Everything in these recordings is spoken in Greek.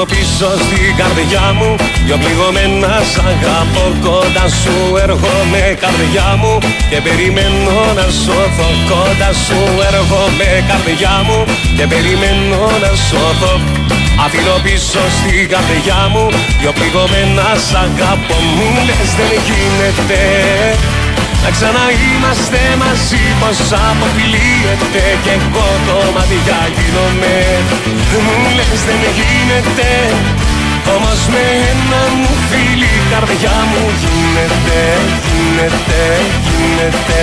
Αφήνω πίσω στην καρδιά μου. Δυο πληγωμένα σ' αγαπώ Κοντά σου έρχομαι καρδιά μου. Και περιμένω να σώθω Κοντά σου έρχομαι καρδιά μου. Και περιμένω να σώθω Αφήνω πίσω στην καρδιά μου. Δυο πληγωμένα σ' αγαπώ Μου λες δεν γίνεται να ξαναείμαστε μαζί πως αποφυλίεται και εγώ κομμάτια γίνομαι. Μου λες δεν γίνεται όμως με ένα μου φίλη καρδιά μου γίνεται, γίνεται, γίνεται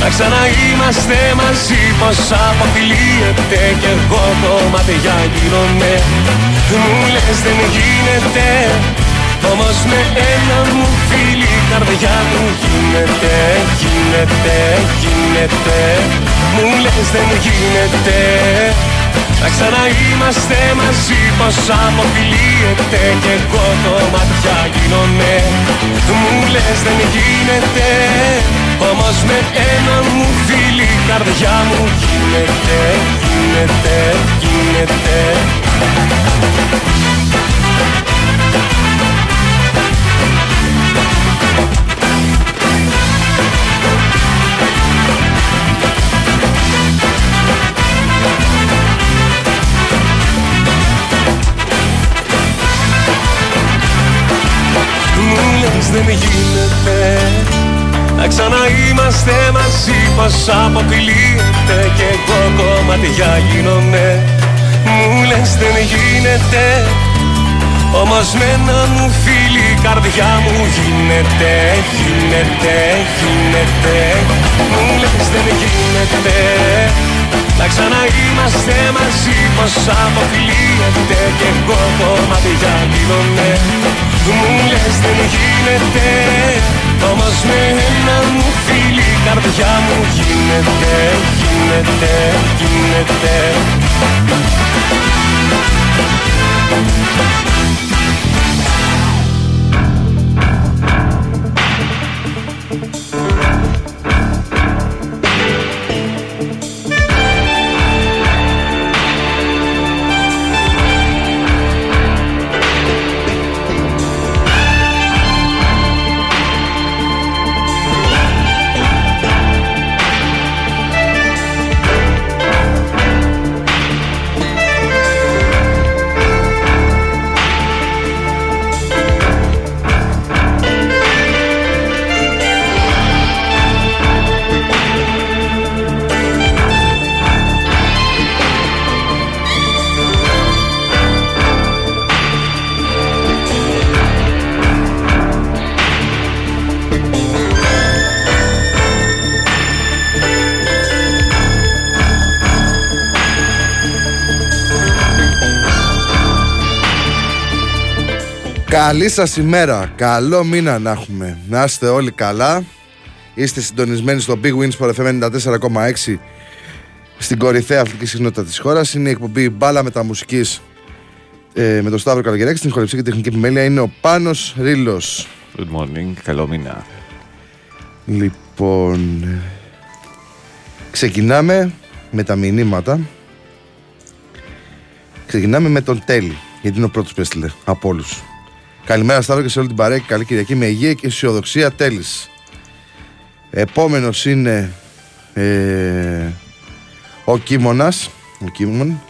να ξαναείμαστε μαζί πως αποφυλίεται Κι εγώ κομμάτια γίνομαι. Μου λες δεν γίνεται Όμως με ένα μου φίλη καρδιά μου γίνεται Γίνεται, γίνεται Μου λες δεν γίνεται να ξαναείμαστε μαζί πως αποφυλίεται Κι εγώ κομμάτια γίνομαι Μου λες δεν γίνεται όμως με ένα μου φίλη η καρδιά μου γίνεται, γίνεται, γίνεται. Μου λες δεν γίνεται να ξαναείμαστε μαζί πως αποκλείεται και εγώ κομμάτια γίνομαι. Μου λες δεν γίνεται όμως με ένα μου φίλη η καρδιά μου γίνεται, γίνεται, γίνεται. Μου λες δεν γίνεται να ξαναείμαστε μαζί πως αποκλείεται και εγώ κομμάτια γίνομαι Μου λες δεν γίνεται όμως με ένα μου φίλη η καρδιά μου γίνεται, γίνεται, γίνεται Καλή σας ημέρα, καλό μήνα να έχουμε, να είστε όλοι καλά. Είστε συντονισμένοι στο Big Wins for FM 94,6 στην κορυφαία αθλητική συχνότητα της χώρας. Είναι η εκπομπή μπάλα μεταμουσικής ε, με τον Σταύρο Καλογεράκη Στην χορεψή και τεχνική επιμέλεια είναι ο Πάνος Ρήλος Good morning, καλό μήνα. Λοιπόν, ξεκινάμε με τα μηνύματα. Ξεκινάμε με τον Τέλη, γιατί είναι ο πρώτος που έστειλε από όλους Καλημέρα Σταύρο και σε όλη την παρέα και καλή Κυριακή με υγεία και αισιοδοξία τέλης. Επόμενος είναι ε, ο Κίμωνας, ο Κίμων.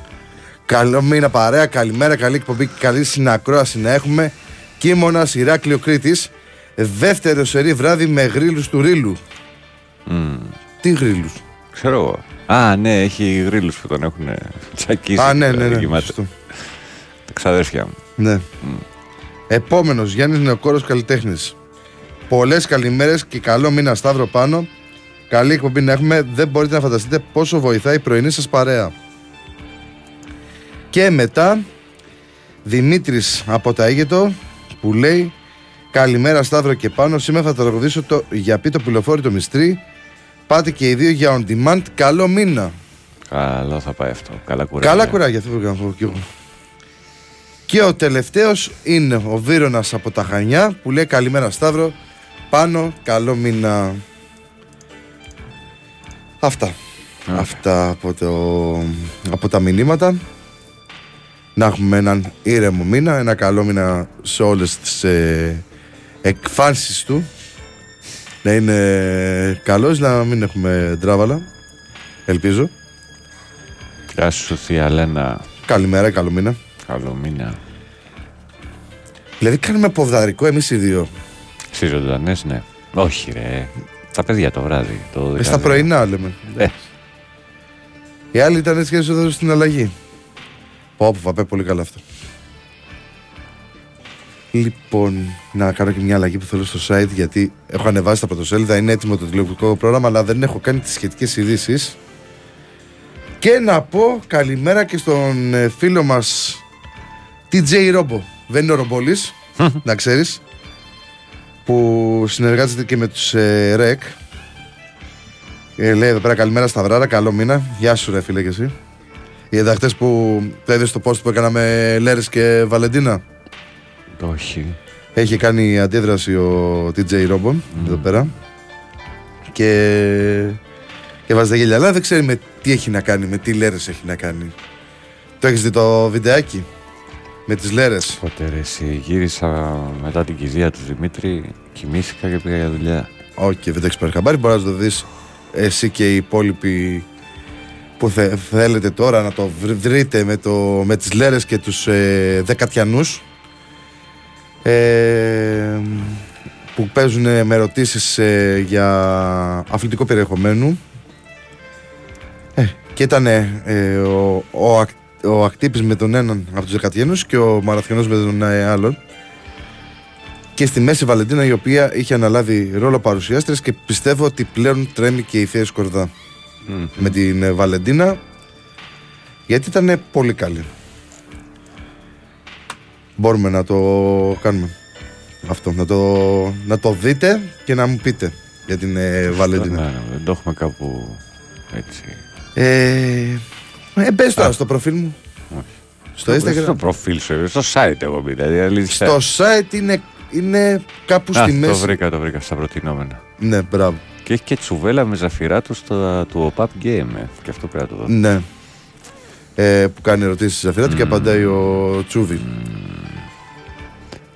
Καλό μήνα παρέα, καλημέρα, καλή εκπομπή και καλή συνακρόαση να έχουμε. Κίμωνας, Ηράκλειο Κρήτης, δεύτερο σερή βράδυ με γρήλους του Ρήλου. mm. Τι γρήλους. Ξέρω εγώ. Α, ναι, έχει γρήλους που τον έχουν τσακίσει. Α, ναι, ναι, ναι, ναι Τα ξαδέρφια μου. Ναι. Mm. Επόμενος Γιάννης Νεοκόρος Καλλιτέχνης. Πολλές καλημέρες και καλό μήνα Σταύρο πάνω. Καλή εκπομπή να έχουμε. Δεν μπορείτε να φανταστείτε πόσο βοηθάει η πρωινή σας παρέα. Και μετά Δημήτρης από τα Αίγετο που λέει Καλημέρα Σταύρο και πάνω. Σήμερα θα τραγουδήσω το για πει το πυλοφόρι το μυστρή. Πάτε και οι δύο για on demand. Καλό μήνα. Καλό θα πάει αυτό. Καλά κουράγια. Καλά κουράγια, αυτό που πω και εγώ. Και ο τελευταίος είναι ο Βίρονας από τα Χανιά που λέει καλημέρα Σταύρο, πάνω καλό μήνα. Αυτά. Αυτά από, το, από τα μηνύματα. Να έχουμε έναν ήρεμο μήνα, ένα καλό μήνα σε όλες τις ε, εκφάνσεις του. Να είναι καλός, να μην έχουμε τράβαλα. Ελπίζω. Γεια σου Θεία Λένα. Καλημέρα, καλό μήνα. Καλό μήνα. Δηλαδή κάνουμε ποδαρικό εμείς οι δύο. Στι ζωντανέ, ναι. Όχι, ρε. Τα παιδιά το βράδυ. Το ε, στα πρωινά λέμε. Ε. Οι άλλοι ήταν έτσι και εδώ στην αλλαγή. Πω, πω, πάει πολύ καλά αυτό. Λοιπόν, να κάνω και μια αλλαγή που θέλω στο site γιατί έχω ανεβάσει τα πρωτοσέλιδα. Είναι έτοιμο το τηλεοπτικό πρόγραμμα, αλλά δεν έχω κάνει τις σχετικές ειδήσεις. Και να πω καλημέρα και στον ε, φίλο μας TJ Ρόμπο. Δεν είναι ο Ρομπόλης, να ξέρεις. Που συνεργάζεται και με τους ε, ΡΕΚ. Ε, λέει εδώ πέρα καλημέρα στα βράρα, καλό μήνα. Γεια σου, ρε φίλε, και εσύ. Είδα χτε που το είδες στο post που έκανα με Λέρες και Βαλεντίνα. Όχι. Έχει κάνει αντίδραση ο TJ Ρόμπο εδώ πέρα. Και, και βάζει τα γέλια. Αλλά δεν ξέρει με τι έχει να κάνει, με τι Λέρες έχει να κάνει. Το έχεις δει το βιντεάκι; Με τις λέρες. Πότε ρε, εσύ γύρισα μετά την κηδεία του Δημήτρη, κοιμήθηκα και πήγα για δουλειά. Όχι, okay, δεν το έχεις πάρει χαμπάρι, μπορείς να το δεις εσύ και οι υπόλοιποι που θέλετε τώρα να το βρείτε με, το, με τις λέρες και τους ε, δεκατιανούς ε, που παίζουν με ερωτήσεις ε, για αθλητικό περιεχομένου ε, και ήταν ε, ο, ο, ο Ακτύπης με τον έναν από τους Δεκατιένους και ο Μαραθιανός με τον άλλον. Και στη μέση Βαλεντίνα η οποία είχε αναλάβει ρόλο παρουσιάστρες και πιστεύω ότι πλέον τρέμει και η θεία σκορδα με την ε, Βαλεντίνα γιατί ήταν πολύ καλή. Μπορούμε να το κάνουμε αυτό να το, να το δείτε και να μου πείτε για την ε, Βαλεντίνα. ναι, δεν το έχουμε κάπου έτσι. Ε, ε, πες τώρα στο προφίλ μου. Στο Instagram. Στο προφίλ σου, στο site εγώ δηλαδή. Στο site είναι, είναι κάπου στη μέση. Το βρήκα, το βρήκα στα προτινόμενα. Ναι, μπράβο. Και έχει και τσουβέλα με ζαφυρά του στο του OPAP Game. Ε. Και αυτό πρέπει να το δω. Ναι. Ε, που κάνει ερωτήσεις στη ζαφυρά του και απαντάει ο Τσούβι.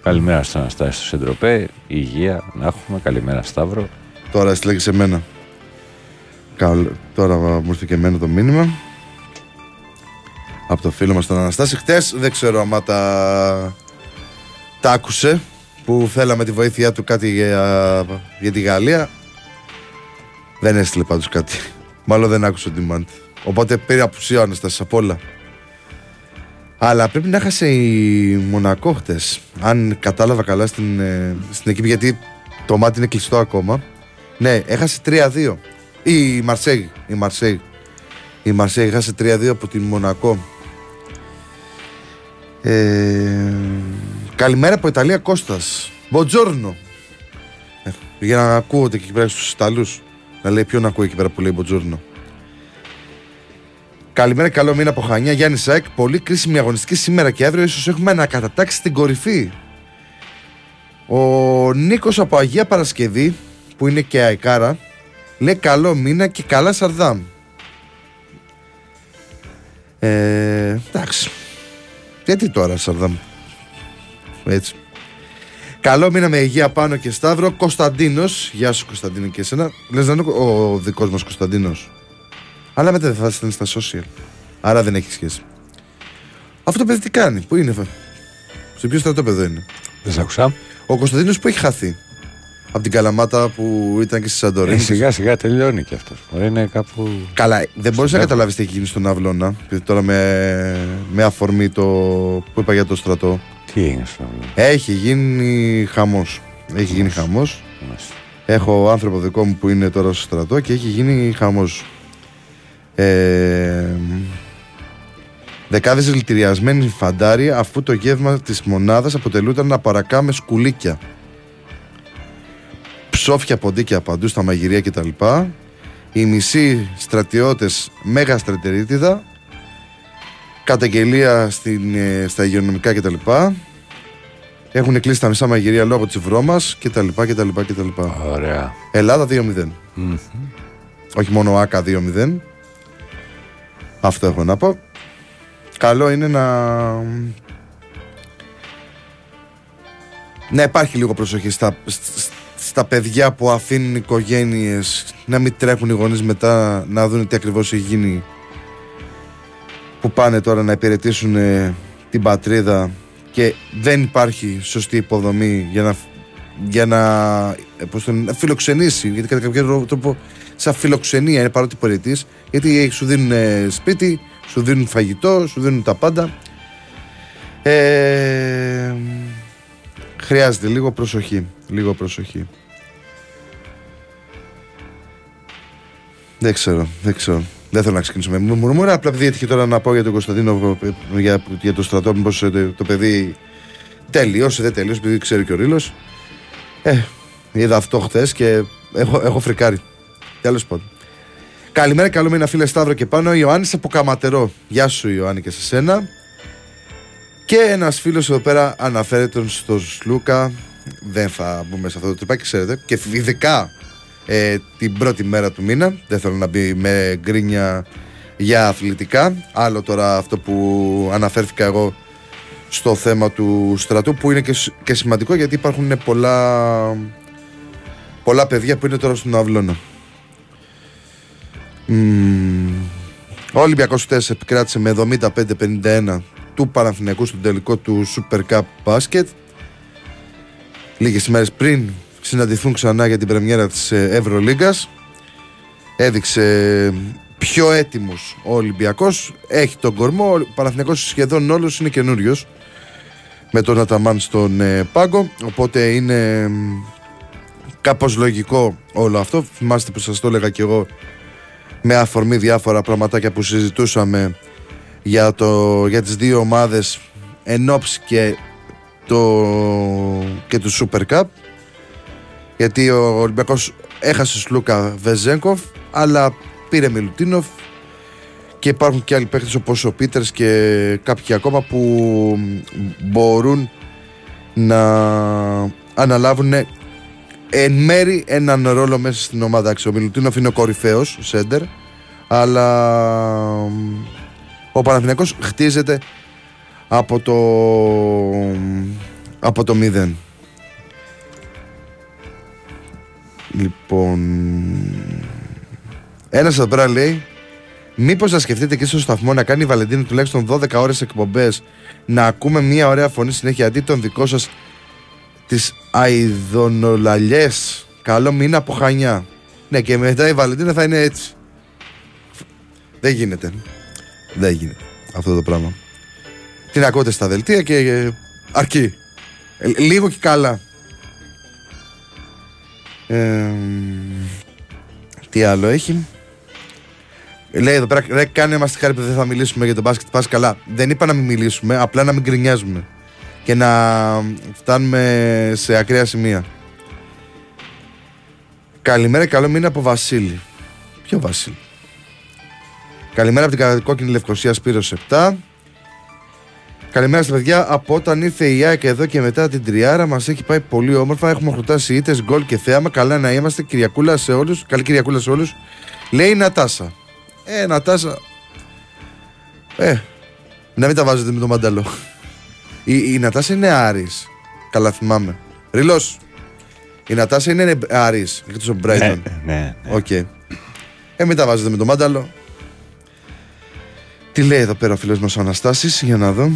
Καλημέρα στον Αναστάση στο Σεντροπέ. Υγεία να έχουμε. Καλημέρα Σταύρο. Τώρα έστειλε σε μένα. Τώρα μου ήρθε και εμένα το μήνυμα από το φίλο μας τον Αναστάση. Χτες δεν ξέρω αν τα, τα άκουσε που θέλαμε τη βοήθειά του κάτι για, για τη Γαλλία. Δεν έστειλε πάντως κάτι. Μάλλον δεν άκουσε ο demand. Οπότε πήρε απουσία ο Αναστάσης από όλα. Αλλά πρέπει να έχασε η Μονακό χτες αν κατάλαβα καλά στην, ε, στην εκείπη γιατί το μάτι είναι κλειστό ακόμα. Ναι έχασε 3-2 ή η Μαρσέγ η Μαρσέγ η Μαρσέγ έχασε 3-2 από την Μονακό ε, Καλημέρα από Ιταλία Κώστας. Μποτζόρνο. Ε, για να ακούγονται και εκεί πέρα στους Ιταλούς. Να λέει ποιον ακούει εκεί πέρα που λέει Μποτζόρνο. Καλημέρα, καλό μήνα από Χανιά. Γιάννη Σάικ. Πολύ κρίσιμη αγωνιστική σήμερα και αύριο ίσως έχουμε ανακατατάξει στην κορυφή. Ο Νίκος από Αγία Παρασκευή, που είναι και αεκάρα, λέει καλό μήνα και καλά Σαρδάμ. Ε, εντάξει. Γιατί τώρα Σαρδάμ; Έτσι. Καλό μήνα με υγεία πάνω και Σταύρο. Κωνσταντίνος. Γεια σου Κωνσταντίνο και εσένα. Λες να είναι ο δικός μας Κωνσταντίνος. Αλλά μετά δεν θα στέλνει στα social. Άρα δεν έχει σχέση. Αυτό το παιδί τι κάνει, πού είναι, σε ποιο στρατόπεδο είναι; Δεν σ' άκουσα. Ο Κωνσταντίνος που έχει χαθεί. Από την Καλαμάτα που ήταν και στη Σαντορίνη. Ε, σιγά σιγά τελειώνει και αυτός. Είναι κάπου. Καλά, δεν μπορείς να καταλάβεις τι έχει γίνει στον Αυλώνα. Γιατί τώρα με, με αφορμή το που είπα για το στρατό. Τι έγινε στο αυλό. Έχει γίνει χαμός. Έχει γίνει χαμός. Έχω άνθρωπο δικό μου που είναι τώρα στο στρατό και έχει γίνει χαμός. Ε, Δεκάδες δηλητηριασμένοι φαντάροι αφού το γεύμα της μονάδας αποτελούταν από παρακά με σκουλίκια. Ψόφια ποντίκια παντού στα μαγειρία κτλ. Οι μισοί στρατιώτες μέγα στρατερίτιδα. Καταγγελία στην, ε, στα υγειονομικά κτλ. Έχουν κλείσει τα μισά μαγειρία λόγω της βρώμας κτλ. κτλ, κτλ. Ωραία. Ελλάδα 2-0. Όχι μόνο ΑΚΑ 2-0. Αυτό έχω να πω. Καλό είναι να... Να υπάρχει λίγο προσοχή στα, σ- στα παιδιά που αφήνουν οικογένειες να μην τρέχουν οι γονείς μετά να δουν τι ακριβώς έχει γίνει που πάνε τώρα να υπηρετήσουν ε, την πατρίδα και δεν υπάρχει σωστή υποδομή για να, για να, ε, πώς το λένε, να φιλοξενήσει γιατί κατά κάποιο τρόπο σαν φιλοξενία είναι παρότι υπηρετείς γιατί σου δίνουν ε, σπίτι, σου δίνουν φαγητό, σου δίνουν τα πάντα. Ε, χρειάζεται λίγο προσοχή λίγο προσοχή δεν ξέρω, δεν ξέρω δεν θέλω να ξεκινήσω με μουρμούρα. Απλά επειδή έτυχε τώρα να πω για τον Κωνσταντίνο για, για το στρατό, μήπως το, το παιδί τελείωσε, δεν τελείωσε, επειδή ξέρει και ο Ρήλο. Ε, είδα αυτό χθες και έχω, έχω φρικάρει. Τέλος πάντων. Καλημέρα, καλό μήνα φίλε Σταύρο και πάνω. Ιωάννης από Καματερό. Γεια σου, Ιωάννη, και σε σένα. Και ένας φίλος εδώ πέρα αναφέρεται τον στο Σλούκα. Δεν θα μπούμε σε αυτό το τρυπάκι, ξέρετε. Και ειδικά ε, την πρώτη μέρα του μήνα. Δεν θέλω να μπει με γκρίνια για αθλητικά. Άλλο τώρα αυτό που αναφέρθηκα εγώ στο θέμα του στρατού που είναι και, σ- και σημαντικό γιατί υπάρχουν πολλά, πολλά παιδιά που είναι τώρα στον αυλώνα. Μμμ. Ο Ολυμπιακός χτες επικράτησε με 75-51 του Παναθηναϊκού στον τελικό του Super Cup Basket. Λίγες ημέρες πριν συναντηθούν ξανά για την πρεμιέρα της ε, Ευρωλίγκας. Έδειξε πιο έτοιμος ο Ολυμπιακός. Έχει τον κορμό, ο Παναθηναϊκός σχεδόν όλος είναι καινούριος με τον Αταμάν στον ε, πάγκο. Οπότε είναι μ, κάπως λογικό όλο αυτό. Θυμάστε που σας το έλεγα και εγώ με αφορμή διάφορα πραγματάκια που συζητούσαμε για, το, για τις δύο ομάδες εν ώψη και, το, και του Super Cup γιατί ο Ολυμπιακός έχασε Σλούκα Βεζέγκοφ αλλά πήρε Μιλουτίνοφ και υπάρχουν και άλλοι παίχτες όπως ο Πίτερς και κάποιοι ακόμα που μπορούν να αναλάβουν εν μέρη έναν ρόλο μέσα στην ομάδα. Εντάξει, Ο Μιλουτίνοφ είναι ο κορυφαίος σέντερ αλλά ο Παναθηναϊκός χτίζεται από το από το μηδέν. Λοιπόν. Ένας εδώ πέρα λέει. Μήπως να σκεφτείτε και στο σταθμό να κάνει η Βαλεντίνη τουλάχιστον 12 ώρες εκπομπές να ακούμε μια ωραία φωνή συνέχεια αντί των δικό σας τις αειδονολαλιέ. Καλό μήνα από χανιά. Ναι, και μετά η Βαλεντίνα θα είναι έτσι. Δεν γίνεται. Δεν γίνεται αυτό το πράγμα. Την ακούτε στα δελτία και ε, αρκεί. Ε, λίγο και καλά. Ε, τι άλλο έχει. Λέει εδώ πέρα, ρε, κάνε μας τη χάρη που δεν θα μιλήσουμε για τον μπάσκετ. Πας καλά. Δεν είπα να μην μιλήσουμε, απλά να μην γκρινιάζουμε. και να φτάνουμε σε ακραία σημεία. Καλημέρα, καλό μήνα από Βασίλη. Ποιο Βασίλη; Καλημέρα από την κόκκινη Λευκοσία Σπύρος 7. Καλημέρα στα παιδιά. Από όταν ήρθε η ΑΕΚ εδώ και μετά την τριάρα, μας έχει πάει πολύ όμορφα. Έχουμε χρωτάσει ήττες, γκολ και θέαμα. Καλά να είμαστε. Κυριακούλα σε όλους. Καλή Κυριακούλα σε όλους. Λέει η Νατάσα. Ε, Νατάσα. Ε, να μην τα βάζετε με το μανταλό. Η, η Νατάσα είναι Άρης. Καλά θυμάμαι. Ριλός. Η Νατάσα είναι Άρης. Εκτός από Μπράιτον. Ναι, ναι. ναι. Οκ. Ε, μην τα βάζετε με το μάνταλο. Τι λέει εδώ πέρα ο φίλος μας ο Αναστάσης, για να δω.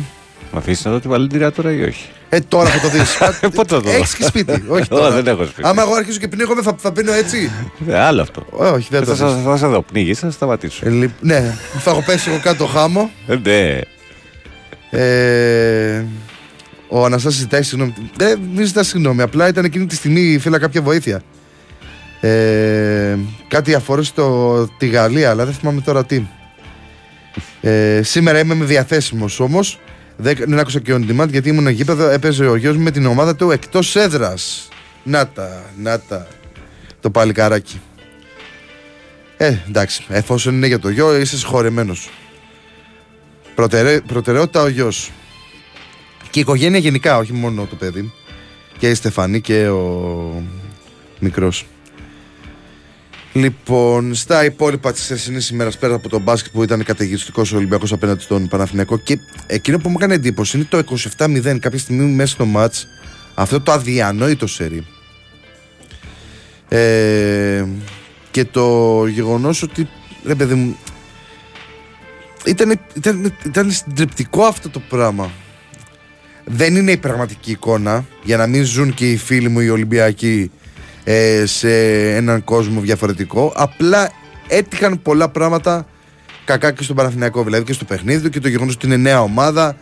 Μ' αφήσεις να δω την βαλεντήρια τώρα ή όχι; Ε, τώρα θα το δεις. Πότε θα το δω; Έχεις και σπίτι. Όχι Εγώ τώρα. δεν έχω σπίτι. Άμα εγώ αρχίσω και πνίγομαι, θα, θα πίνω έτσι; Ε, άλλο αυτό. Όχι, δεν Θα το σας- δεις. θα σε δω πνίγει, θα σταματήσω. Ε, λι- Ναι, θα έχω πέσει εγώ κάτω χάμω. Ε, Ναι. Ε, ο Αναστάσης ζητάει συγγνώμη. Δεν μην ζητάς συγγνώμη. Απλά ήταν εκείνη τη στιγμή ήθελα κάποια βοήθεια. Ε, κάτι αφορούσε το, τη Γαλλία, αλλά δεν θυμάμαι τώρα τι. Ε, σήμερα είμαι διαθέσιμος όμως. Δεν, δεν άκουσα και on demand γιατί ήμουν γήπεδο. Έπαιζε ο γιος μου με την ομάδα του εκτός έδρας. Να τα, να τα. Το παλικάράκι. Ε, εντάξει. Εφόσον είναι για το γιο, είσαι συγχωρεμένος. Προτεραι, προτεραιότητα ο γιος. Και η οικογένεια γενικά, όχι μόνο το παιδί. Και η Στεφανή και ο μικρός. Λοιπόν, στα υπόλοιπα της χθεσινής ημέρας πέρα από τον μπάσκετ που ήταν καταιγιστικός ο Ολυμπιακός απέναντι στον Παναθηναϊκό και εκείνο που μου έκανε εντύπωση είναι το 27-0 κάποια στιγμή μέσα στο ματ. Αυτό το αδιανόητο σερί. Ε, και το γεγονός ότι ρε παιδί μου ήταν, ήταν, ήταν συντριπτικό αυτό το πράγμα. Δεν είναι η πραγματική εικόνα για να μην ζουν και οι φίλοι μου οι Ολυμπιακοί ε, σε έναν κόσμο διαφορετικό. Απλά έτυχαν πολλά πράγματα κακά και στον Παναθηναϊκό. Δηλαδή και στο παιχνίδι του και το γεγονός ότι είναι νέα ομάδα.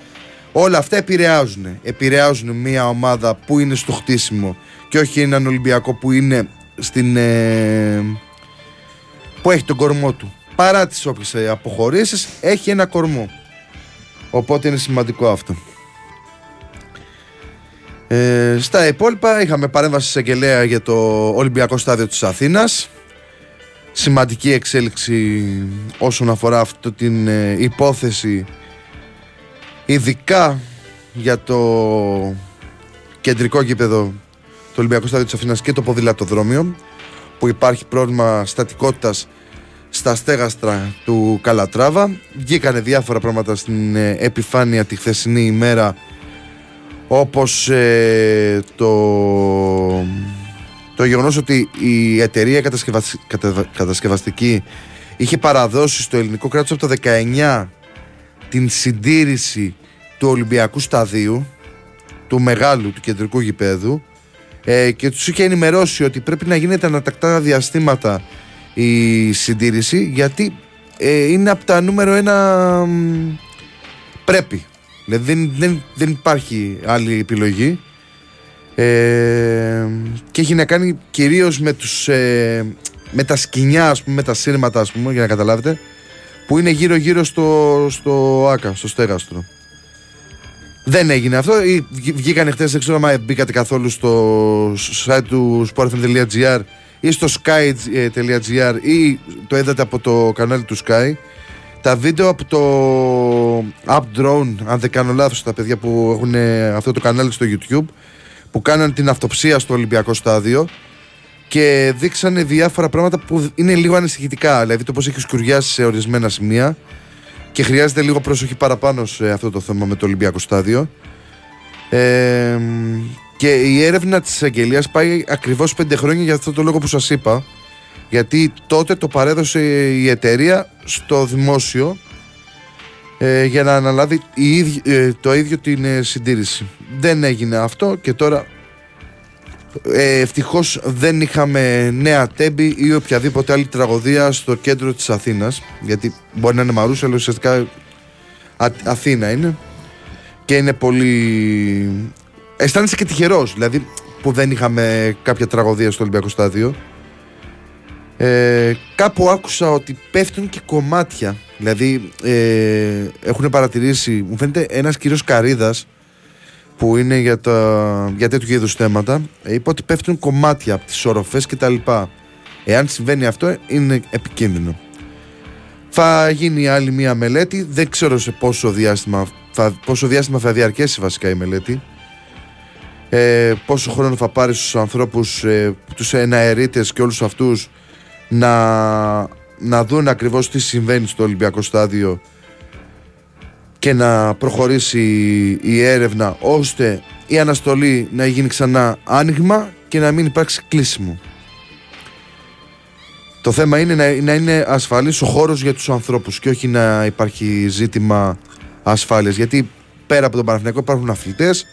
Όλα αυτά επηρεάζουν. Επηρεάζουν μια ομάδα που είναι στο χτίσιμο και όχι έναν Ολυμπιακό που είναι στην. ε, που έχει τον κορμό του. Παρά τις όποιες αποχωρήσεις έχει ένα κορμό. Οπότε είναι σημαντικό αυτό. Ε, στα υπόλοιπα είχαμε παρέμβαση σε Αγγελέα για το Ολυμπιακό Στάδιο της Αθήνας. Σημαντική εξέλιξη όσον αφορά αυτή την ε, υπόθεση ειδικά για το κεντρικό γήπεδο του Ολυμπιακού Στάδιο της Αθήνας και το ποδηλατοδρόμιο που υπάρχει πρόβλημα στατικότητας στα στέγαστρα του Καλατράβα. Βγήκανε διάφορα πράγματα στην ε, επιφάνεια τη χθεσινή ημέρα όπως ε, το, το γεγονός ότι η εταιρεία κατασκευασ- κατα- κατασκευαστική είχε παραδώσει στο ελληνικό κράτος από το 19 την συντήρηση του Ολυμπιακού Σταδίου του μεγάλου, του κεντρικού γηπέδου ε, και τους είχε ενημερώσει ότι πρέπει να γίνεται ανατακτά διαστήματα η συντήρηση γιατί ε, είναι από τα νούμερο ένα μ, πρέπει δηλαδή δεν, δεν, δεν υπάρχει άλλη επιλογή ε, και έχει να κάνει κυρίως με τους ε, με τα σκηνιά ας πούμε, με τα σύρματα ας πούμε για να καταλάβετε που είναι γύρω γύρω στο, στο ΆΚΑ, στο στέγαστρο δεν έγινε αυτό. Ή βγ- Βγήκανε χθες, δεν ξέρω αν μπήκατε καθόλου στο site του sportfm.gr ή στο sky.gr ή το είδατε από το κανάλι του Sky. Τα βίντεο από το Up Drone, αν δεν κάνω λάθος, τα παιδιά που έχουν ε, αυτό το κανάλι στο YouTube, που κάναν την αυτοψία στο Ολυμπιακό στάδιο και δείξανε διάφορα πράγματα που είναι λίγο ανησυχητικά. Δηλαδή το πώς έχεις σκουριάσει σε ορισμένα σημεία και χρειάζεται λίγο προσοχή παραπάνω σε αυτό το θέμα με το Ολυμπιακό στάδιο. Ε, και η έρευνα της αγγελίας πάει ακριβώς πέντε χρόνια για αυτό το λόγο που σας είπα γιατί τότε το παρέδωσε η εταιρεία στο δημόσιο ε, για να αναλάβει η ίδια- ε, το ίδιο την ε, συντήρηση. Δεν έγινε αυτό και τώρα ε, ευτυχώς δεν είχαμε νέα τέμπη ή οποιαδήποτε άλλη τραγωδία στο κέντρο της Αθήνας γιατί μπορεί να είναι Μαρούσα αλλά ουσιαστικά Α- Αθήνα είναι και είναι πολύ αισθάνεσαι και τυχερός δηλαδή που δεν είχαμε κάποια τραγωδία στο Ολυμπιακό Στάδιο ε, κάπου άκουσα ότι πέφτουν και κομμάτια δηλαδή ε, έχουν παρατηρήσει μου φαίνεται ένας κύριος Καρίδας που είναι για, τα, για τέτοιου είδους θέματα, ε, είπε ότι πέφτουν κομμάτια από τις οροφές κτλ. Εάν συμβαίνει αυτό, είναι επικίνδυνο. Θα γίνει άλλη μία μελέτη. Δεν ξέρω σε πόσο διάστημα θα, πόσο διάστημα θα διαρκέσει βασικά η μελέτη. Ε, πόσο χρόνο θα πάρει στους ανθρώπους, ε, τους εναερίτες και όλους αυτούς να, να δουν ακριβώς τι συμβαίνει στο Ολυμπιακό στάδιο και να προχωρήσει η έρευνα ώστε η αναστολή να γίνει ξανά άνοιγμα και να μην υπάρξει κλείσιμο. Το θέμα είναι να, να είναι ασφαλής ο χώρος για τους ανθρώπους και όχι να υπάρχει ζήτημα ασφάλειας γιατί πέρα από τον Παναθηναϊκό υπάρχουν αθλητές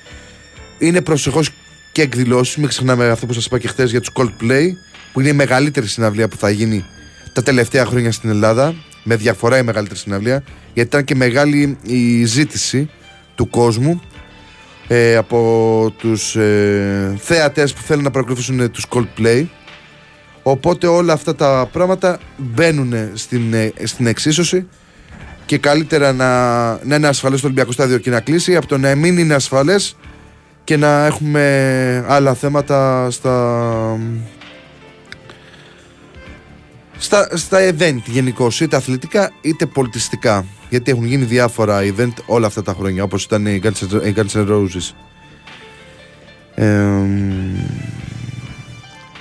είναι προσεχώς και εκδηλώσεις μην ξεχνάμε αυτό που σας είπα και χθε για τους Coldplay που είναι η μεγαλύτερη συναυλία που θα γίνει τα τελευταία χρόνια στην Ελλάδα με διαφορά η μεγαλύτερη συναυλία γιατί ήταν και μεγάλη η ζήτηση του κόσμου ε, από τους ε, θέατες που θέλουν να παρακολουθήσουν τους Coldplay. Οπότε όλα αυτά τα πράγματα μπαίνουν στην, ε, στην εξίσωση και καλύτερα να, να είναι ασφαλές το Ολυμπιακό Στάδιο και να κλείσει από το να μην είναι ασφαλές και να έχουμε άλλα θέματα στα στα, στα event γενικώ, είτε αθλητικά είτε πολιτιστικά. Γιατί έχουν γίνει διάφορα event όλα αυτά τα χρόνια, όπως ήταν οι Guns N' Roses. Ε,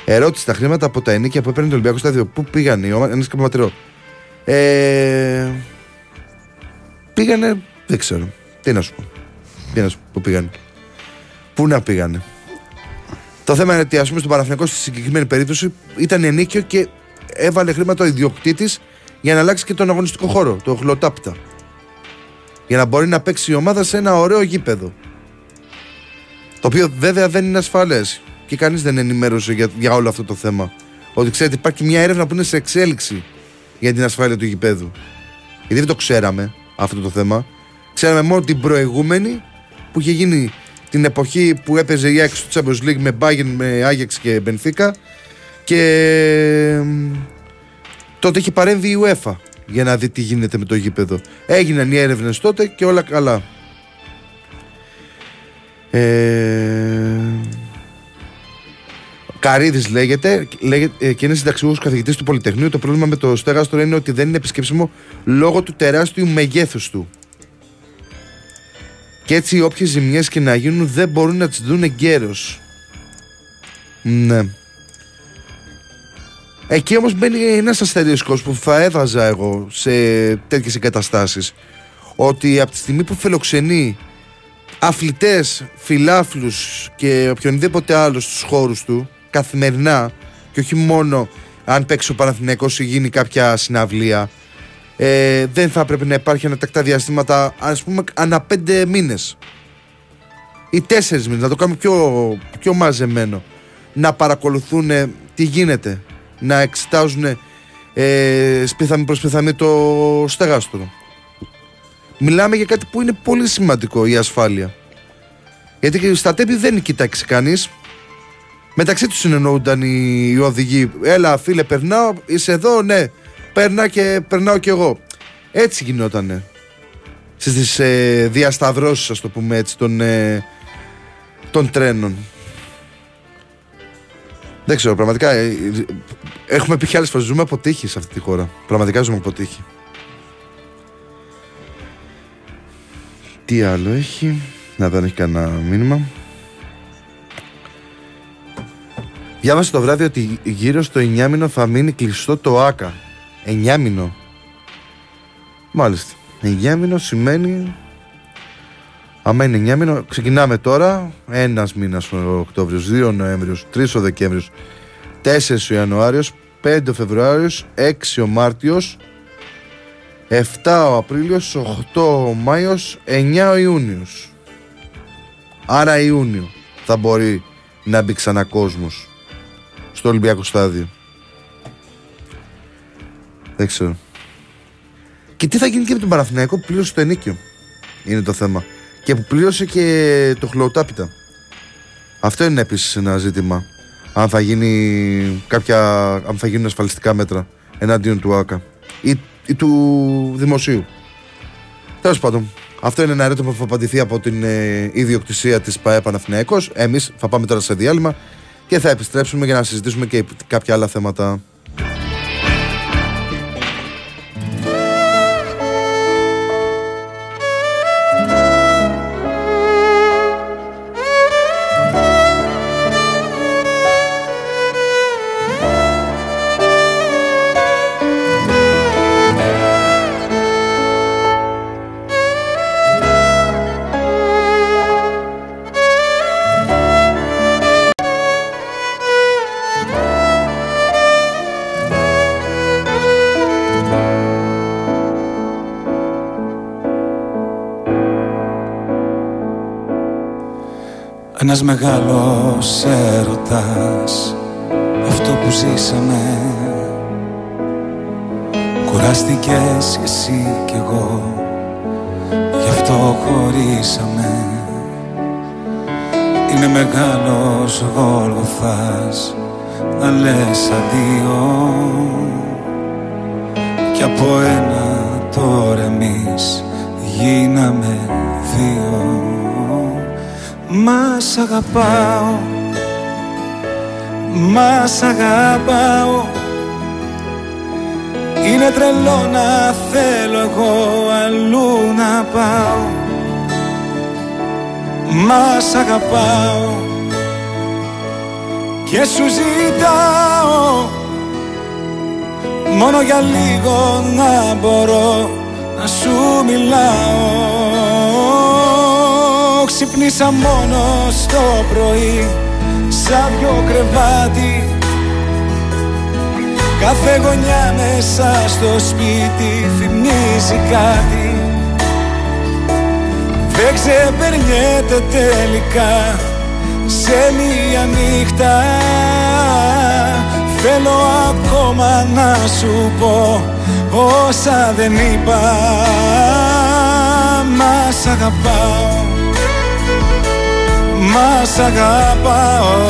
ερώτηση: Τα χρήματα από τα ενίκια που έπαιρνε το Ολυμπιακό Στάδιο, πού πήγαν οι ομάδε, ένας καπαματερό. Ε, πήγανε, δεν ξέρω. Τι να σου πω. Τι να σου πω, πού πήγανε. Πού να πήγανε. Το θέμα είναι ότι ας πούμε στον Παναθηναϊκό στη συγκεκριμένη περίπτωση ήταν ενίκιο και έβαλε χρήματα ο ιδιοκτήτης για να αλλάξει και τον αγωνιστικό χώρο, το χλωτάπτα. Για να μπορεί να παίξει η ομάδα σε ένα ωραίο γήπεδο. Το οποίο βέβαια δεν είναι ασφαλές και κανείς δεν ενημέρωσε για, για όλο αυτό το θέμα. Ότι ξέρετε, υπάρχει μια έρευνα που είναι σε εξέλιξη για την ασφάλεια του γηπέδου. Γιατί δεν το ξέραμε αυτό το θέμα. Ξέραμε μόνο την προηγούμενη που είχε γίνει την εποχή που έπαιζε η Άξι του Champions League με Bayern, με Άγιαξ και Μπενφίκα και τότε είχε παρέμβει η UEFA για να δει τι γίνεται με το γήπεδο. Έγιναν οι έρευνες τότε και όλα καλά. Ε... Καρίδης λέγεται, λέγεται ε, και είναι συνταξιούχος καθηγητής του Πολυτεχνείου. Το πρόβλημα με το στέγαστρο είναι ότι δεν είναι επισκέψιμο λόγω του τεράστιου μεγέθους του. Και έτσι όποιες ζημιές και να γίνουν δεν μπορούν να τις δουν εγκαίρως. Ναι. Εκεί όμως μπαίνει ένας αστερίσκος που θα έβαζα εγώ σε τέτοιες εγκαταστάσεις. Ότι από τη στιγμή που φιλοξενεί αθλητές, φιλάφλου και οποιονδήποτε άλλος στους χώρους του καθημερινά και όχι μόνο αν παίξει ο Παναθηναϊκός ή γίνει κάποια συναυλία ε, δεν θα πρέπει να υπάρχει ανατακτά διαστήματα ας πούμε ανά πέντε μήνες. Ή τέσσερις μήνες να το κάνουμε πιο, πιο μαζεμένο. Να παρακολουθούν τι γίνεται να εξετάζουν ε, σπίθαμι προς σπίθαμι το στεγάστρο. Μιλάμε για κάτι που είναι πολύ σημαντικό η ασφάλεια. Γιατί στα τέπη δεν κοιτάξει κανείς. Μεταξύ τους συνεννοούνταν οι, οι οδηγοί. Έλα, φίλε, περνάω, είσαι εδώ, ναι. Περνά και περνάω κι εγώ. Έτσι γινότανε. Στις ε, διασταυρώσεις, ας το πούμε έτσι, των, ε, των τρένων. Δεν ξέρω, πραγματικά. Ε, έχουμε πει και άλλε φορές. Ζούμε από τύχη σε αυτή τη χώρα. Πραγματικά ζούμε από τύχη. Τι άλλο έχει; Να δω αν έχει κανένα μήνυμα. Διάβασα το βράδυ ότι γύρω στο 9 μήνο θα μείνει κλειστό το ΆΚΑ. 9 μήνο. Μάλιστα. 9 μήνο σημαίνει Άμα είναι 9 μήνο, ξεκινάμε τώρα. Ένας μήνας ο Οκτώβριος, 2 Νοέμβριος, 3 ο Δεκέμβριος, 4 ο Ιανουάριος, 5 ο Φεβρουάριος, 6 ο Μάρτιος, 7 ο Απρίλιος, 8 ο Μάιος, 9 ο Ιούνιος. Άρα Ιούνιο θα μπορεί να μπει ξανά κόσμος στο Ολυμπιακό στάδιο. Δεν ξέρω. Και τι θα γίνει και με τον Παναθηναϊκό που πλήρωσε το ενίκιο. Είναι το θέμα και που πλήρωσε και το χλωτάπιτα. Αυτό είναι επίσης ένα ζήτημα. Αν θα, γίνει κάποια, αν θα γίνουν ασφαλιστικά μέτρα εναντίον του ΆΚΑ ή, ή του δημοσίου. Τέλος πάντων, Αυτό είναι ένα ερώτημα που θα απαντηθεί από την ε, ιδιοκτησία της ΠαΕ Παναθηναϊκός. Εμείς θα πάμε τώρα σε διάλειμμα και θα επιστρέψουμε για να συζητήσουμε και κάποια άλλα θέματα. Ένας μεγάλος έρωτας Αυτό που ζήσαμε. Κουράστηκες κι εσύ κι εγώ Γι' αυτό χωρίσαμε. Είναι μεγάλος γόλγοθας Να λες αντίο. Κι από ένα τώρα εμείς γίναμε δύο μας αγαπάω. Μας αγαπάω. Είναι τρελό να θέλω εγώ αλλού να πάω. Μας αγαπάω. Και σου ζητάω Μόνο για λίγο να μπορώ να σου μιλάω Ξυπνήσα μόνο το πρωί Σαν δυο κρεβάτι. Κάθε γωνιά μέσα στο σπίτι θυμίζει κάτι. Δεν ξεπερνιέται τελικά σε μία νύχτα. Θέλω ακόμα να σου πω όσα δεν είπα. Μας αγαπάω μας αγαπάω.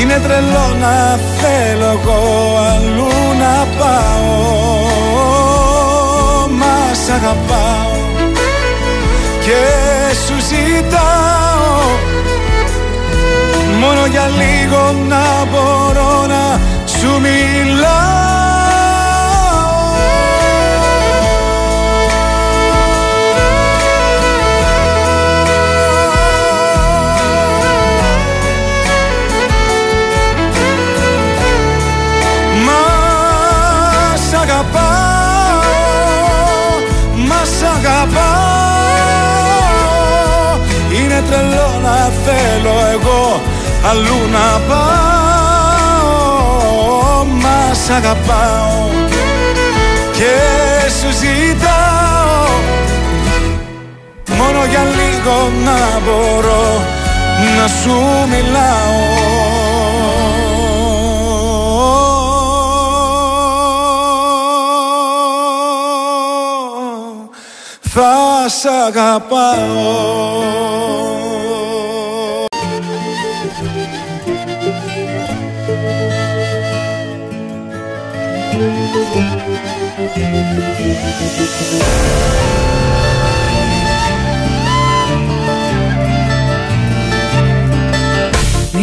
Είναι τρελό να θέλω εγώ αλλού να πάω. Μας αγαπάω και σου ζητάω. Μόνο για λίγο να μπορώ να σου μιλάω εγώ αλλού να πάω. Μας αγαπάω και σου ζητάω. Μόνο για λίγο να μπορώ να σου μιλάω. Θα σ' αγαπάω Μη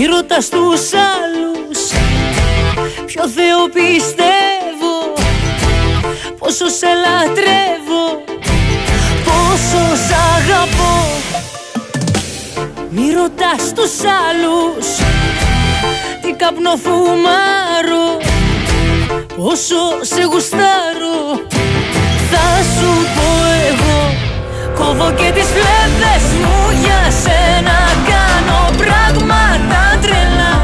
ρωτάς τους άλλους Ποιο Θεό πιστεύω Πόσο σε λατρεύω Πόσο σ' αγαπώ. Μη ρωτάς τους άλλους Τι καπνό φουμάρω Πόσο σε γουστάρω Θα σου πω εγώ Κόβω και τις φλέβες μου για σένα. Κάνω πράγματα τρελά.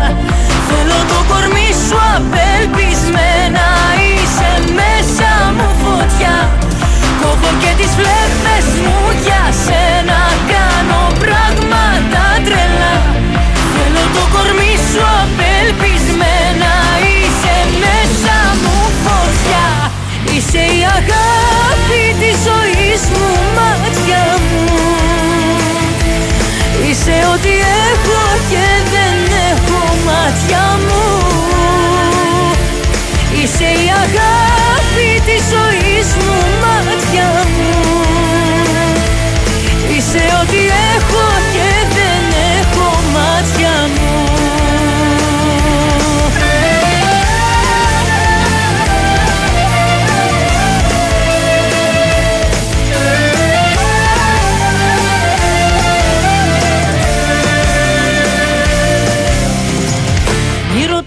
Θέλω το κορμί σου απελπισμένα. Είσαι μέσα μου φωτιά. Κόβω και τις φλέβες μου αγάπη της ζωής μου μάτια μου. Είσαι ό,τι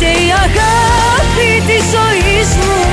Είσαι η αγάπη της ζωής μου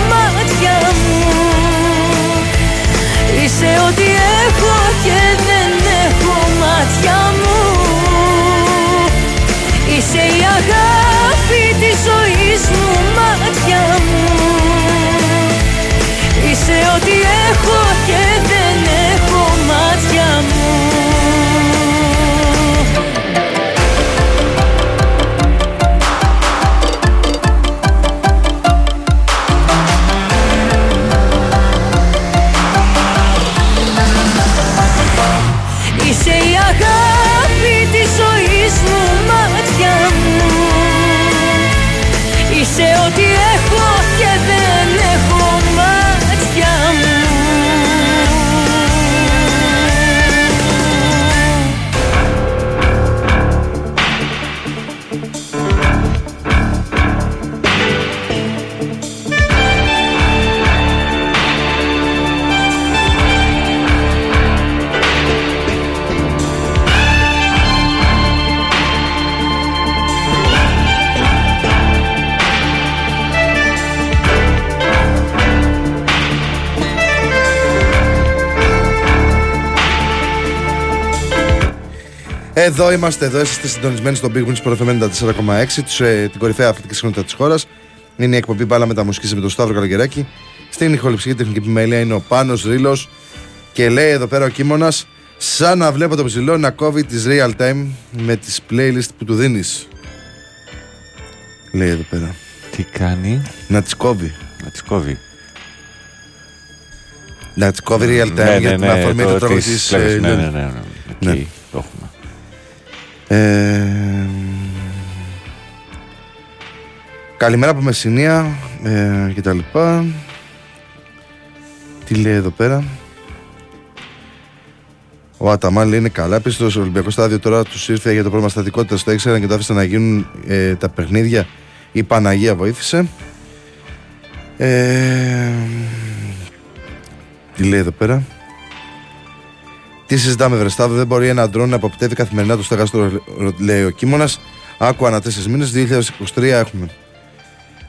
Εδώ είμαστε, εδώ είστε συντονισμένοι στο Big Wings Pro FM 94,6, τους, ε, την κορυφαία αθλητική συχνότητα της χώρας. Είναι η εκπομπή Μπάλα με τα μουσική με τον Σταύρο Καλογεράκη. Στην ηχοληψική τεχνική επιμέλεια είναι ο Πάνος Ρήλος και λέει εδώ πέρα ο Κίμωνας, σαν να βλέπω το ψηλό να κόβει τις real time με τις playlist που του δίνεις. Λέει εδώ πέρα. Τι κάνει, Να τις κόβει. να τις κόβει. Να τις κόβει real time για την αφορμή του τραγουδί της τη. Λέξης, Ναι, ναι, ναι, ναι. Ναι. Εκεί το έχουμε. Ε, καλημέρα από Μεσσηνία ε, και τα λοιπά. Τι λέει εδώ πέρα; Ο Αταμάν λέει είναι καλά. Επίση στο Ολυμπιακός στάδιο τώρα τους ήρθε για το πρόβλημα στατικότητας. Το ήξεραν και το άφησαν να γίνουν ε, τα παιχνίδια. Η Παναγία βοήθησε. Ε, τι λέει εδώ πέρα; Τι συζητάμε, Βρεστάδο, δεν μπορεί ένα ντρόν να αποπτεύει καθημερινά το στεγάστρο, λέει ο Κίμωνας. Άκου ανά τέσσερις μήνες, 2023 έχουμε.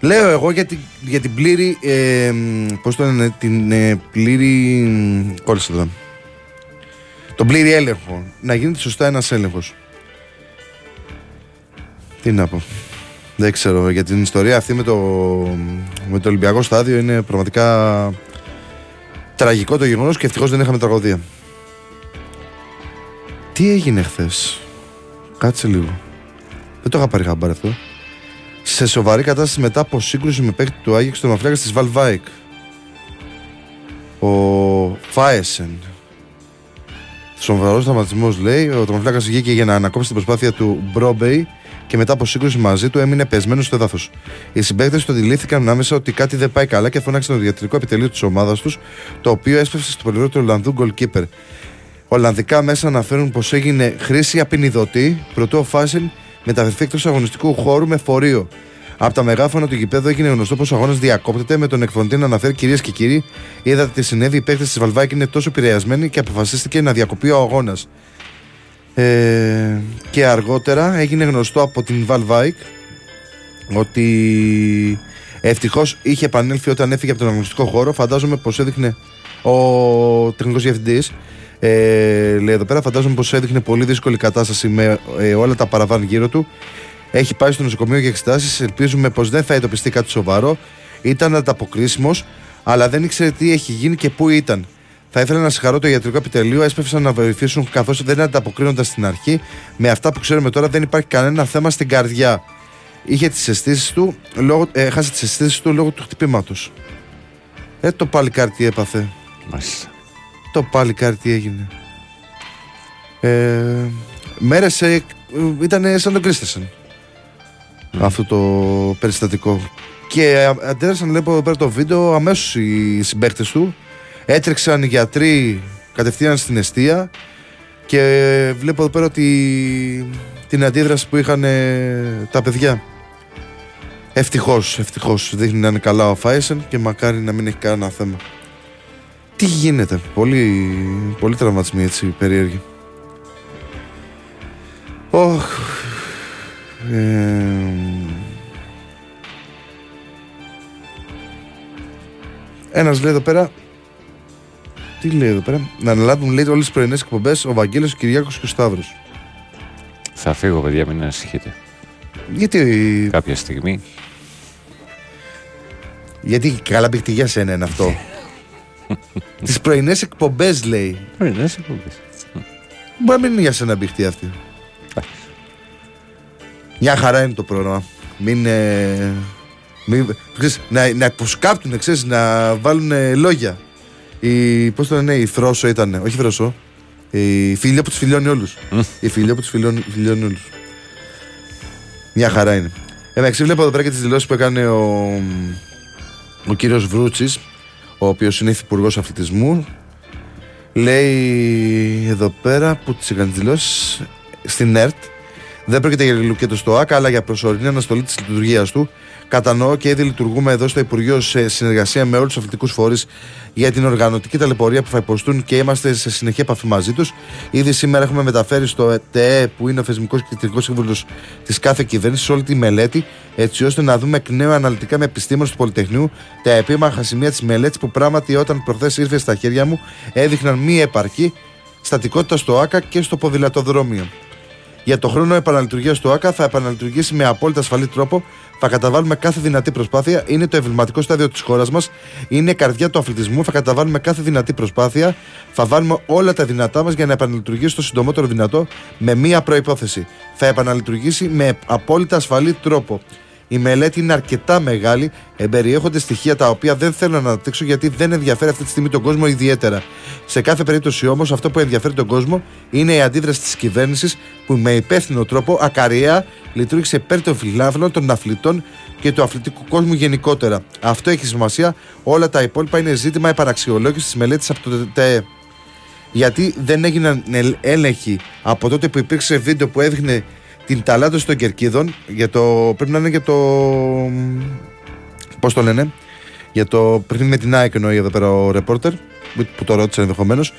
Λέω εγώ για την, για την πλήρη. Ε, Πώς το λένε, την ε, πλήρη. Κόλλησε εδώ. Τον πλήρη έλεγχο. Να γίνεται σωστά ένας έλεγχος. Τι να πω. Δεν ξέρω. Για την ιστορία αυτή με το, με το Ολυμπιακό στάδιο είναι πραγματικά τραγικό το γεγονός και ευτυχώς δεν είχαμε τραγωδία. Τι έγινε χθες; Κάτσε λίγο. Δεν το είχα πάρει χαμπάρι αυτό. Σε σοβαρή κατάσταση μετά από σύγκρουση με παίκτη του Άγιεξ του Μαφλάκα της Βαλβάικ. Ο Φάεσεν. Σοβαρός τραυματισμός λέει. Ο Τομαφλάκα βγήκε για να ανακόψει την προσπάθεια του Μπρόμπεϊ και μετά από σύγκρουση μαζί του έμεινε πεσμένος στο έδαφος. Οι συμπαίκτες του αντιλήφθηκαν άμεσα ότι κάτι δεν πάει καλά και φώναξαν το ιατρικό επιτελείο της ομάδας τους, το οποίο έσπευσε στο πλευρό του Ολλανδού γκολκίπερ. Ολλανδικά μέσα αναφέρουν πως έγινε χρήση απεινιδωτή προτού ο Φάσιν μεταφερθεί εκτός αγωνιστικού χώρου με φορείο. Από τα μεγάφωνα του γηπέδου έγινε γνωστό πως ο αγώνας διακόπτεται με τον εκφωνητή να αναφέρει κυρίες και κύριοι. Είδατε τι συνέβη, οι παίκτες της Βαλβάκη είναι τόσο επηρεασμένοι και αποφασίστηκε να διακοπεί ο αγώνας. Ε, και αργότερα έγινε γνωστό από την Βαλβάικ ότι ευτυχώς είχε επανέλθει όταν έφυγε από τον αγωνιστικό χώρο. Φαντάζομαι πως έδειχνε ο τεχνικός διευθυντής. Ε, λέει εδώ πέρα, φαντάζομαι πως έδειχνε πολύ δύσκολη κατάσταση με ε, όλα τα παραβάν γύρω του. Έχει πάει στο νοσοκομείο για εξετάσεις. Ελπίζουμε πως δεν θα εντοπιστεί κάτι σοβαρό. Ήταν ανταποκρίσιμος, αλλά δεν ήξερε τι έχει γίνει και πού ήταν. Θα ήθελα να συγχαρώ το ιατρικό επιτελείο. Έσπευσαν να βοηθήσουν καθώς δεν ανταποκρίνονταν στην αρχή. Με αυτά που ξέρουμε τώρα δεν υπάρχει κανένα θέμα στην καρδιά. είχε τις αισθήσεις του, λόγω, ε, έχασε τις αισθήσεις του λόγω του χτυπήματος. Ε, το παλικάρι τι έπαθε. Μάλιστα. Το παλικάρι τι έγινε. Ε, μέρες ε, ήταν σαν τον Κρίστεσεν. Αυτό το περιστατικό. Και α- αντέδρασαν, βλέπω εδώ πέρα το βίντεο, αμέσως οι συμπαίκτες του. Έτρεξαν οι γιατροί κατευθείαν στην αιστεία και βλέπω εδώ πέρα ότι την αντίδραση που είχαν ε, τα παιδιά. Ευτυχώς, ευτυχώς δείχνει να είναι καλά ο Φάισεν και μακάρι να μην έχει κανένα θέμα. Τι γίνεται, πολύ, πολύ τραυματισμοί έτσι περίεργοι. Οχ. Ε, ένας λέει εδώ πέρα τι λέει εδώ πέρα να αναλάβουν λέει όλες τις πρωινές εκπομπές ο Βαγγέλης, ο Κυριάκος και ο Σταύρος Θα φύγω, παιδιά, μην ανησυχείτε. γιατί, Κάποια στιγμή. γιατί καλά μπήκε για σένα είναι αυτό τις πρωινές εκπομπές λέει Ναι, ναι, σε εκπομπές. Μπορεί να μην είναι για σένα μπηχτή αυτή. Μια χαρά είναι το πρόγραμμα. Μην. Ε, μην ξέρεις, να, να υποσκάπτουν, ξέρεις, να βάλουν ε, λόγια. Η, πώς το λένε, η Θρόσο ήταν. Όχι Θρόσο. Η φιλία που τους φιλιώνει όλους. Η φιλία που τους φιλιώνει, φιλιώνει όλους. Μια χαρά είναι. Εντάξει, βλέπω εδώ πέρα και τις δηλώσεις που έκανε ο, ο κύριος Βρούτσης, ο οποίος είναι υφυπουργός αθλητισμού. Λέει εδώ πέρα που τις έκανε δηλώσεις στην ΕΡΤ. Δεν πρόκειται για λουκέτο στο ΑΚΑ, αλλά για προσωρινή αναστολή της λειτουργίας του. Κατανοώ και ήδη λειτουργούμε εδώ στο Υπουργείο σε συνεργασία με όλους τους αθλητικούς φορείς για την οργανωτική ταλαιπωρία που θα υποστούν και είμαστε σε συνεχή επαφή μαζί τους. Ήδη σήμερα έχουμε μεταφέρει στο ΕΤΕ, που είναι ο θεσμικός και κεντρικός σύμβουλος της κάθε κυβέρνησης, όλη τη μελέτη, έτσι ώστε να δούμε εκ νέου αναλυτικά με επιστήμονες του Πολυτεχνείου τα επίμαχα σημεία της μελέτης που πράγματι όταν προχθές ήρθε στα χέρια μου έδειχναν μη επαρκή στατικότητα στο ΑΚΑ και στο ποδηλατοδρόμιο. Για το χρόνο επαναλειτουργία του ΑΚΑ θα επαναλειτουργήσει με απόλυτα ασφαλή τρόπο. Θα καταβάλουμε κάθε δυνατή προσπάθεια. Είναι το εμβληματικό στάδιο της χώρας μας. Είναι η καρδιά του αθλητισμού. Θα καταβάλουμε κάθε δυνατή προσπάθεια. Θα βάλουμε όλα τα δυνατά μας για να επαναλειτουργήσει το συντομότερο δυνατό με μία προπόθεση. Θα επαναλειτουργήσει με απόλυτα ασφαλή τρόπο. Η μελέτη είναι αρκετά μεγάλη, εμπεριέχονται στοιχεία τα οποία δεν θέλω να αναπτύξω γιατί δεν ενδιαφέρει αυτή τη στιγμή τον κόσμο ιδιαίτερα. Σε κάθε περίπτωση όμως, αυτό που ενδιαφέρει τον κόσμο είναι η αντίδραση της κυβέρνησης που με υπεύθυνο τρόπο ακαριέα λειτουργήσε υπέρ των φιλάθλων, των αθλητών και του αθλητικού κόσμου γενικότερα. Αυτό έχει σημασία. Όλα τα υπόλοιπα είναι ζήτημα επαναξιολόγησης της μελέτης από το ΤΕΕ. Γιατί δεν έγιναν ελ- έλεγχοι από τότε που υπήρξε βίντεο που έδειχνε την ταλάντωση των κερκίδων για το. Πρέπει να είναι για το. Πώς το λένε, για το παιχνίδι με την ΑΕΚ εννοεί εδώ πέρα ο ρεπόρτερ, που που το ρώτησε ενδεχομένως,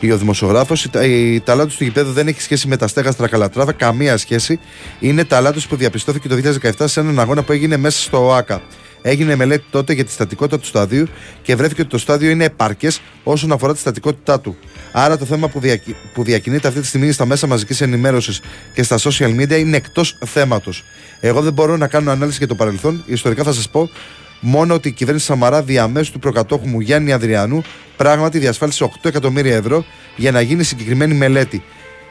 ή ο δημοσιογράφος. Η, η ταλάντωση του γηπέδου δεν έχει σχέση με τα στέγαστρα καλατράβα, καμία σχέση. Είναι ταλάντωση που διαπιστώθηκε το 2017 σε έναν αγώνα που έγινε μέσα στο ΟΑΚΑ. Έγινε μελέτη τότε για τη στατικότητα του σταδίου και βρέθηκε ότι το στάδιο είναι επαρκέ όσον αφορά τη στατικότητά του. Άρα το θέμα που, διακι... που διακινείται αυτή τη στιγμή στα μέσα μαζικής ενημέρωσης και στα social media είναι εκτός θέματος. Εγώ δεν μπορώ να κάνω ανάλυση για το παρελθόν. Ιστορικά θα σας πω μόνο ότι η κυβέρνηση Σαμαρά διαμέσου του προκατόχου μου Γιάννη Αδριανού πράγματι διασφάλισε 8 εκατομμύρια ευρώ για να γίνει συγκεκριμένη μελέτη.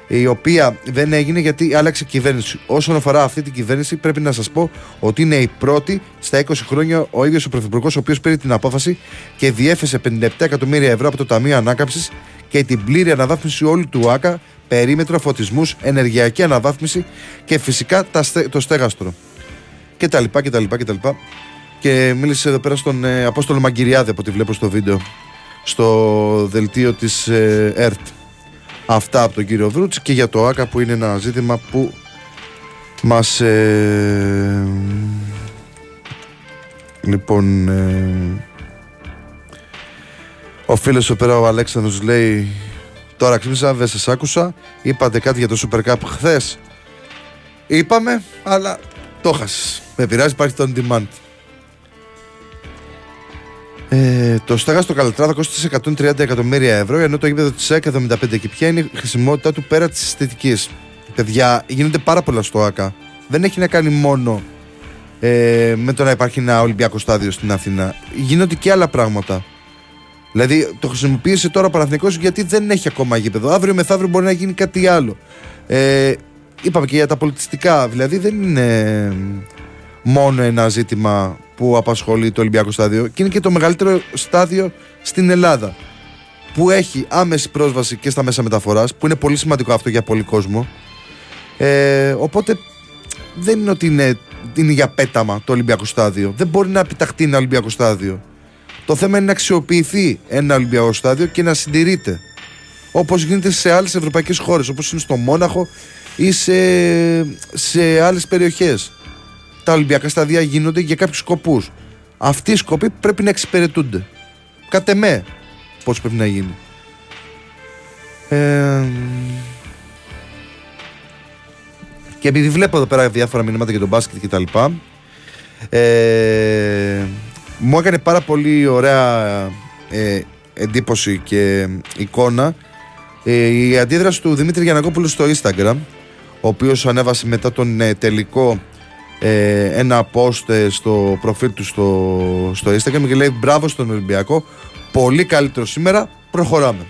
Η οποία δεν έγινε γιατί άλλαξε κυβέρνηση. Όσον αφορά αυτή την κυβέρνηση, πρέπει να σας πω ότι είναι η πρώτη στα 20 χρόνια ο ίδιος ο Πρωθυπουργός, ο οποίος πήρε την απόφαση και διέφεσε 57 εκατομμύρια ευρώ από το Ταμείο Ανάκαμψης και την πλήρη αναβάθμιση όλου του ΆΚΑ, περίμετρο, φωτισμούς, ενεργειακή αναβάθμιση και φυσικά τα στε- το στέγαστρο. Και τα λοιπά και τα λοιπά και τα λοιπά. Και μίλησε εδώ πέρα στον ε, Απόστολο Μαγκυριάδη από ό,τι βλέπω στο βίντεο στο δελτίο της ε, ΕΡΤ. Αυτά από τον κύριο Βρούτς και για το ΆΚΑ που είναι ένα ζήτημα που μας ε, λοιπόν ε, ο φίλος εδώ πέρα ο Αλέξανδρος λέει τώρα ξύπνησα δεν σας άκουσα. Είπατε κάτι για το Super Cup χθες είπαμε αλλά το χάσες με πειράζει υπάρχει το on demand ε, το στέγαστο Καλατράδα κόστησε 130 εκατομμύρια ευρώ, ενώ το γήπεδο της ΕΚΑ 75. Και ποια είναι η χρησιμότητά του πέρα της αισθητικής; Παιδιά, γίνονται πάρα πολλά στο ΑΚΑ. Δεν έχει να κάνει μόνο ε, με το να υπάρχει ένα Ολυμπιακό στάδιο στην Αθήνα. Γίνονται και άλλα πράγματα. Δηλαδή, το χρησιμοποίησε τώρα ο Παναθηναϊκός γιατί δεν έχει ακόμα γήπεδο. Αύριο μεθαύριο μπορεί να γίνει κάτι άλλο. Ε, είπαμε και για τα πολιτιστικά. Δηλαδή, δεν είναι μόνο ένα ζήτημα που απασχολεί το Ολυμπιακό Στάδιο και είναι και το μεγαλύτερο στάδιο στην Ελλάδα που έχει άμεση πρόσβαση και στα μέσα μεταφοράς που είναι πολύ σημαντικό αυτό για πολύ κόσμο. Ε, οπότε δεν είναι ότι είναι, είναι για πέταμα το Ολυμπιακό Στάδιο. Δεν μπορεί να επιταχτεί ένα Ολυμπιακό Στάδιο. Το θέμα είναι να αξιοποιηθεί ένα Ολυμπιακό Στάδιο και να συντηρείται όπως γίνεται σε άλλες ευρωπαϊκές χώρες όπως είναι στο Μόναχο ή σε, σε άλλες περιοχές τα Ολυμπιακά στάδια γίνονται για κάποιους σκοπούς. Αυτοί οι σκοποί πρέπει να εξυπηρετούνται. Κατ' εμέ, πώς πρέπει να γίνει. Ε, και επειδή βλέπω εδώ πέρα διάφορα μηνύματα για τον μπάσκετ και τα λοιπά, ε, μου έκανε πάρα πολύ ωραία ε, εντύπωση και εικόνα ε, η αντίδραση του Δημήτρη Γιανακόπουλου στο Instagram ο οποίος ανέβασε μετά τον ε, τελικό ε, ένα post ε, στο προφίλ του στο, στο Instagram και λέει μπράβο στον Ολυμπιακό πολύ καλύτερο σήμερα προχωράμε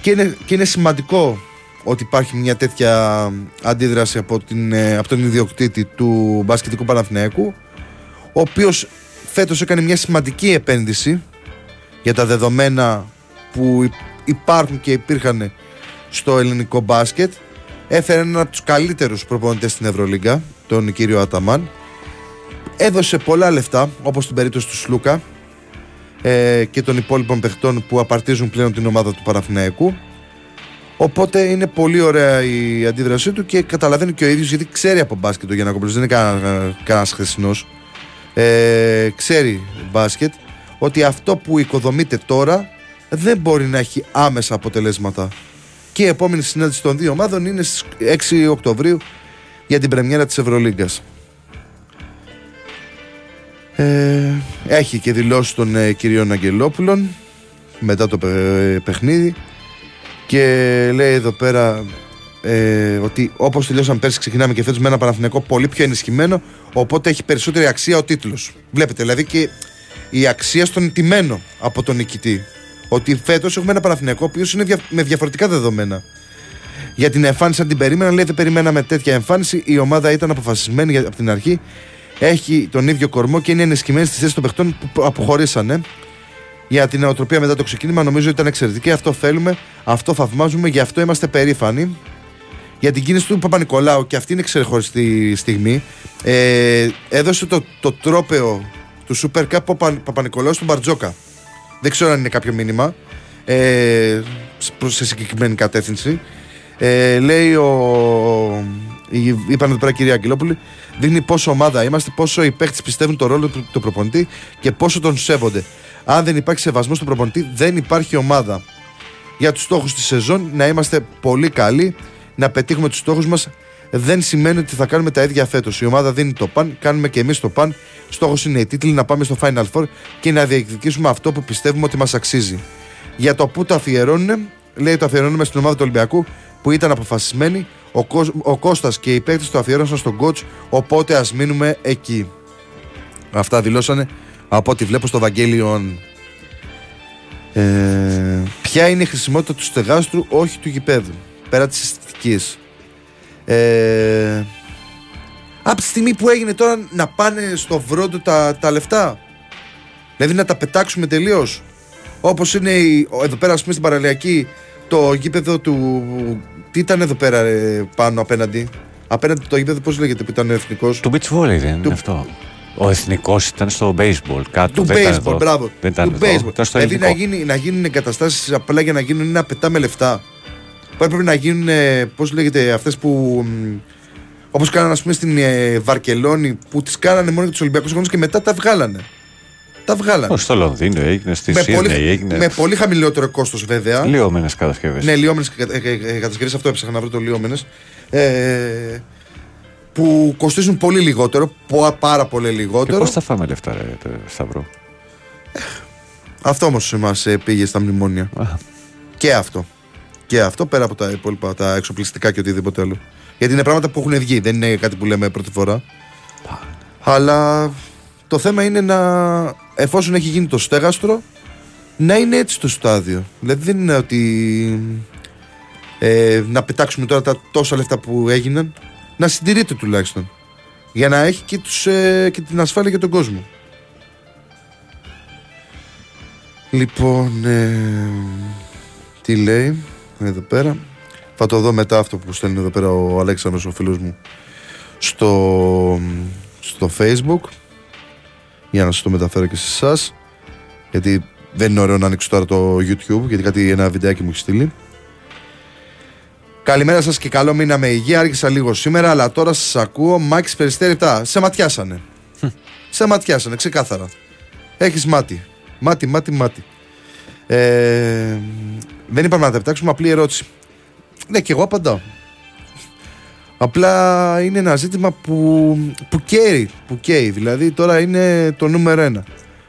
και είναι, και είναι σημαντικό ότι υπάρχει μια τέτοια αντίδραση από, την, ε, από τον ιδιοκτήτη του μπασκετικού Παναθηναϊκού ο οποίος φέτος έκανε μια σημαντική επένδυση για τα δεδομένα που υπάρχουν και υπήρχαν στο ελληνικό μπάσκετ Έφερε έναν από τους καλύτερους προπονητές στην Ευρωλίγκα, τον κύριο Αταμάν. Έδωσε πολλά λεφτά, όπως στην περίπτωση του Σλούκα ε, και των υπόλοιπων παιχτών που απαρτίζουν πλέον την ομάδα του Παραθυναϊκού. Οπότε είναι πολύ ωραία η αντίδρασή του και καταλαβαίνει και ο ίδιος γιατί ξέρει από μπάσκετ ο Γιάννα δεν είναι κανένα χθεσινός. Ε, ξέρει μπάσκετ ότι αυτό που οικοδομείται τώρα δεν μπορεί να έχει άμεσα αποτελέσματα και η επόμενη συνάντηση των δύο ομάδων είναι στις 6 Οκτωβρίου για την πρεμιέρα της Ευρωλίγκας. Ε, έχει και δηλώσει των ε, κυρίων Αγγελόπουλων μετά το παιχνίδι και λέει εδώ πέρα ε, ότι όπως τελειώσαμε πέρσι ξεκινάμε και φέτος με ένα Παναθηναϊκό πολύ πιο ενισχυμένο οπότε έχει περισσότερη αξία ο τίτλος. Βλέπετε δηλαδή και η αξία στον τιμένο από τον νικητή ότι φέτος έχουμε ένα Παναθηναϊκό ο οποίος είναι με διαφορετικά δεδομένα. Για την εμφάνιση, αν την περίμενα, λέει δεν περιμέναμε τέτοια εμφάνιση. Η ομάδα ήταν αποφασισμένη από την αρχή. Έχει τον ίδιο κορμό και είναι ενισχυμένη στι θέσει των παιχτών που αποχωρήσανε. Για την νοοτροπία μετά το ξεκίνημα νομίζω ότι ήταν εξαιρετική. Αυτό θέλουμε, αυτό θαυμάζουμε, γι' αυτό είμαστε περήφανοι. Για την κίνηση του Παπα-Νικολάου και αυτή είναι ξεχωριστή στιγμή. Ε, έδωσε το, το τρόπεο του Super Cup ο Παπα-Νικολάου στον Μπαρτζόκα. Δεν ξέρω αν είναι κάποιο μήνυμα ε, σε συγκεκριμένη κατεύθυνση. Ε, λέει ο. Είπαν εδώ πέρα κυρία Αγγελόπουλη, δείχνει πόσο ομάδα είμαστε, πόσο οι παίκτες πιστεύουν το ρόλο του, του προπονητή και πόσο τον σέβονται. Αν δεν υπάρχει σεβασμός στον προπονητή, δεν υπάρχει ομάδα. Για τους στόχους της σεζόν να είμαστε πολύ καλοί, να πετύχουμε τους στόχους μας δεν σημαίνει ότι θα κάνουμε τα ίδια φέτος. Η ομάδα δίνει το παν, κάνουμε και εμείς το παν. Στόχος είναι οι τίτλοι να πάμε στο Final Four και να διεκδικήσουμε αυτό που πιστεύουμε ότι μας αξίζει. Για το που το αφιερώνουν, λέει το αφιερώνουμε στην ομάδα του Ολυμπιακού που ήταν αποφασισμένοι. Ο, ο Κώστας και οι παίκτες το αφιέρωσαν στον coach, οπότε ας μείνουμε εκεί. Αυτά δηλώσανε από ό,τι βλέπω στο Βαγγέλιο. Ε, ποια είναι η χρησιμότητα του στεγάστρου, όχι του γηπέδου, πέρα της αισθητικής; Ε, από τη στιγμή που έγινε τώρα να πάνε στο βρόντο τα, τα λεφτά. Δηλαδή να τα πετάξουμε τελείως. Όπως είναι η, εδώ πέρα, ας πούμε, στην παραλιακή το γήπεδο του. Τι ήταν εδώ πέρα πάνω απέναντι; Απέναντι το γήπεδο, πώς λέγεται που ήταν εθνικός; Το beach volley δεν είναι αυτό. Ο εθνικός ήταν στο baseball. Κάτω, του δεν baseball, ήταν εδώ. μπράβο. Δεν ήταν του εδώ. baseball. Ήταν στο δηλαδή ελληνικό. να, γίνει, να γίνουν εγκαταστάσεις απλά για να γίνουν είναι να πετάμε λεφτά. Που έπρεπε να γίνουν, πώς λέγεται, αυτές που. Όπως κάνανε, ας πούμε, στην ε, Βαρκελόνη, που τις κάνανε μόνο για τους Ολυμπιακούς Αγώνες και μετά τα βγάλανε. Τα βγάλανε. Πώς στο Λονδίνο έγινε, στη με, Σίδνεϊ πολύ, έγινε. με πολύ χαμηλότερο κόστος βέβαια. Λιώμενες κατασκευές. Ναι, λιώμενες κατασκευές, αυτό έψαχνα να βρω το λιώμενες. Ε, που κοστίζουν πολύ λιγότερο, πο- πάρα πολύ Και λιγότερο. πώς θα φάμε λεφτά, ρε, το Σταυρό; Αυτό όμως μα πήγε στα μνημόνια. Α, Και αυτό. Και αυτό πέρα από τα υπόλοιπα, τα εξοπλιστικά και οτιδήποτε άλλο. Γιατί είναι πράγματα που έχουν βγει, δεν είναι κάτι που λέμε πρώτη φορά. Αλλά το θέμα είναι να, εφόσον έχει γίνει το στέγαστρο, να είναι έτσι το στάδιο. Δηλαδή δεν είναι ότι ε, να πετάξουμε τώρα τα τόσα λεφτά που έγιναν, να συντηρείται τουλάχιστον. Για να έχει και, τους, ε, και την ασφάλεια για τον κόσμο. Λοιπόν, ε, τι λέει; Εδώ πέρα. Θα το δω μετά αυτό που στέλνει εδώ πέρα ο Αλέξανδρος, ο φίλος μου, στο, στο facebook. Για να σας το μεταφέρω και σε εσάς. γιατί δεν είναι ωραίο να ανοίξω τώρα το YouTube γιατί κάτι ένα βιντεάκι μου έχει στείλει. Καλημέρα σας και καλό μήνα με υγεία. Άρχισα λίγο σήμερα αλλά τώρα σας ακούω. Μάκης Περιστέρη Σε ματιάσανε. Σε ματιάσανε ξεκάθαρα. Έχεις μάτι. Μάτι μάτι μάτι ε, Δεν είπαμε να τα πετάξουμε απλή ερώτηση Ναι και εγώ απαντάω Απλά είναι ένα ζήτημα που, που καίει, που καίει. Δηλαδή τώρα είναι το νούμερο ένα.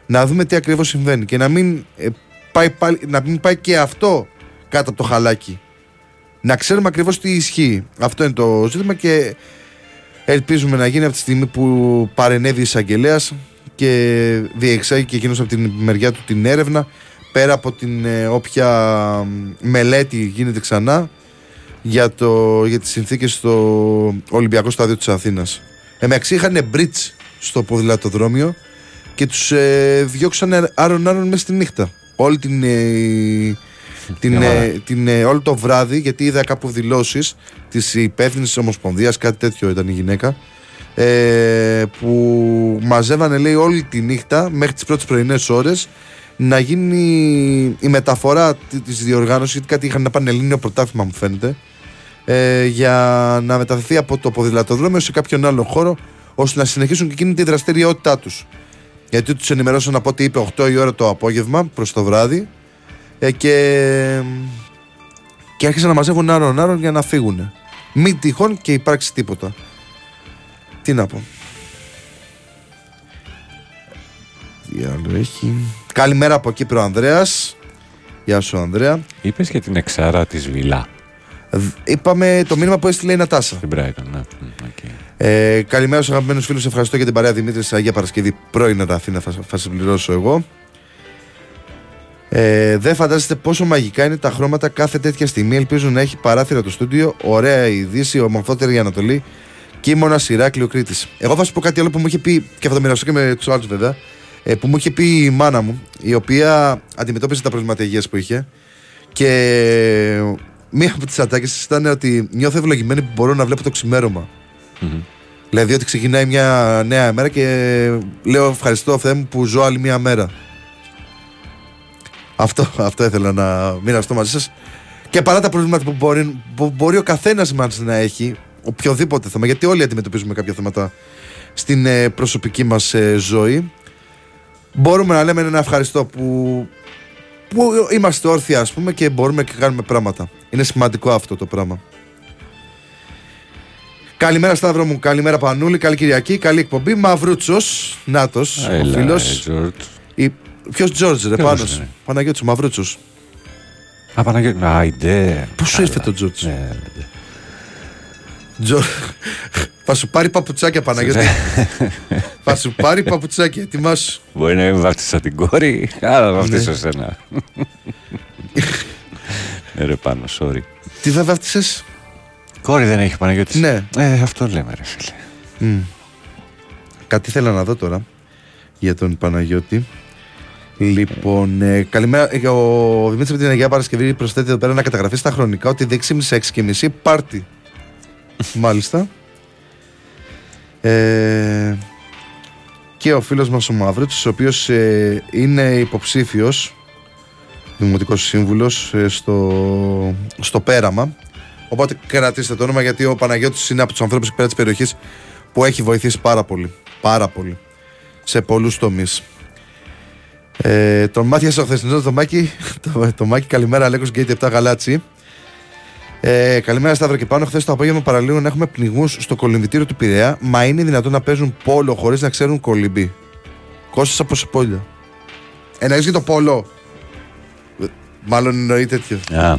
Να δούμε τι ακριβώς συμβαίνει και να μην, ε, πάει, πάλι, να μην πάει και αυτό κάτω από το χαλάκι. Να ξέρουμε ακριβώς τι ισχύει. Αυτό είναι το ζήτημα και ελπίζουμε να γίνει από τη στιγμή που παρενέβη η εισαγγελέας και διεξάγει και εκείνος από την μεριά του την έρευνα πέρα από την ε, όποια μελέτη γίνεται ξανά για, το, για τις συνθήκες στο Ολυμπιακό Στάδιο της Αθήνας. Εμεξή είχαν μπρίτς στο ποδηλατοδρόμιο και τους ε, διώξανε άρον άρον μέσα στη νύχτα. Όλη την, ε, την, ε, την, ε, όλο το βράδυ γιατί είδα κάπου δηλώσεις της υπεύθυνη ομοσπονδίας, κάτι τέτοιο ήταν η γυναίκα ε, που μαζεύανε λέει όλη τη νύχτα μέχρι τις πρώτες πρωινές ώρες να γίνει η μεταφορά της διοργάνωσης γιατί κάτι είχαν να πάνε ελληνικό πρωτάθλημα μου φαίνεται ε, για να μεταφερθεί από το ποδηλατοδρόμιο σε κάποιον άλλο χώρο ώστε να συνεχίσουν και εκείνη τη δραστηριότητά τους. Γιατί τους ενημερώσαν από ό,τι είπε 8 η ώρα το απόγευμα προς το βράδυ ε, και, και άρχισαν να μαζεύουν άρον άρον για να φύγουν. Μην τυχόν και υπάρξει τίποτα. Τι να πω. Τι άλλο έχει. Καλημέρα από Κύπρο Ανδρέας. Γεια σου Ανδρέα. Είπες και την εξάρα της Βιλά. Είπαμε το μήνυμα που έστειλε η Νατάσα. Στην Brighton, ναι. Okay. Ε, καλημέρα στους αγαπημένους φίλους. Ευχαριστώ για την παρέα Δημήτρης Αγία Παρασκευή. Πρώην Αθήνα, θα, θα συμπληρώσω εγώ. Ε, δεν φαντάζεστε πόσο μαγικά είναι τα χρώματα κάθε τέτοια στιγμή. Ελπίζω να έχει παράθυρα το στούντιο. Ωραία η Δύση, ομορφότερη η Ανατολή. Κίμωνα Ηράκλειο Κρήτης. Εγώ θα σου πω κάτι άλλο που μου είχε πει και θα το μοιραστώ και με τους άλλους βέβαια. Ε, που μου είχε πει η μάνα μου, η οποία αντιμετώπιζε τα προβλήματα υγείας που είχε. Και μία από τις ατάκες ήταν ότι νιώθω ευλογημένη που μπορώ να βλέπω το ξημέρωμα. Mm-hmm. Δηλαδή ότι ξεκινάει μια νέα μέρα και λέω ευχαριστώ Θεέ μου που ζω άλλη μια μέρα. Αυτό, αυτό ήθελα να μοιραστώ μαζί σας. Και παρά τα προβλήματα που μπορεί, που μπορεί ο καθένας μας να έχει, οποιοδήποτε θέμα, γιατί όλοι αντιμετωπίζουμε κάποια θέματα στην ε, προσωπική μας ε, ζωή, μπορούμε να λέμε ένα ευχαριστώ που που είμαστε όρθιοι ας πούμε και μπορούμε και κάνουμε πράγματα. Είναι σημαντικό αυτό το πράγμα. Καλημέρα Σταύρο μου, καλημέρα Πανούλη, καλή Κυριακή, καλή εκπομπή. Μαυρούτσος, Νάτος, ο φίλος. Ποιος Τζόρτζ, ρε πάνω. Παναγιώτης, Μαυρούτσος. Α, Παναγιώτη, άιντε. Πού σου ήρθε το Τζόρτζ. Ναι, ναι, ναι. Θα σου πάρει παπουτσάκια Παναγιώτη. Θα σου πάρει παπουτσάκια, ετοιμάσου. Μπορεί να μην βάφτισα την κόρη, αλλά θα βάφτισα σένα. Ναι ρε πάνω, sorry. Τι θα βάφτισες; Κόρη δεν έχει Παναγιώτης. Ναι. Ε, αυτό λέμε ρε φίλε. Κάτι θέλω να δω τώρα για τον Παναγιώτη. Λοιπόν, ε, καλημέρα. Ε, ο Δημήτρης από την Αγία Παρασκευή προσθέτει εδώ πέρα να καταγραφεί στα χρονικά ότι 6.30 σε 6.30 πάρτι. Μάλιστα. Ε, και ο φίλος μας ο Μαύρος, ο οποίος ε, είναι υποψήφιος δημοτικός σύμβουλος ε, στο, στο Πέραμα. Οπότε κρατήστε το όνομα γιατί ο Παναγιώτης είναι από τους ανθρώπους πέρα της περιοχής που έχει βοηθήσει πάρα πολύ. Πάρα πολύ. Σε πολλούς τομείς. Ε, τον μάτια στο χθεσινό το Μάκη, το, το Μάκη καλημέρα Αλέκος Γκέιτ 7 Γαλάτσι. Ε, καλημέρα Σταύρο και πάνω. Χθες το απόγευμα παραλίγο να έχουμε πνιγμούς στο κολυμβητήριο του Πειραιά. Μα είναι δυνατόν να παίζουν πόλο χωρίς να ξέρουν κολυμπή. Κόσε από Σεπόλια. Εννοεί για το πόλο. Μάλλον εννοεί τέτοιο. Yeah.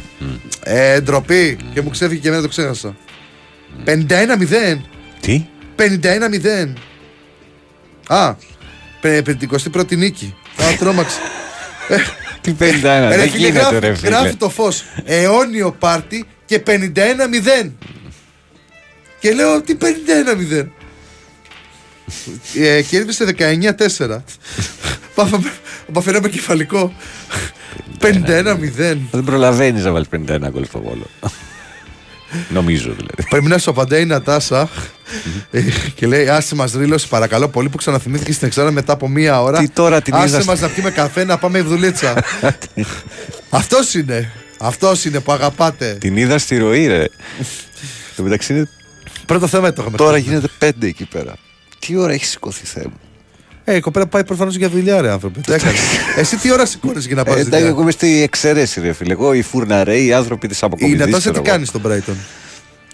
Ε, ντροπή. Και μου ξέφυγε και εμένα το ξέχασα. 51-0. Τι; 51-0. Α, 51η νίκη. Α, τρόμαξε. Τι 51, δεν γίνεται ρε φίλε. Γράφει το φως. Αιώνιο πάρτι και 51-0. Και λέω τι 51-0. Ε, κέρδισε 19-4. Πάμε με κεφαλικό. 51-0. Δεν προλαβαίνεις να βάλεις 51 γκολ στο βόλο. Νομίζω δηλαδή. Πρέπει να σου απαντάει η Νατάσα ε, και λέει: Άσε μας ρίλο, παρακαλώ πολύ που ξαναθυμήθηκε στην Εξάρα μετά από μία ώρα. Τι τώρα την Άσε είδα μας στη- να πιούμε καφέ να πάμε δουλίτσα. Αυτός είναι. Αυτός είναι που αγαπάτε. Την είδα στη ροή, ρε. Το μεταξύ είναι Πρώτο θέμα το είχαμε. τώρα γίνεται πέντε εκεί πέρα. Τι ώρα έχει σηκωθεί θέμα. Ε, η κοπέλα πάει προφανώς για δουλειά, ρε άνθρωπε. Τι έκανες; Εσύ τι ώρα σηκώνει για να πας Ε, εντάξει, δουλειά; εγώ είμαι στη εξαίρεση, ρε φίλε. Εγώ οι φούρναροι, οι άνθρωποι της Η αποκομιδή. Νατάσα τι κάνεις στον Brighton;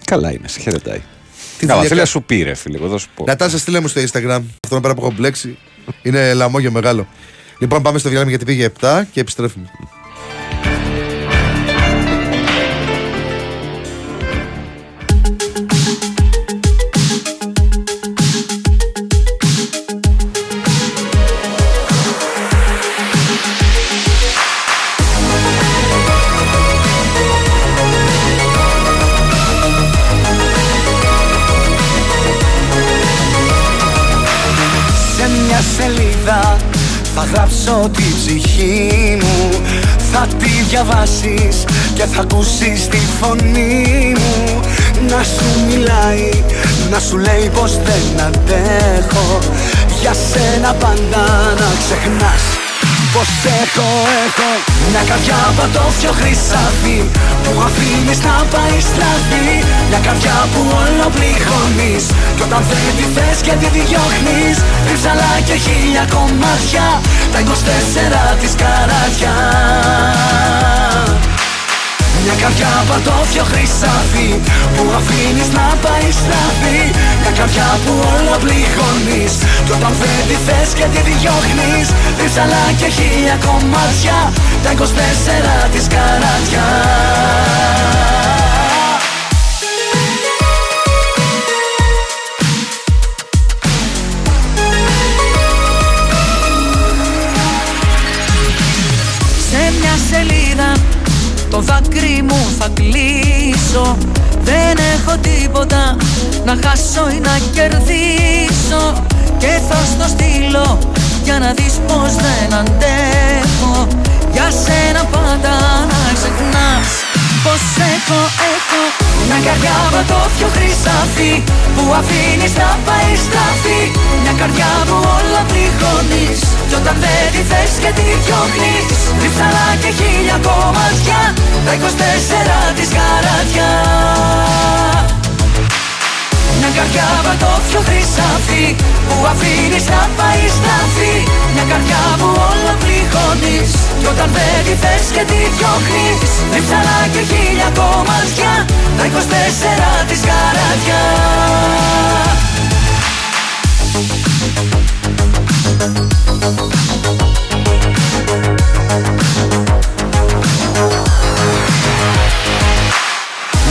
Καλά είναι, σε χαιρετάει. Τι Καλά, δουλειά θέλει να κα- σου πει, ρε φίλε. Εγώ θα σου πω. Νατάσα, στείλε μου στο Instagram; Αυτό να πέρα που έχω μπλέξει. Είναι λαμόγιο μεγάλο. Λοιπόν, πάμε στο διάλειμμα γιατί πήγε 7 και επιστρέφουμε. Γράψω τη ψυχή μου. Θα τη διαβάσεις και θα ακούσεις τη φωνή μου. Να σου μιλάει, να σου λέει πως δεν αντέχω. Για σένα πάντα να ξεχνάς πως έχω, έχω Μια καρδιά πατώφιο χρυσάφι Που αφήνεις να πάει στραφή. Μια καρδιά που όλο πληγώνεις Κι όταν δεν τη θες και τη διώχνεις Ρίψαλα και χίλια κομμάτια Τα 24 της καράτια μια καρδιά πατώφιο χρυσάφι Που αφήνεις να πάει στραφή Μια καρδιά που όλο πληγώνεις Κι όταν δεν τη θες και τη διώχνεις. Ρίψαλα και χίλια κομμάτια Τα 24 της καράτια το δάκρυ μου θα κλείσω. Δεν έχω τίποτα να χάσω ή να κερδίσω. Και θα στο στείλω για να δεις πως δεν αντέχω Για σένα πάντα να ξεχνάς πως έχω, έχω Μια καρδιά πατώφιο χρυσάφι Που αφήνεις να πάει στραφή Μια καρδιά που όλα πληγώνεις Κι όταν δεν τη θες και τη διώχνεις. Ρίψαλα και χίλια κομμάτια Τα 24 της καράτια μια καρδιά πατώφιο χρυσάφι Που αφήνεις να πάει στραφή Μια καρδιά που όλα πληγώνεις Κι όταν δεν τη θες και τη διώχνεις. Ρίψαλα και χίλια κομμάτια Τα 24 της καράτια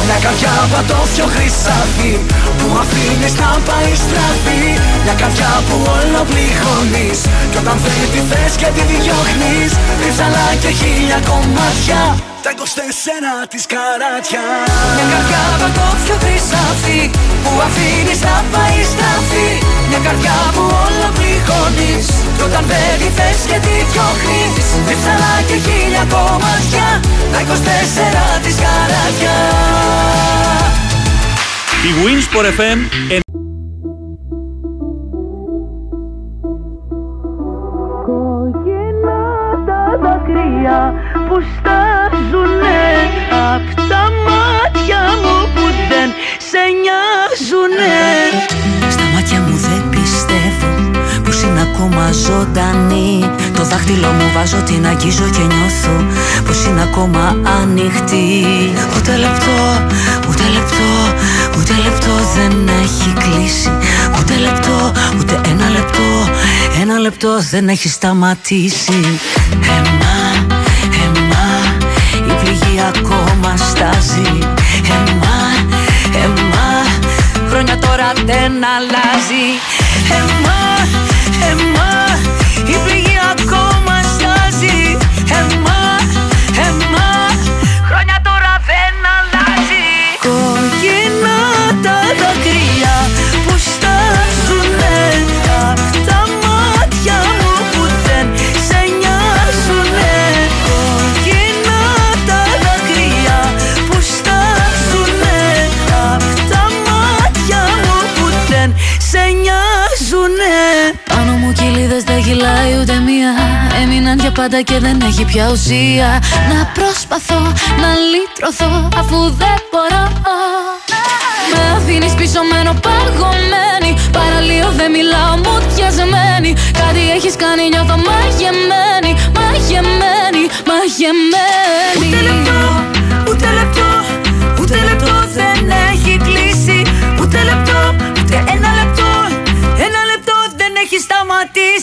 Μια καρδιά πατώφιο χρυσάφι Που αφήνεις να πάει στραφή. Μια καρδιά που όλο πληγώνεις. Κι όταν δεν τη θες και τη διώχνεις Ρίψαλα και χίλια κομμάτια Τα 24 της καράτια. Μια καρδιά πατώφιο χρυσάφι Που αφήνεις να πάει στραφή Μια καρδιά που όλο πληγώνεις Κι όταν δεν τη θες και τη διώχνεις. Ρίψαλα και χίλια κομμάτια Τα 24 της καράτια. Η Winsport FM Κόκκινα τα δάκρυα που στάζουνε. Απ' τα μάτια μου που δεν σε νοιάζουνε. Στα μάτια μου δεν πιστεύω πως είναι ακόμα ζωντανή. Το δάχτυλό μου βάζω, την αγγίζω και νιώθω πως είναι ακόμα ανοιχτή. Ούτε λεπτό, ούτε λεπτό, ούτε λεπτό δεν έχει κλείσει. Ούτε λεπτό, ούτε ένα λεπτό, ένα λεπτό δεν έχει σταματήσει. Εμάς, εμά, η πληγή ακόμα στάζει Εμά, εμά, χρόνια τώρα δεν αλλάζει. Εμά, εμά, για πάντα και δεν έχει πια ουσία. Να προσπαθώ να λύτρωθώ αφού δεν μπορώ. Με αφήνεις πίσω μένω παγωμένη. Παραλίω δεν μιλάω μου διασμένη Κάτι έχεις κάνει νιώθω μαγεμένη Μαγεμένη, μαγεμένη. Ούτε λεπτό, ούτε λεπτό, ούτε λεπτό δεν έχει κλείσει. Ούτε λεπτό, ούτε ένα λεπτό, ένα λεπτό δεν έχει σταματήσει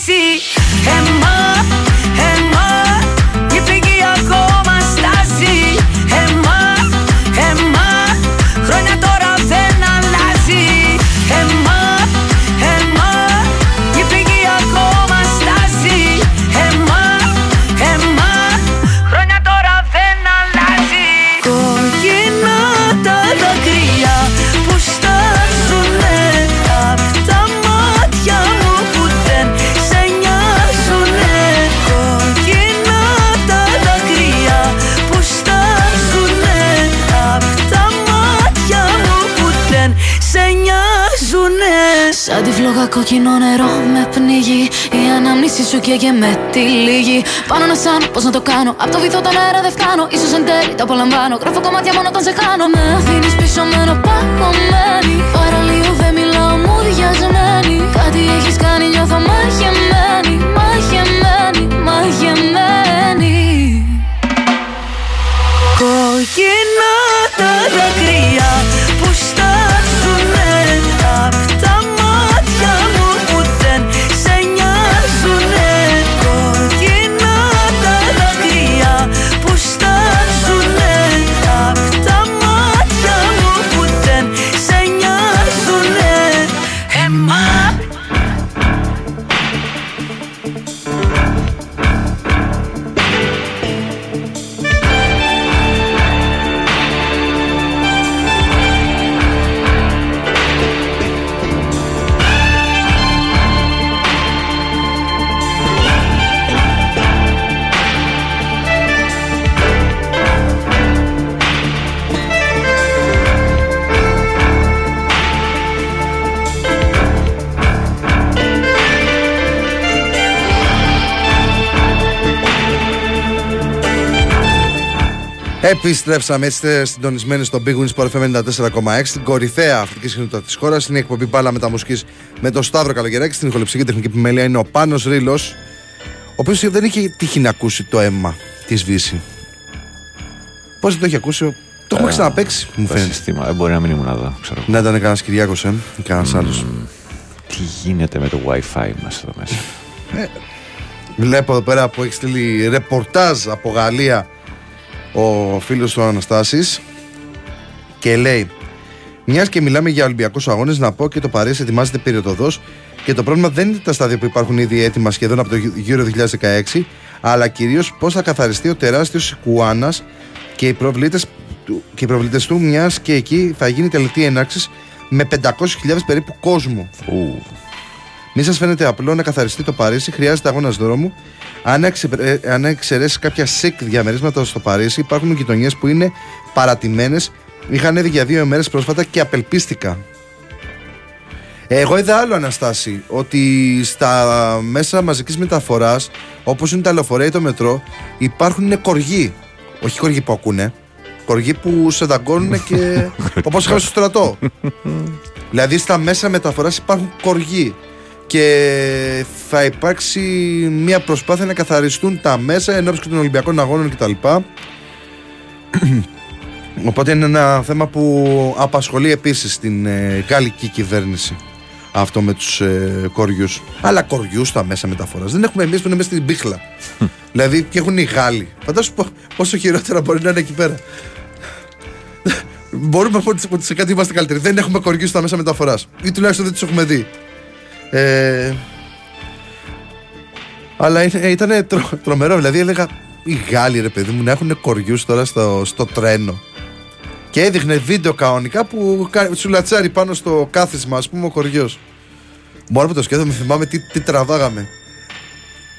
κόκκινο νερό με πνίγει. Η ανάμνηση σου καίγε με τη λίγη Πάνω να σαν, πώς να το κάνω. Απ' το βυθό τον αέρα δεν φτάνω. Ίσως εν τέλει το απολαμβάνω. Γράφω κομμάτια μόνο όταν σε χάνω. Με αφήνεις πίσω μένω παγωμένη. Παραλίω δεν μιλάω μου διασμένη Κάτι έχεις κάνει νιώθω μαγεμένη Μαγεμένη, μαγεμένη Επιστρέψαμε, είστε συντονισμένοι στο Big Wins Sport FM 94,6 την κορυφαία αυτική συχνότητα της χώρας. Είναι η εκπομπή Μπάλα Μεταμουσική με τον Σταύρο Καλογεράκη. Στην ηχοληψία και τεχνική επιμέλεια είναι ο Πάνος Ρήλος ο οποίος δεν είχε τύχει να ακούσει το αίμα της Βύση. Πώς δεν το έχει ακούσει, το έχουμε ξαναπέξει, μου Τα φαίνεται. συστήματα. Δεν μπορεί να μην ήμουν εδώ. Ξέρω. Να ήταν κανένας Κυριάκος, ε, ή κανένα άλλος. Τι γίνεται με το WiFi μας εδώ μέσα; Βλέπω εδώ πέρα που έχεις στείλει ρεπορτάζ από Γαλλία ο φίλος του Αναστάσης και λέει μιας και μιλάμε για Ολυμπιακούς Αγώνες, να πω και το Παρίσι ετοιμάζεται περιοδοδό και το πρόβλημα δεν είναι τα στάδια που υπάρχουν ήδη έτοιμα σχεδόν από το γύρο 2016, αλλά κυρίως πώς θα καθαριστεί ο τεράστιος Κουάνας και οι προβλήτες του, και οι προβλήτες του, μιας και εκεί θα γίνει τελετή έναρξης με 500.000 περίπου κόσμο. Ου, Μη σας φαίνεται απλό να καθαριστεί το Παρίσι, χρειάζεται αγώνας δρόμου. Αν, εξε, ε, αν εξαιρέσει κάποια σικ διαμερίσματα στο Παρίσι, υπάρχουν γειτονιές που είναι παρατημένες. Είχαν ανέβει για δύο μέρε πρόσφατα και απελπίστηκα. Εγώ είδα άλλο Αναστάση, ότι στα μέσα μαζικής μεταφοράς, όπως είναι τα λεωφορεία ή το μετρό, υπάρχουν κοργοί. Όχι κοργοί που ακούνε, κοργοί που σε δαγκώνουν και όπως είχαμε στο στρατό. δηλαδή στα μέσα μεταφοράς υπάρχουν κοργοί και θα υπάρξει μια προσπάθεια να καθαριστούν τα μέσα ενώπιση και των Ολυμπιακών Αγώνων κτλ. Οπότε είναι ένα θέμα που απασχολεί επίσης την ε, γαλλική κυβέρνηση αυτό με τους ε, κοριούς. Αλλά κοριούς στα μέσα μεταφοράς. Δεν έχουμε εμείς που είναι μέσα στην πίχλα. δηλαδή και έχουν οι Γάλλοι. Φαντάσου πο- πόσο χειρότερα μπορεί να είναι εκεί πέρα. Μπορούμε να πούμε ότι σε κάτι είμαστε καλύτεροι. Δεν έχουμε κοριούς στα μέσα μεταφοράς. Ή τουλάχιστον δεν τους έχουμε δει. Ε, αλλά ήταν τρο, τρομερό. Δηλαδή έλεγα οι Γάλλοι ρε παιδί μου να έχουν κοριούς τώρα στο, στο τρένο. Και έδειχνε βίντεο κανονικά που κα- σου λατσάρει πάνω στο κάθισμα, ας πούμε, ο κοριός. Μόνο που το σκέφτομαι, θυμάμαι τι, τι τραβάγαμε.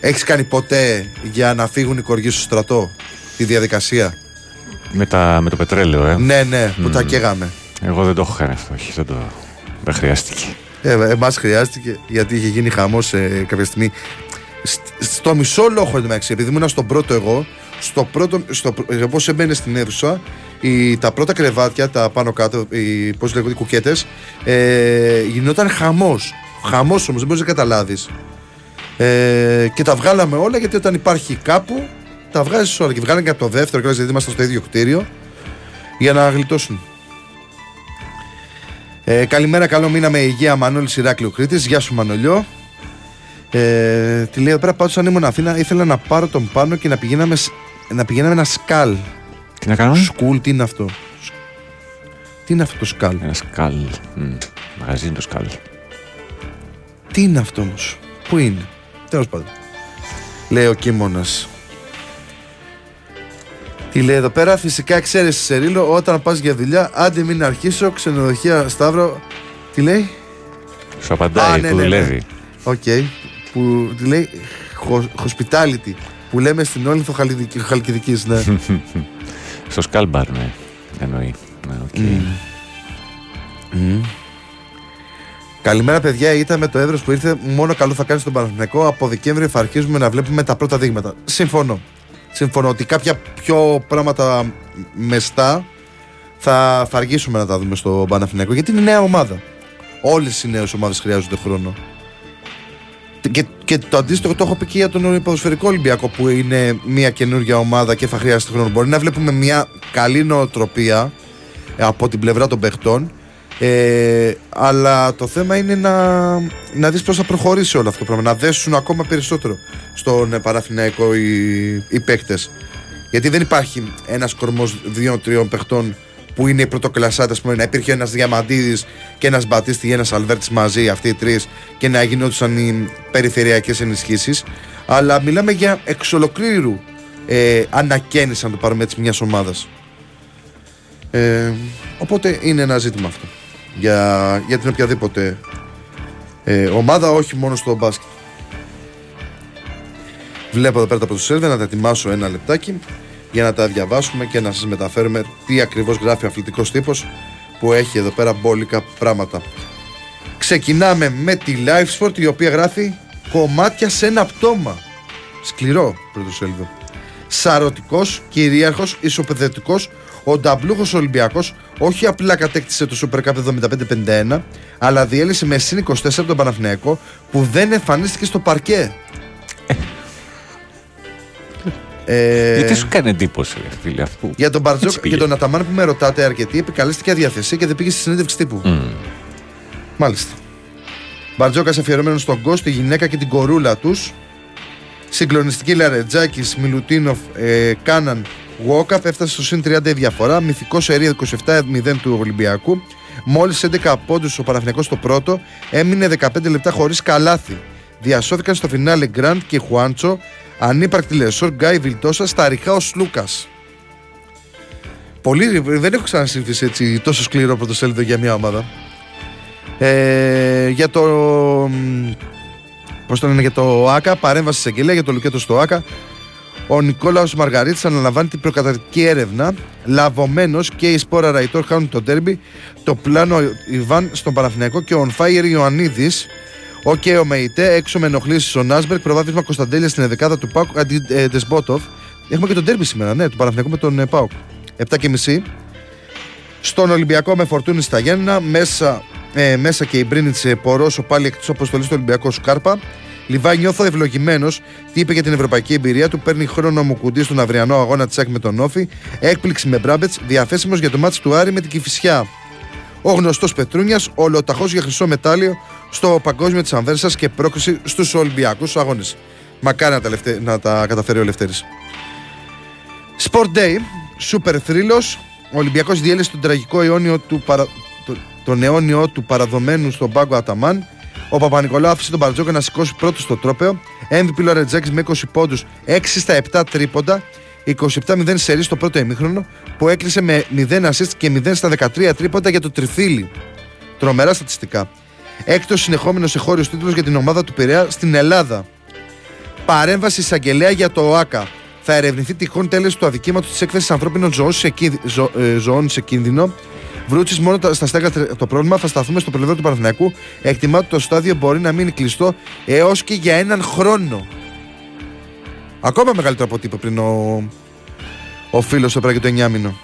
Έχεις κάνει ποτέ για να φύγουν οι κοριοί στο στρατό τη διαδικασία; με, τα, με το πετρέλαιο, ε. Ναι, ναι, που τα καίγαμε. Εγώ δεν το έχω κάνει αυτό, όχι, δεν το. Δεν χρειάστηκε. Ε, Εμάς χρειάστηκε γιατί είχε γίνει χαμός ε, κάποια στιγμή. Σ- Στο μισό λόγο εντωμεταξύ, επειδή ήμουν στον πρώτο εγώ, στο πρώτο, στο, όπως έμπαινε στην αίθουσα, οι, τα πρώτα κρεβάτια, τα πάνω κάτω, οι, πώς λέγονται, οι κουκέτες, ε, γινόταν χαμός. Χαμός όμως, δεν μπορείς να καταλάβεις. Ε, και τα βγάλαμε όλα γιατί όταν υπάρχει κάπου, τα βγάζεις όλα. Και βγάλαμε και από το δεύτερο κλάσ, γιατί ήμασταν στο ίδιο κτίριο, για να γλιτώσουν. Ε, καλημέρα, καλό μήνα με υγεία Μανώλη Ηράκλειο Κρήτης. Γεια σου Μανολιό. Ε, τη λέει εδώ πέρα πάντως αν ήμουν Αθήνα ήθελα να πάρω τον πάνω και να πηγαίναμε, σ- να πηγαίναμε ένα σκάλ. Τι να κάνω. Σκουλ, τι είναι αυτό; Τι είναι αυτό το σκάλ; Ένα σκάλ. Μμ, Μαγαζί είναι το σκάλ. Τι είναι αυτό όμως; Πού είναι; Τέλος πάντων. Λέει ο Κίμωνας. Τι λέει εδώ πέρα, φυσικά εξαίρεση σε ρίλο όταν πας για δουλειά. Άντε μην αρχίσω, ξενοδοχεία Σταύρο. Τι λέει, Σου απαντάει Α, ναι, που ναι, ναι. δουλεύει. Οκ. Που τι λέει, «Χο- hospitality. Που λέμε στην Όλυνθο Χαλκιδικής, ναι. Στο σκάλμπαρ, ναι. Εννοεί. Ναι, οκ. Καλημέρα, παιδιά. Ήταν με το έδρο που ήρθε. Μόνο καλό θα κάνει στον Παναθηναϊκό. Από Δεκέμβριο θα αρχίζουμε να βλέπουμε τα πρώτα δείγματα. Συμφωνώ. Συμφωνώ ότι κάποια πιο πράγματα μεστά θα, θα αργήσουμε να τα δούμε στο Παναθηναϊκό γιατί είναι νέα ομάδα. Όλες οι νέες ομάδες χρειάζονται χρόνο. Και, και το αντίστοιχο το έχω πει και για τον ποδοσφαιρικό Ολυμπιακό που είναι μια καινούργια ομάδα και θα χρειάζεται χρόνο. Μπορεί να βλέπουμε μια καλή νοοτροπία ε, από την πλευρά των παιχτών. Ε, αλλά το θέμα είναι να, να δεις πώς θα προχωρήσει όλο αυτό το πράγμα. Να δέσουν ακόμα περισσότερο στον ε, Παναθηναϊκό οι, οι παίκτες. Γιατί δεν υπάρχει ένας κορμός δύο-τριών παιχτών που είναι οι πρωτοκλασσάτες πούμε, να υπήρχε ένας Διαμαντίδης και ένας Μπατίστη ή ένας Αλβέρτης μαζί αυτοί οι τρεις και να γινόντουσαν οι περιφερειακές ενισχύσεις αλλά μιλάμε για εξ ολοκλήρου ε, ανακαίνιση αν το πάρουμε έτσι μιας ομάδας ε, οπότε είναι ένα ζήτημα αυτό για, για την οποιαδήποτε ε, ομάδα, όχι μόνο στο μπάσκετ. Βλέπω εδώ πέρα τα πρωτοσέλιδα να τα ετοιμάσω ένα λεπτάκι για να τα διαβάσουμε και να σας μεταφέρουμε τι ακριβώς γράφει ο αθλητικός τύπος που έχει εδώ πέρα μπόλικα πράγματα. Ξεκινάμε με τη Live Sport η οποία γράφει κομμάτια σε ένα πτώμα. Σκληρό πρωτοσέλιδο. Σαρωτικός, κυρίαρχος, ισοπεδετικός, ο νταμπλούχος Ολυμπιακός όχι απλά κατέκτησε το Super Cup 75-51, αλλά διέλυσε με συν 24 τον Παναθηναϊκό που δεν εμφανίστηκε στο παρκέ. Ε, Γιατί σου κάνει εντύπωση, ρε φίλε, αφού. για τον Μπαρτζόκα Έτσι πήγε. και τον Αταμάν που με ρωτάτε αρκετοί, επικαλέστηκε αδιαθεσία και δεν πήγε στη συνέντευξη τύπου. Μμ. Μάλιστα. Μπαρτζόκα αφιερωμένο στον Κώσ, τη γυναίκα και την κορούλα τους. Συγκλονιστικοί Λαρετζάκης, Μιλουτίνοφ, ε, Κάναν, Γουόκαπ έφτασε στο συν 30 η διαφορά. Μυθικό σερί 27-0 του Ολυμπιακού. Μόλις 11 πόντους ο Παναθηναϊκός στο πρώτο, έμεινε 15 λεπτά χωρίς καλάθι. Διασώθηκαν στο φινάλε Γκραντ και Χουάντσο, ανύπαρκτοι Λεσόρ, Γκάι, Βιλντόσα, στα ρηχά ο Λούκα. Πολύ, δεν έχω ξανασύμφισει έτσι τόσο σκληρό πρωτοσέλιδο για μια ομάδα. Ε, για το. Πώς το λένε, για το ΑΚΑ, παρέμβαση σε αγγελία για το Λουκέτο στο ΑΚΑ. Ο Νικόλαος Μαργαρίτης αναλαμβάνει την προκαταρκτική έρευνα. Λαβωμένος και η Σπόρα Ραϊτόρ χάνουν το τέρμπι. Το πλάνο Ιβάν στον Παναθηναϊκό και ο Ονφάιερ Ιωαννίδης. Ο και ο Μεϊτέ έξω με ενοχλήσεις ο Νάσμπερκ. Προβάδισμα Κωνσταντέλια στην εδεκάδα του Πάουκ αντί ε, Ντεσμπότοφ. Έχουμε και τον τέρμπι σήμερα, ναι, του Παναθηναϊκού με τον ε, Πάουκ. 7 και μισή. Στον Ολυμπιακό με φορτούνη στα Γέννα. Μέσα, ε, μέσα και η Μπρίνιτς Πορόσο πάλι εκτός αποστολής του Ολυμπιακού Σκάρπα. Λιβάη νιώθω ευλογημένος. Τι είπε για την ευρωπαϊκή εμπειρία του. Παίρνει χρόνο μου κουντί στον αυριανό αγώνα της με τον Όφη. Έκπληξη με Μπράμπετς. Διαθέσιμος για το μάτι του Άρη με την Κυφυσιά. Ο γνωστός Πετρούνιας, ολοταχώ για χρυσό μετάλλιο στο παγκόσμιο της Ανβέρσας και πρόκριση στους Ολυμπιακούς αγώνες. Μακάρι να τα, λευτε... να τα καταφέρει ο Λευτέρης. Sport Day, super θρύλος. Ο Ολυμπιακός διέλυσε τον τραγικό αιώνιο του παρα... το... τον αιώνιο του παραδομένου στον πάγκο Αταμάν. Ο Παπα-Νικολάου άφησε τον Μπαρτζόκα να σηκώσει πρώτο στο τρόπεο. MVP Λορετζάκη με 20 πόντους, 6 στα 7 τρίποντα. 27-0 σερί στο πρώτο ημίχρονο που έκλεισε με 0 assist και 0 στα 13 τρίποντα για το τριφύλι. Τρομερά στατιστικά. Έκτος συνεχόμενος εγχώριο τίτλος για την ομάδα του Πειραιά στην Ελλάδα. Παρέμβαση εισαγγελέα για το ΟΑΚΑ. Θα ερευνηθεί τυχόν τέλεση του αδικήματος της έκθεσης ανθρώπινων ζώων σε, κίνδυ- ζω- ε, ζώων σε κίνδυνο. Βρούτσης μόνο τα- στα στέγα τρε- το πρόβλημα. Θα σταθούμε στο πλευρό του Παναθηναϊκού. Εκτιμά ότι το στάδιο μπορεί να μείνει κλειστό έως και για έναν χρόνο. Ακόμα μεγαλύτερο από ό,τι είπε πριν ο, ο φίλος εδώ πέρα για το 9 μήνο.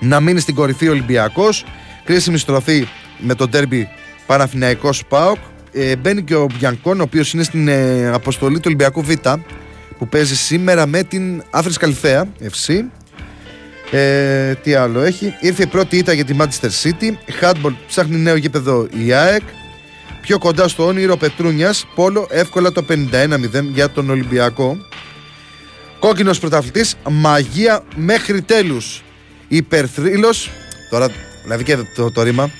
Να μείνει στην κορυφή ο Ολυμπιακός. Κρίσιμη στροφή με τον τέρμπι Παναθηναϊκός Πάοκ. Ε, μπαίνει και ο Μπιανκόν, ο οποίος είναι στην ε, αποστολή του Ολυμπιακού Β, που παίζει σήμερα με την Άφρη Καλυθέα FC. Ε, τι άλλο έχει. Ήρθε η πρώτη ήττα για τη Manchester City. Handball ψάχνει νέο γήπεδο η ΑΕΚ. Πιο κοντά στο όνειρο Πετρούνιας. Πόλο εύκολα το 51-0 για τον Ολυμπιακό. Κόκκινος πρωταθλητής. Μαγεία μέχρι τέλους. Υπερθρύλος. Τώρα, δηλαδή και το, το ρήμα.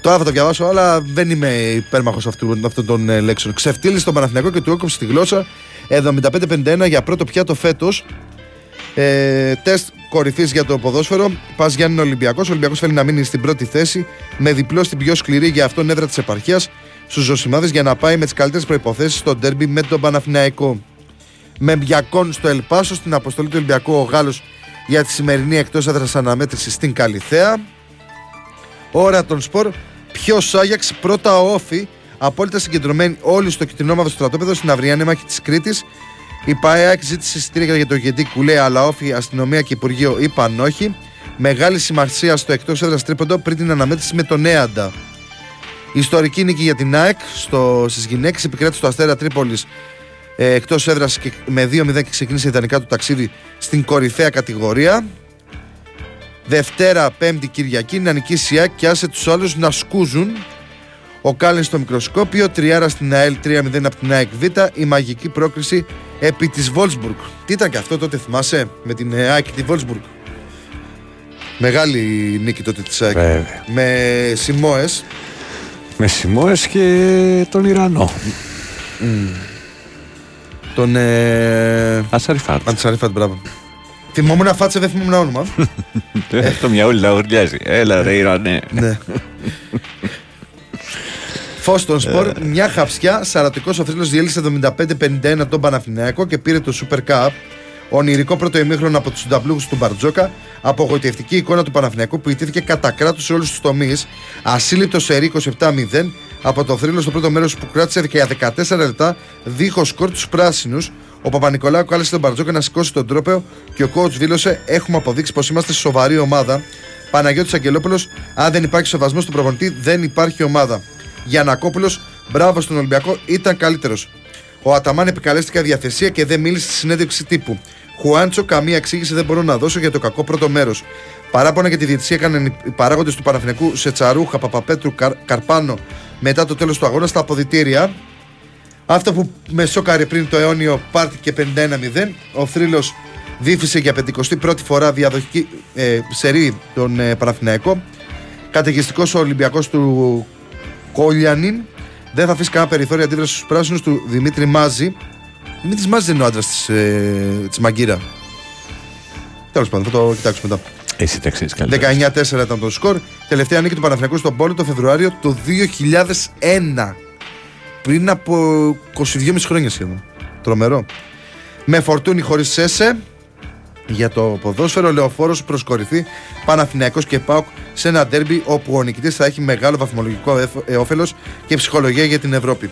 Τώρα θα το διαβάσω, αλλά δεν είμαι υπέρμαχος αυτού, αυτών των ε, λέξεων. Ξεφτύλισε τον Παναθηναϊκό και του έκοψε τη γλώσσα 75-51 για πρώτο πιάτο φέτος. Ε, τεστ κορυφής για το ποδόσφαιρο. Πας Γιάννη Ολυμπιακός. Ο Ολυμπιακός θέλει να μείνει στην πρώτη θέση με διπλό στην πιο σκληρή για αυτόν έδρα της επαρχίας στους Ζωσιμάδες για να πάει με τις καλύτερες προποθέσει στο ντέρμπι με τον Παναθηναϊκό. Με μπιακόν στο Ελπάσο στην αποστολή του Ολυμπιακού ο Γάλλος για τη σημερινή εκτός έδρας αναμέτρησης στην Καλιθέα. Ώρα των σπορ. Ποιος Άγιαξ, πρώτα ο Όφη. Απόλυτα συγκεντρωμένοι όλοι στο κοιτρινόμαυρο στρατόπεδο στην αυριανή μάχη της Κρήτης. Η ΠΑΕΑΚ ζήτησε εισιτήρια για το Γεντή Κουλέ, αλλά όφη, αστυνομία και Υπουργείο είπαν όχι. Μεγάλη σημασία στο εκτός έδρας τρίποντο πριν την αναμέτρηση με τον Νέαντα. Ιστορική νίκη για την ΑΕΚ στο, στις γυναίκες επικράτησε το Αστέρα Τρίπολης ε, εκτός έδρας και με 2-0 και ξεκίνησε ιδανικά το ταξίδι στην κορυφαία κατηγορία. Δευτέρα, Πέμπτη, Κυριακή να νικήσει η ΑΕΚ και άσε τους άλλους να σκούζουν. Ο Κάλιν στο μικροσκόπιο, τριάρα στην ΑΕΛ 3-0 από την ΑΕΚ Β, η μαγική πρόκριση επί της Βόλσμπουργκ. Τι ήταν και αυτό τότε θυμάσαι με την ε, ΑΕΚ και τη Βόλσμπουργκ. Μεγάλη νίκη τότε της ΑΕΚ. Βέβαια. Με Σιμόες. Με Σιμόες και τον Ιρανό. Τον ε... Ασαριφάτ. Αντσαρίφατ, μπράβο. Θυμόμουν φάτσε, δεν θυμόμουν όνομα. Το μυαλό να ουρλιάζει. Έλα ρε Ιρανέ. ναι. Φως στον σπορ, μια χαψιά. Σαρατικός ο θρύλος διέλυσε 75-51 τον Παναθηναϊκό και πήρε το Super Cup. Ονειρικό πρώτο ημίχρονο από τους συνταβλούχου του Μπαρτζόκα. Απογοητευτική εικόνα του Παναθηναϊκού που ιτήθηκε κατά κράτου σε όλους τους τομείς. Ασύλληπτος σε 27-0 από το θρύλο στο πρώτο μέρος που κράτησε και για 14 λεπτά δίχως σκορ τους πράσινους. Ο Παπα-Νικολάου κάλεσε τον Μπαρτζόκα να σηκώσει τον τρόπεο και ο coach δήλωσε: Έχουμε αποδείξει πως είμαστε σοβαρή ομάδα. Παναγιώτης Αγγελόπουλος, αν δεν υπάρχει σεβασμός στον προπονητή, δεν υπάρχει ομάδα. Γιανακόπουλο, μπράβο στον Ολυμπιακό, ήταν καλύτερος. Ο Αταμάν επικαλέστηκε διαθεσία και δεν μίλησε στη συνέντευξη τύπου. Χουάντσο, καμία εξήγηση δεν μπορώ να δώσω για το κακό πρώτο μέρος. Παράπονα για τη διαιτησία έκαναν οι παράγοντες του Παναθηνικού σε Τσαρούχα, Παπαπέτρου, Καρ, Καρπάνο μετά το τέλος του αγώνα στα αποδητήρια. Αυτό που με σόκαρε πριν το αιώνιο πάρτι και 51-0. Ο θρύλος δίφησε για 51η φορά διαδοχική ε, σερή τον ε, Παναθηναϊκό. Καταιγιστικός ο Ολυμπιακός του Κόλιανιν. Δεν θα αφήσει κανένα περιθώριο αντίδρασης στους πράσινους του Δημήτρη Μάζη. Δημήτρης Μάζη δεν είναι ο άντρας της ε, της Μαγκύρα. Τέλος πάντων, θα το κοιτάξουμε μετά. Εσύ τα ξέρεις καλύτερα. 19-4 ήταν το σκορ. Τελευταία νίκη του Παναθηναϊκού στον Πόλο το Φεβρουάριο του 2001. Πριν από 22,5 χρόνια σχεδόν. Τρομερό. Με φορτούνι χωρίς σέσε για το ποδόσφαιρο, λεωφόρος προ κορυφή Παναθηναϊκός και Πάοκ σε ένα ντέρμπι όπου ο νικητής θα έχει μεγάλο βαθμολογικό όφελος και ψυχολογία για την Ευρώπη.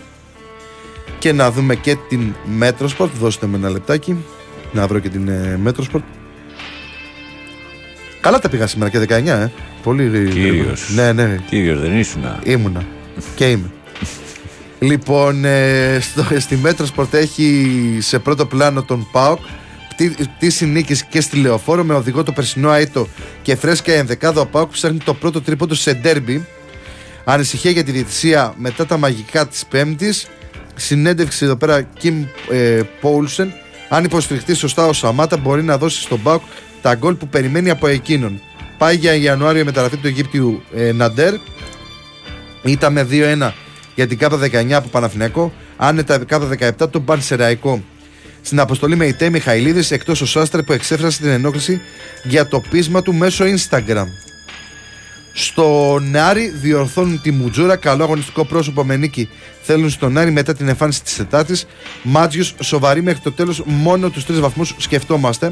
Και να δούμε και την Metrosport. Δώστε με ένα λεπτάκι να βρω και την ε, Metrosport. Καλά τα πήγα σήμερα και 19, ε. Πολύ Κύριος. Ναι, ναι. Κύριος δεν ήσουν. Ήμουνα. και είμαι. λοιπόν, ε, στο, στη Metrosport έχει σε πρώτο πλάνο τον ΠΑΟΚ πτήση νίκη και στη Λεωφόρο με οδηγό το περσινό Αίτο και φρέσκα ενδεκάδο ο ΠΑΟΚ ψάχνει το πρώτο τρίποντο σε ντέρμπι. Ανησυχία για τη διετησία μετά τα μαγικά της Πέμπτης. Συνέντευξη εδώ πέρα Κιμ ε, Πόλσεν. Αν υποστηριχτεί σωστά ο Σαμάτα, μπορεί να δώσει στον ΠΑΟΚ τα γκολ που περιμένει από εκείνον. Πάει για Ιανουάριο η μεταγραφή του Αιγύπτιου ε, Ναντέρ. Ήταν με 2-1 για την ΚΑΠΑ 19 από Παναθηναϊκό. Άνετα ΚΑΠΑ 17 τον Πανσεραϊκό. Στην αποστολή με η Τέ Μιχαηλίδης εκτός ο Σάστρε που εξέφρασε την ενόχληση για το πείσμα του μέσω Instagram. Στο Νάρι διορθώνουν τη Μουτζούρα. Καλό αγωνιστικό πρόσωπο με νίκη θέλουν στον Νάρι μετά την εμφάνιση της Τετάρτης. Μάτζιος σοβαρή μέχρι το τέλος. Μόνο τους τρεις βαθμούς σκεφτόμαστε.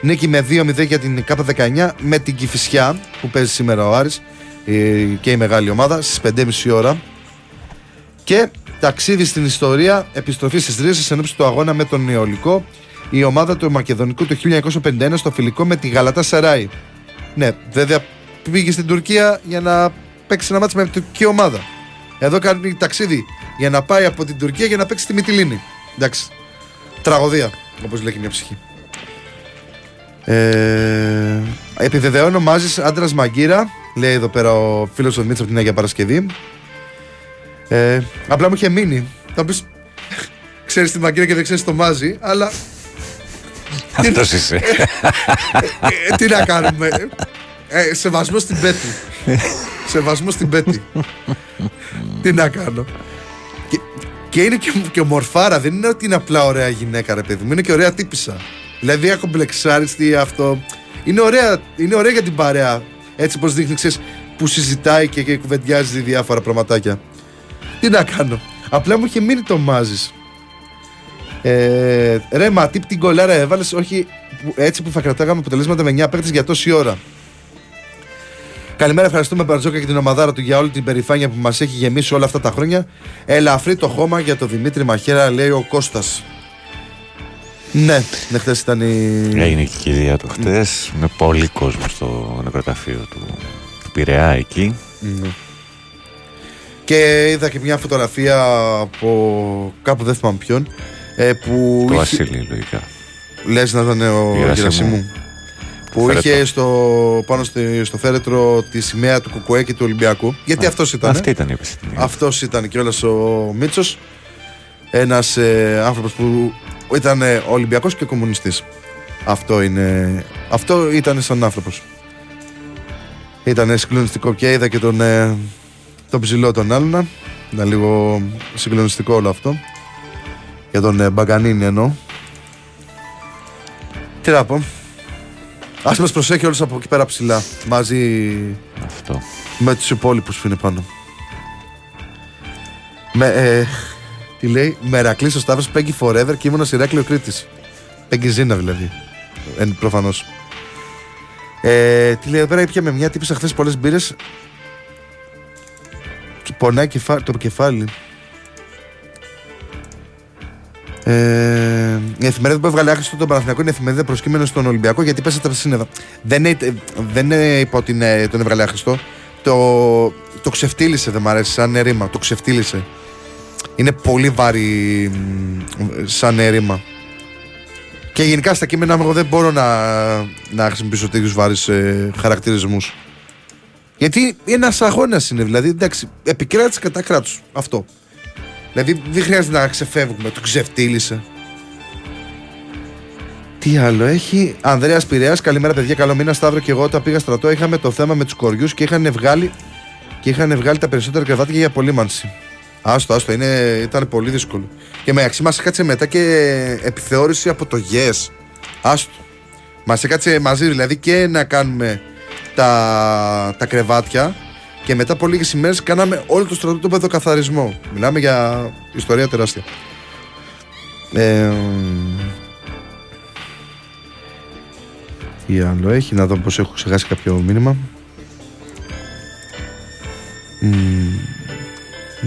Νίκη με 2-0 για την ΚΑΠΑ19 με την Κηφισιά που παίζει σήμερα ο Άρης ε, και η μεγάλη ομάδα στις 5.30 ώρα. Και ταξίδι στην ιστορία, επιστροφή στις ρίζες εν του αγώνα με τον Νεολικό η ομάδα του Μακεδονικού το 1951 στο φιλικό με τη Γαλατά Σαράι. Ναι, βέβαια πήγε στην Τουρκία για να παίξει ένα μάτσο με την τουρκική ομάδα. Εδώ κάνει ταξίδι για να πάει από την Τουρκία για να παίξει στη Μυτιλίνη. Εντάξει. Τραγωδία, όπως λέει και μια ψυχή. Ε, επιβεβαιώνω μάζι άντρας Μαγκύρα, λέει εδώ πέρα ο φίλος του Δημήτρης από την Αγία Παρασκευή. Ε, απλά μου είχε μείνει. Θα πεις, ξέρεις τη Μαγκύρα και δεν ξέρεις το μάζι, αλλά. Αυτός είσαι. Ε, τι να κάνουμε; Ε, σεβασμό στην Πέτη. σεβασμό στην Πέτη. τι να κάνω; Και, και είναι και, και μορφάρα, δεν είναι ότι είναι απλά ωραία γυναίκα, ρε παιδί μου. Είναι και ωραία τύπησα. Δηλαδή, ακομπλεξάριστη αυτό. Είναι ωραία, είναι ωραία για την παρέα. Έτσι, πώς δείχνει, ξέρεις, που συζητάει και, και κουβεντιάζει διάφορα πραγματάκια. Τι να κάνω. Απλά μου είχε μείνει το μάζι. Ε, ρε, μα τι την κολάρα έβαλες, όχι που- έτσι που θα κρατάγαμε αποτελέσματα με 9 παίκτες για τόση ώρα. Καλημέρα, ευχαριστούμε Μπαρτζόκα και την ομαδάρα του για όλη την περηφάνεια που μας έχει γεμίσει όλα αυτά τα χρόνια. Ελαφρύ το χώμα για τον Δημήτρη Μαχαίρα, λέει ο Κώστας. Ναι, ναι, χθες ήταν η. Έγινε και η κηδεία του χτε με πολύ κόσμο στο νεκροταφείο του, του Πειραιά εκεί. Ναι. Και είδα και μια φωτογραφία από κάπου δεν θυμάμαι ποιον. Ε, που Το είχε- Βασίλη, λογικά. Λες να ήταν ο Γερασιμού. Γερασιμού. Που Φέρετρο. είχε στο, πάνω στο, στο φέρετρο τη σημαία του Κουκουέ και του Ολυμπιακού. Γιατί αυτός ήταν. Αυτή ήταν η επιστήμη. Αυτός ήταν κιόλας ο Μίτσος. Ένας ε, άνθρωπος που ήταν ε, Ολυμπιακός και κομμουνιστής. Αυτό, είναι, αυτό ήταν σαν άνθρωπος. Ήταν συγκλονιστικό και είδα και τον, ε, τον ψηλό τον άλλον. Ήταν λίγο συγκλονιστικό όλο αυτό. Για τον ε, Μπαγκανίνη εννοώ. Τι να πω. Ας μας προσέχει όλους από εκεί πέρα ψηλά. Μαζί Αυτό. με τους υπόλοιπους που είναι πάνω. Με, ε, τι λέει, Μερακλής ο Σταύρος Πέγγι Forever και ήμουν Ηράκλειο Κρήτης. Πέγγι Ζήνα δηλαδή. Εν, προφανώς. Ε, τι λέει εδώ πέρα, ήπια με μια τύπησα χθες πολλές μπύρες και πονάει κεφά- το κεφάλι. Ε, η εφημερίδα που έβγαλε άχρηστο τον Παναθηναϊκό είναι η εφημερίδα προσκύμενος στον Ολυμπιακό γιατί πέσατε τα σύννεφα. Δεν είναι, δεν είναι είπα ότι είναι, τον έβγαλε άχρηστο. Το, το ξεφτύλισε, δεν μ' αρέσει, σαν ρήμα. Το ξεφτύλισε. Είναι πολύ βαρύ μ, σαν ρήμα. Και γενικά στα κείμενα μου εγώ δεν μπορώ να, να χρησιμοποιήσω τέτοιους βάρης ε, χαρακτηρισμούς. Γιατί ένας αγώνας είναι, δηλαδή εντάξει, επικράτησε κατά κράτου. Αυτό. Δηλαδή δεν χρειάζεται να ξεφεύγουμε. Το ξεφτύλισε. Τι άλλο έχει; Ανδρέας Πειραιάς, καλημέρα παιδιά. Καλό μήνα. Σταύρο και εγώ όταν πήγα στρατό είχαμε το θέμα με τους κοριούς και είχαν βγάλει, και είχαν βγάλει τα περισσότερα κρεβάτια για απολύμανση. Άστο, άστο, είναι, ήταν πολύ δύσκολο. Και μεταξύ μας έκατσε μετά και επιθεώρηση από το Yes. Άστο. Μας έκατσε μαζί δηλαδή και να κάνουμε τα, τα κρεβάτια και μετά από λίγες ημέρες κάναμε όλο το στρατόπεδο καθαρισμό. Μιλάμε για ιστορία τεράστια. Ε, τι άλλο έχει, να δω πως έχω ξεχάσει κάποιο μήνυμα. Μμμ,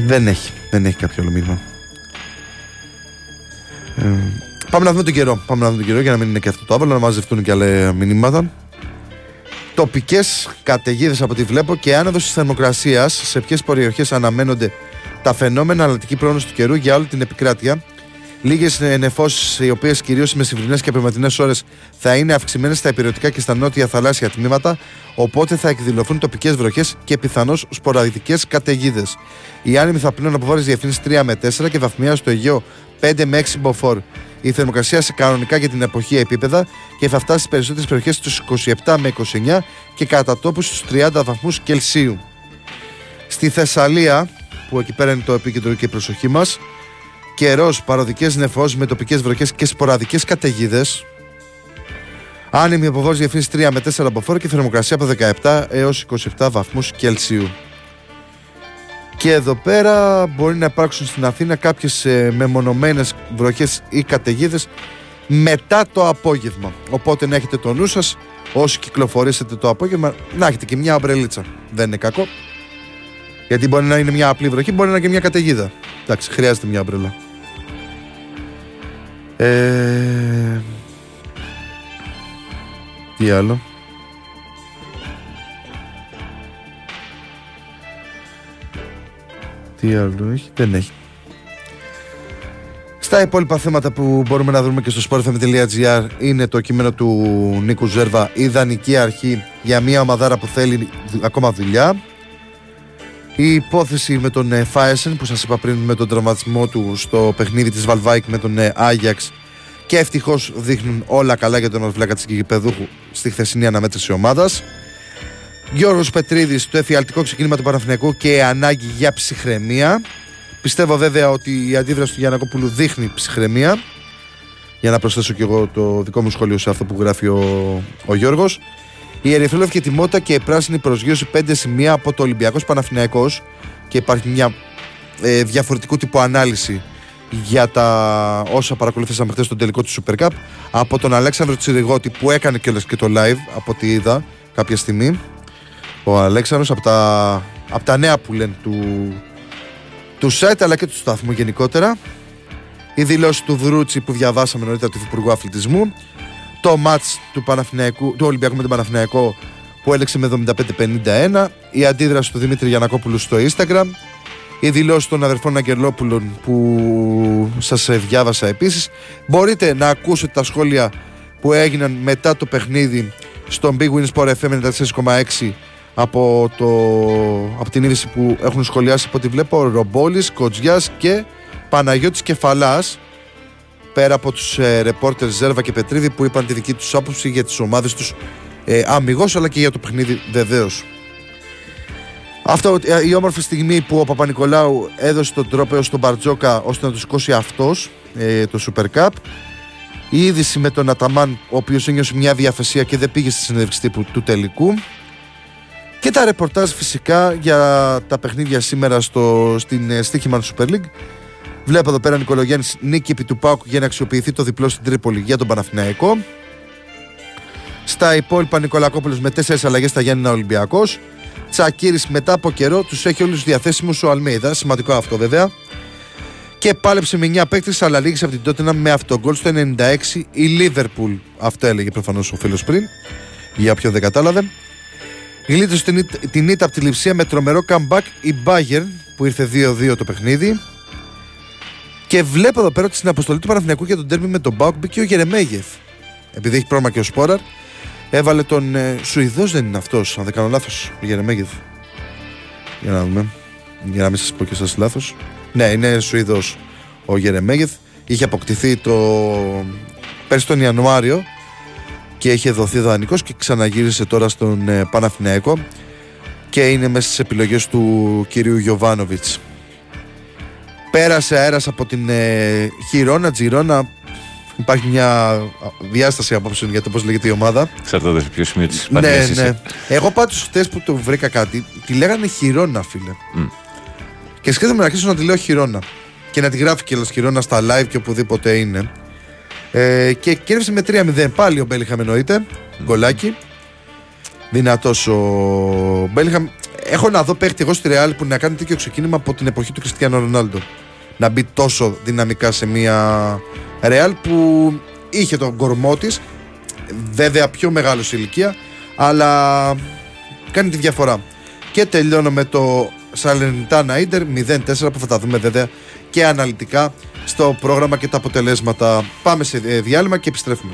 δεν έχει, δεν έχει κάποιο άλλο μήνυμα. Ε, πάμε να δούμε τον καιρό. Πάμε να δούμε τον καιρό για να μην είναι και αυτό το άβολο, να μαζευτούν και άλλα μηνύματα. Τοπικές καταιγίδες από ό,τι βλέπω και άνοδος της θερμοκρασίας σε ποιες περιοχές αναμένονται τα φαινόμενα αναλυτική πρόγνωση του καιρού για όλη την επικράτεια. Λίγες νεφώσει, οι οποίες κυρίως οι μεσημβρινέ και απογευματινέ ώρες θα είναι αυξημένες στα υπηρετικά και στα νότια θαλάσσια τμήματα, οπότε θα εκδηλωθούν τοπικές βροχές και πιθανώς σποραδικές καταιγίδες. Οι άνεμοι θα πλύνουν από βόρειες διευθύνσεις 3 με 4 και βαθμία στο Αιγαίο 5 με 6 μποφόρ. Η θερμοκρασία σε κανονικά για την εποχή επίπεδα και θα φτάσει στις περισσότερες περιοχές στους 27 με 29 και κατά τόπους στους 30 βαθμούς Κελσίου. Στη Θεσσαλία, που εκεί πέρα είναι το επίκεντρο και η προσοχή μας, καιρός, παροδικές νεφώσεις με τοπικές βροχές και σποραδικές καταιγίδες. Άνεμη από βόρειε διευθύνσει 3 με 4 από φόρ και θερμοκρασία από 17 έως 27 βαθμούς Κελσίου. Και εδώ πέρα μπορεί να υπάρξουν στην Αθήνα κάποιες ε, μεμονωμένες βροχές ή καταιγίδες μετά το απόγευμα. Οπότε να έχετε το νου σας όσοι κυκλοφορήσετε το απόγευμα να έχετε και μια αμπρελίτσα. Δεν είναι κακό. Γιατί μπορεί να είναι μια απλή βροχή, μπορεί να είναι και μια καταιγίδα. Εντάξει, χρειάζεται μια αμπρέλα. Ε... Τι άλλο; Τι άλλο έχει, δεν έχει. Στα υπόλοιπα θέματα που μπορούμε να δούμε και στο sportfm.gr είναι το κείμενο του Νίκου Ζέρβα, η ιδανική αρχή για μια ομαδάρα που θέλει ακόμα δουλειά. Η υπόθεση με τον ε, Φάεσεν που σας είπα πριν με τον τραυματισμό του στο παιχνίδι της Βαλβάικ με τον ε, Άγιαξ και ευτυχώς δείχνουν όλα καλά για τον Ορφλάκα της Κικυπεδούχου στη χθεσινή αναμέτρηση ομάδας. Γιώργος Πετρίδης το εφιαλτικό ξεκίνημα του Παναθηναϊκού και η ανάγκη για ψυχραιμία. Πιστεύω βέβαια ότι η αντίδραση του Γιανακόπουλου δείχνει ψυχραιμία. Για να προσθέσω και εγώ το δικό μου σχόλιο σε αυτό που γράφει ο, ο Γιώργος. Η ερυθρόλευκη ετοιμότητα και η πράσινη προσγείωση 5 σημεία από το Ολυμπιακός Παναθηναϊκός και υπάρχει μια ε, διαφορετικού τύπου ανάλυση για τα όσα παρακολουθήσαμε χθες στον τελικό του Super Cup από τον Αλέξανδρο Τσιριγότη που έκανε κιόλας και το live από ό,τι είδα κάποια στιγμή ο Αλέξανδρος από τα, από τα νέα που λένε του, του site αλλά και του σταθμού γενικότερα. Η δηλώση του Δρούτσι που διαβάσαμε νωρίτερα του Υπουργού Αθλητισμού. Το μάτς του, του Ολυμπιακού με τον Παναθηναϊκό που έλεξε με 75-51 η αντίδραση του Δημήτρη Γιανακόπουλου στο Instagram. Η δηλώση των αδερφών Αγγελόπουλων που σας διάβασα επίσης. Μπορείτε να ακούσετε τα σχόλια που έγιναν μετά το παιχνίδι στον Big Win Sport FM 94,6 από, το, από την είδηση που έχουν σχολιάσει από ό,τι βλέπω Ρομπόλης, Κοτζιάς και Παναγιώτης Κεφαλάς πέρα από τους ε, ρεπόρτερ Ζέρβα και Πετρίδη που είπαν τη δική τους άποψη για τις ομάδες τους ε, αμυγός αλλά και για το παιχνίδι βεβαίως. Αυτό ε, η όμορφη στιγμή που ο Παπα-Νικολάου έδωσε τον τρόπο στον Μπαρτζόκα ώστε να του σηκώσει αυτός ε, το Super Cup η είδηση με τον Αταμάν ο οποίος ένιωσε μια διαφεσία και δεν πήγε στη συνέντευξη τύπου του τελικού και τα ρεπορτάζ φυσικά για τα παιχνίδια σήμερα στο, στην ε, στοίχημα του Super League. Βλέπω εδώ πέρα Νικολογιάννη νίκη επί του Πάουκ για να αξιοποιηθεί το διπλό στην Τρίπολη για τον Παναθηναϊκό. Στα υπόλοιπα Νικολακόπουλος με τέσσερις αλλαγές στα Γιάννηνα Ολυμπιακός. Τσακίρης μετά από καιρό τους έχει όλους διαθέσιμους ο Αλμέιδα. Σημαντικό αυτό βέβαια. Και πάλεψε με 9 παίκτες, αλλά λίγησε από την Τότενα με αυτογκολ στο 96 η Λίβερπουλ. Αυτό έλεγε προφανώς ο φίλος πριν. Για όποιον δεν κατάλαβε. Γλίτωσε την, την ήττα από τη λειψία με τρομερό comeback η Bayern που ήρθε 2-2 το παιχνίδι. Και βλέπω εδώ πέρα ότι στην αποστολή του Παναθηναϊκού για τον τέρμι με τον Μπάουκ μπήκε ο Γερεμέγεφ. Επειδή έχει πρόβλημα και ο Σπόραρ, έβαλε τον ε, Σουηδός δεν είναι αυτός, αν δεν κάνω λάθος, ο Γερεμέγεφ. Για να δούμε. Για να μην σας πω και σας λάθος. Ναι, είναι Σουηδός ο Γερεμέγεφ. Είχε αποκτηθεί το πέρσι τον Ιανουάριο και είχε δοθεί δανεικός και ξαναγύρισε τώρα στον ε, Παναθηναϊκό και είναι μέσα στις επιλογές του κυρίου Γιωβάνοβιτς. Πέρασε αέρας από την ε, Χιρόνα, Τζιρόνα, υπάρχει μια διάσταση απόψεων για το πώς λέγεται η ομάδα. Εξαρτάται σε ποιο σημείο της Ναι, ναι. Εγώ πάντως χτες που το βρήκα κάτι, τη λέγανε Χιρόνα φίλε. Mm. Και σκέφτομαι να αρχίσω να τη λέω Χιρόνα. Και να τη γράφει και Χιρόνα στα live και οπουδήποτε είναι. Ε, και κέρδισε με 3-0 πάλι ο Μπέλιχαμ εννοείται. Mm. Γκολάκι. Δυνατός ο Μπέλιχαμ. Έχω να δω παίχτη εγώ στη Ρεάλ που να κάνει τέτοιο ξεκίνημα από την εποχή του Κριστιανού Ρονάλντο. Να μπει τόσο δυναμικά σε μια Ρεάλ που είχε τον κορμό της. Βέβαια πιο μεγάλο σε ηλικία. Αλλά κάνει τη διαφορά. Και τελειώνω με το Σαλενιτάνα Ιντερ 0-4 που θα τα δούμε βέβαια και αναλυτικά στο πρόγραμμα και τα αποτελέσματα. Πάμε σε ε, διάλειμμα και επιστρέφουμε.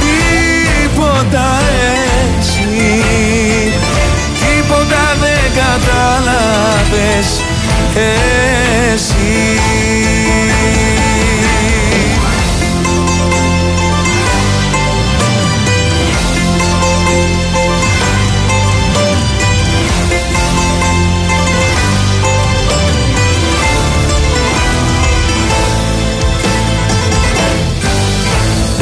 Τίποτα εσύ Τίποτα δεν κατάλαβες Εσύ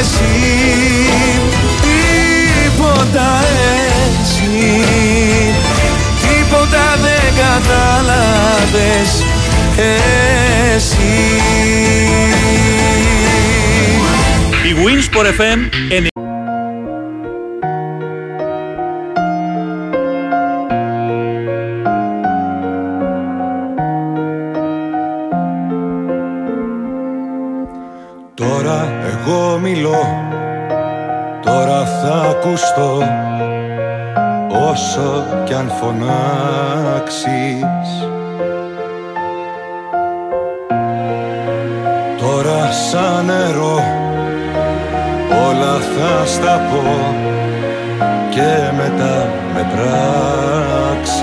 εσύ. Τίποτα εσύ Τίποτα δεν κατάλαβες Εσύ. Η Winsport FM ακουστώ Όσο κι αν φωνάξεις. Τώρα σαν νερό Όλα θα στα πω Και μετά με πράξεις.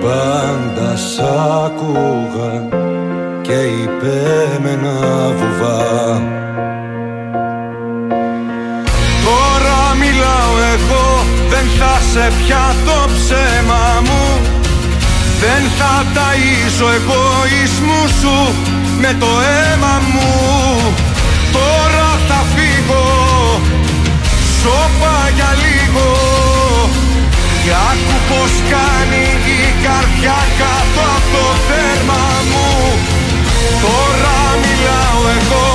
Πάντα σ' άκουγα και είπε με ένα βουβά δεν θα σε πια το ψέμα μου. Δεν θα ταΐζω εγωισμού σου με το αίμα μου. Τώρα θα φύγω, σώπα για λίγο. Και άκου πως κάνει η καρδιά κάτω από το δέρμα μου. Τώρα μιλάω εγώ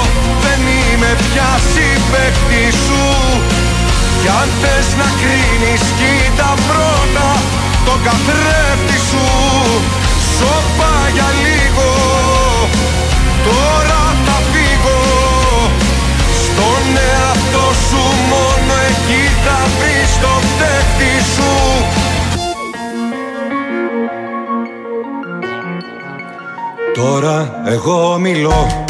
δεν είμαι πια συμπαίκτη σου Κι αν θες να κρίνεις κοίτα πρώτα το καθρέφτη σου. Σώπα για λίγο Τώρα θα φύγω. Στον εαυτό σου μόνο εκεί θα βρεις το φταίχτη σου. Τώρα εγώ μιλώ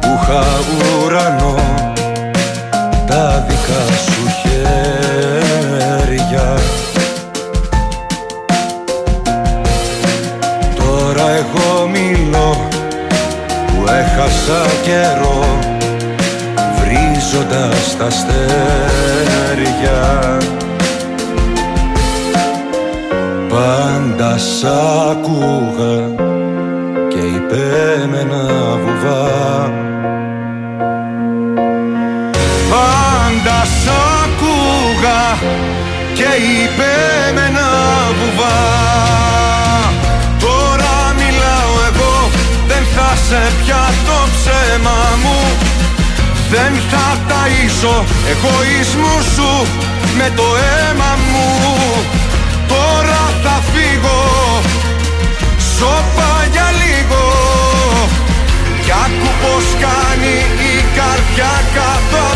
που είχα ουρανό. τα δικά σου χέρια. Τώρα εγώ μιλώ που έχασα καιρό βρίζω κοιτάζοντας τα αστέρια. Πάντα σ' άκουγα και είπε με ένα βουβά είπε με ένα βουβά. Τώρα μιλάω εγώ δεν θα σε πια το ψέμα μου. Δεν θα ταΐσω εγωισμό σου με το αίμα μου. Τώρα θα φύγω Σώπα για λίγο. Κι άκου πως κάνει η καρδιά κάτω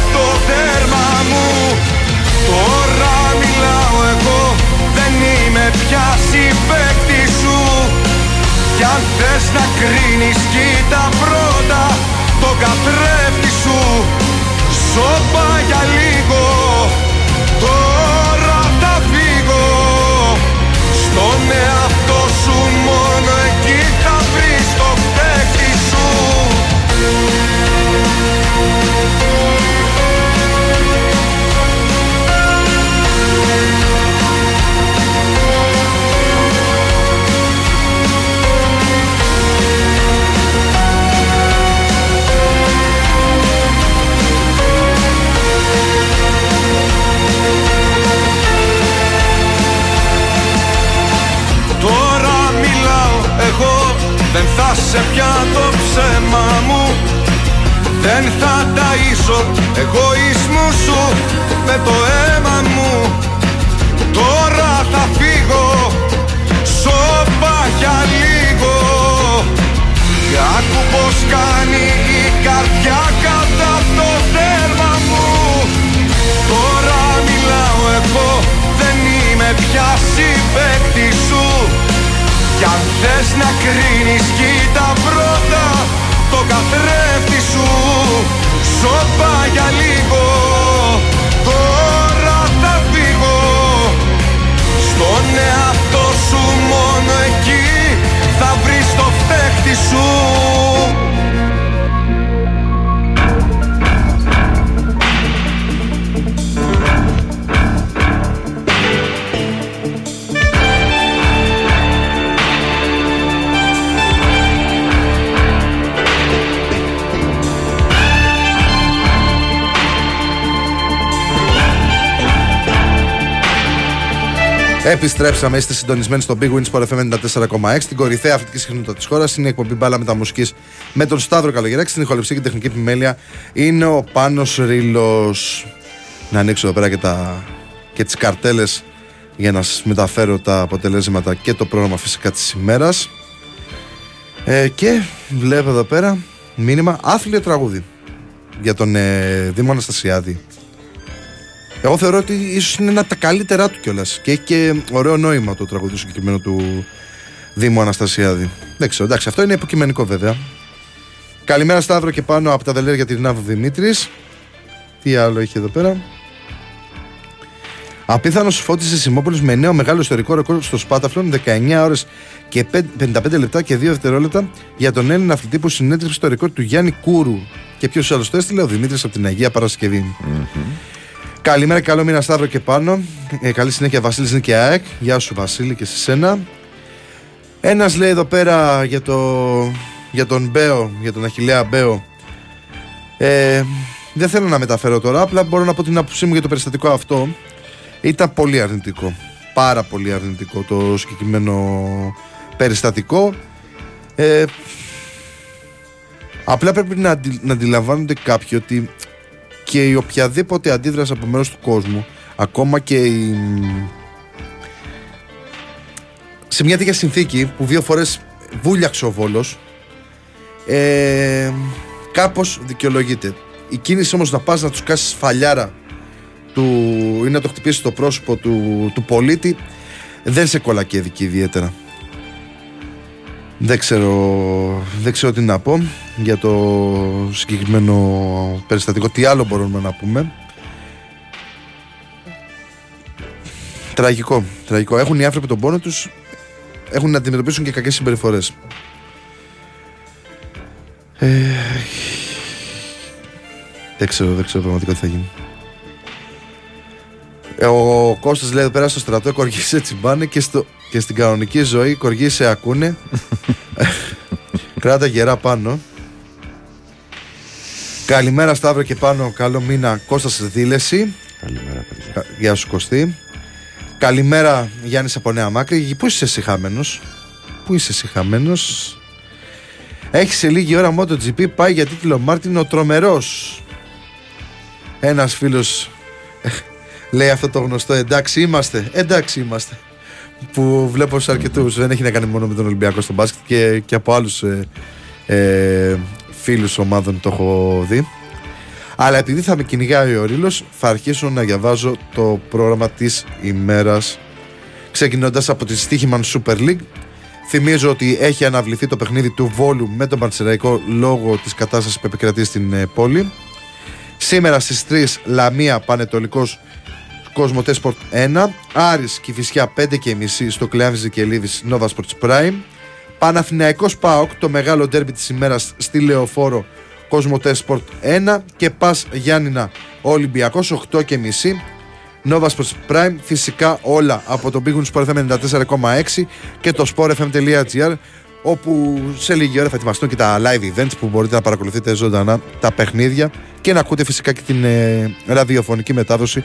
μιλάω εγώ Δεν είμαι πια συμπέκτη σου. Κι αν θες να κρίνεις κοίτα πρώτα Το καθρέφτη σου. Σώπα για λίγο Δεν θα σε πια το ψέμα μου. Δεν θα ταΐσω εγωισμό σου Με το αίμα μου. Τώρα θα φύγω Σώπα για λίγο. Και άκου πως κάνει η καρδιά κατά το τέρμα μου. Τώρα μιλάω εγώ Δεν είμαι πια συμπέκτη σου. Κι αν θες να κρίνεις φταίχτη Επιστρέψαμε, είστε συντονισμένοι στο Big Win Sport FM 94,6. Την κορυφαία αθλητική συχνότητας της χώρας είναι η εκπομπή μπάλα μεταμουσική με τον Σταύρο Καλογεράκη. Στην ηχοληψία και τεχνική επιμέλεια είναι ο Πάνος Ρήλο. Να ανοίξω εδώ πέρα και, τα... και τις καρτέλες για να σας μεταφέρω τα αποτελέσματα και το πρόγραμμα φυσικά της ημέρας. Ε, και βλέπω εδώ πέρα μήνυμα άθλιο τραγούδι για τον ε, Δήμο Αναστασιάδη. Εγώ θεωρώ ότι ίσως είναι ένα από τα καλύτερά του κιόλας. Και έχει και ωραίο νόημα το τραγούδι του συγκεκριμένου του Δήμου Αναστασιάδη. Δεν ξέρω, εντάξει, αυτό είναι υποκειμενικό βέβαια. Καλημέρα Σταύρο και πάνω από τα δελέρια τη Ναύου Δημήτρης. Τι άλλο έχει εδώ πέρα; Απίθανος φώτισες Σιμόπολης με νέο μεγάλο ιστορικό ρεκόρ στο Σπάταφλον 19 ώρες και 55 λεπτά και 2 δευτερόλεπτα για τον Έλληνα αθλητή που συνέτρεψε το ρεκόρ του Γιάννη Κούρου. Και ποιος άλλος το έστειλε, ο Δημήτρης από την Αγία Παρασκευή. Καλημέρα, καλό μήνα Σταύρο και πάνω. Ε, καλή συνέχεια Βασίλης είναι και ΑΕΚ. Γεια σου Βασίλη και σε σένα. Ένας λέει εδώ πέρα για, το, για τον Μπέο, για τον Αχιλέα Μπέο. Ε, δεν θέλω να μεταφέρω τώρα, απλά μπορώ να πω την άποψή μου για το περιστατικό αυτό. Ήταν πολύ αρνητικό. Πάρα πολύ αρνητικό το συγκεκριμένο περιστατικό. Ε, απλά πρέπει να, αντι- να αντιλαμβάνονται κάποιοι ότι και η οποιαδήποτε αντίδραση από μέρος του κόσμου, ακόμα και η... σε μια τέτοια συνθήκη που δύο φορές βούλιαξε ο Βόλος, ε, κάπως δικαιολογείται. Η κίνηση όμως να πας να τους κάσεις φαλιάρα του, ή να το χτυπήσεις το πρόσωπο του, του πολίτη δεν σε κολακεύει και ιδιαίτερα. Δεν ξέρω, δεν ξέρω τι να πω για το συγκεκριμένο περιστατικό. Τι άλλο μπορούμε να πούμε. Τραγικό, τραγικό. Έχουν οι άνθρωποι τον πόνο τους, έχουν να αντιμετωπίσουν και κακές συμπεριφορές. Ε, Δεν ξέρω, δεν ξέρω πραγματικά τι θα γίνει. Ε, Ο Κώστας λέει εδώ πέρα στο στρατό κοργί σε τσιμπάνε και, στο, και στην κανονική ζωή κοργί σε ακούνε. Κράτα γερά πάνω. Καλημέρα Σταύρο και πάνω. Καλό μήνα Κώστας Δήλεση. Καλημέρα, παιδιά. Κα- Γεια σου Κωστή. Καλημέρα Γιάννης από Νέα Μάκρη. Πού είσαι εσύ χαμένος; Πού είσαι εσύ χαμένος; Έχει σε λίγη ώρα MotoGP πάει για τίτλο Μάρτιν ο τρομερός. Ένας φίλος ε, λέει αυτό το γνωστό εντάξει είμαστε, εντάξει είμαστε. Που βλέπω σε αρκετούς, δεν έχει να κάνει μόνο με τον Ολυμπιακό στο μπάσκετ και, και από άλλους ε, ε, φίλους ομάδων το έχω δει. Αλλά επειδή θα με κυνηγάει ο Ρήλος, θα αρχίσω να διαβάζω το πρόγραμμα της ημέρας ξεκινώντας από τη Στίχημαν Super League. Θυμίζω ότι έχει αναβληθεί το παιχνίδι του Βόλου με τον Πανσεραϊκό λόγω της κατάστασης που επικρατεί στην ε, πόλη. Σήμερα στις 3 Λαμία Πανετολικός Cosmote Sport 1 Άρης Κηφισιά 5 και μισή στο Κλεάνθης Βικελίδης Nova Sports Prime. Παναθηναϊκός ΠΑΟΚ το μεγάλο ντέρμπι της ημέρας στη Λεωφόρο Cosmote Sport 1 και Πας Γιάννηνα Ολυμπιακός 8 και μισή. Nova Sports Prime φυσικά όλα από το Big Win Sport FM 94,6 και το sportfm.gr όπου σε λίγη ώρα θα ετοιμαστούν και τα live events που μπορείτε να παρακολουθείτε ζωντανά τα παιχνίδια και να ακούτε φυσικά και την ε, ραδιοφωνική μετάδοση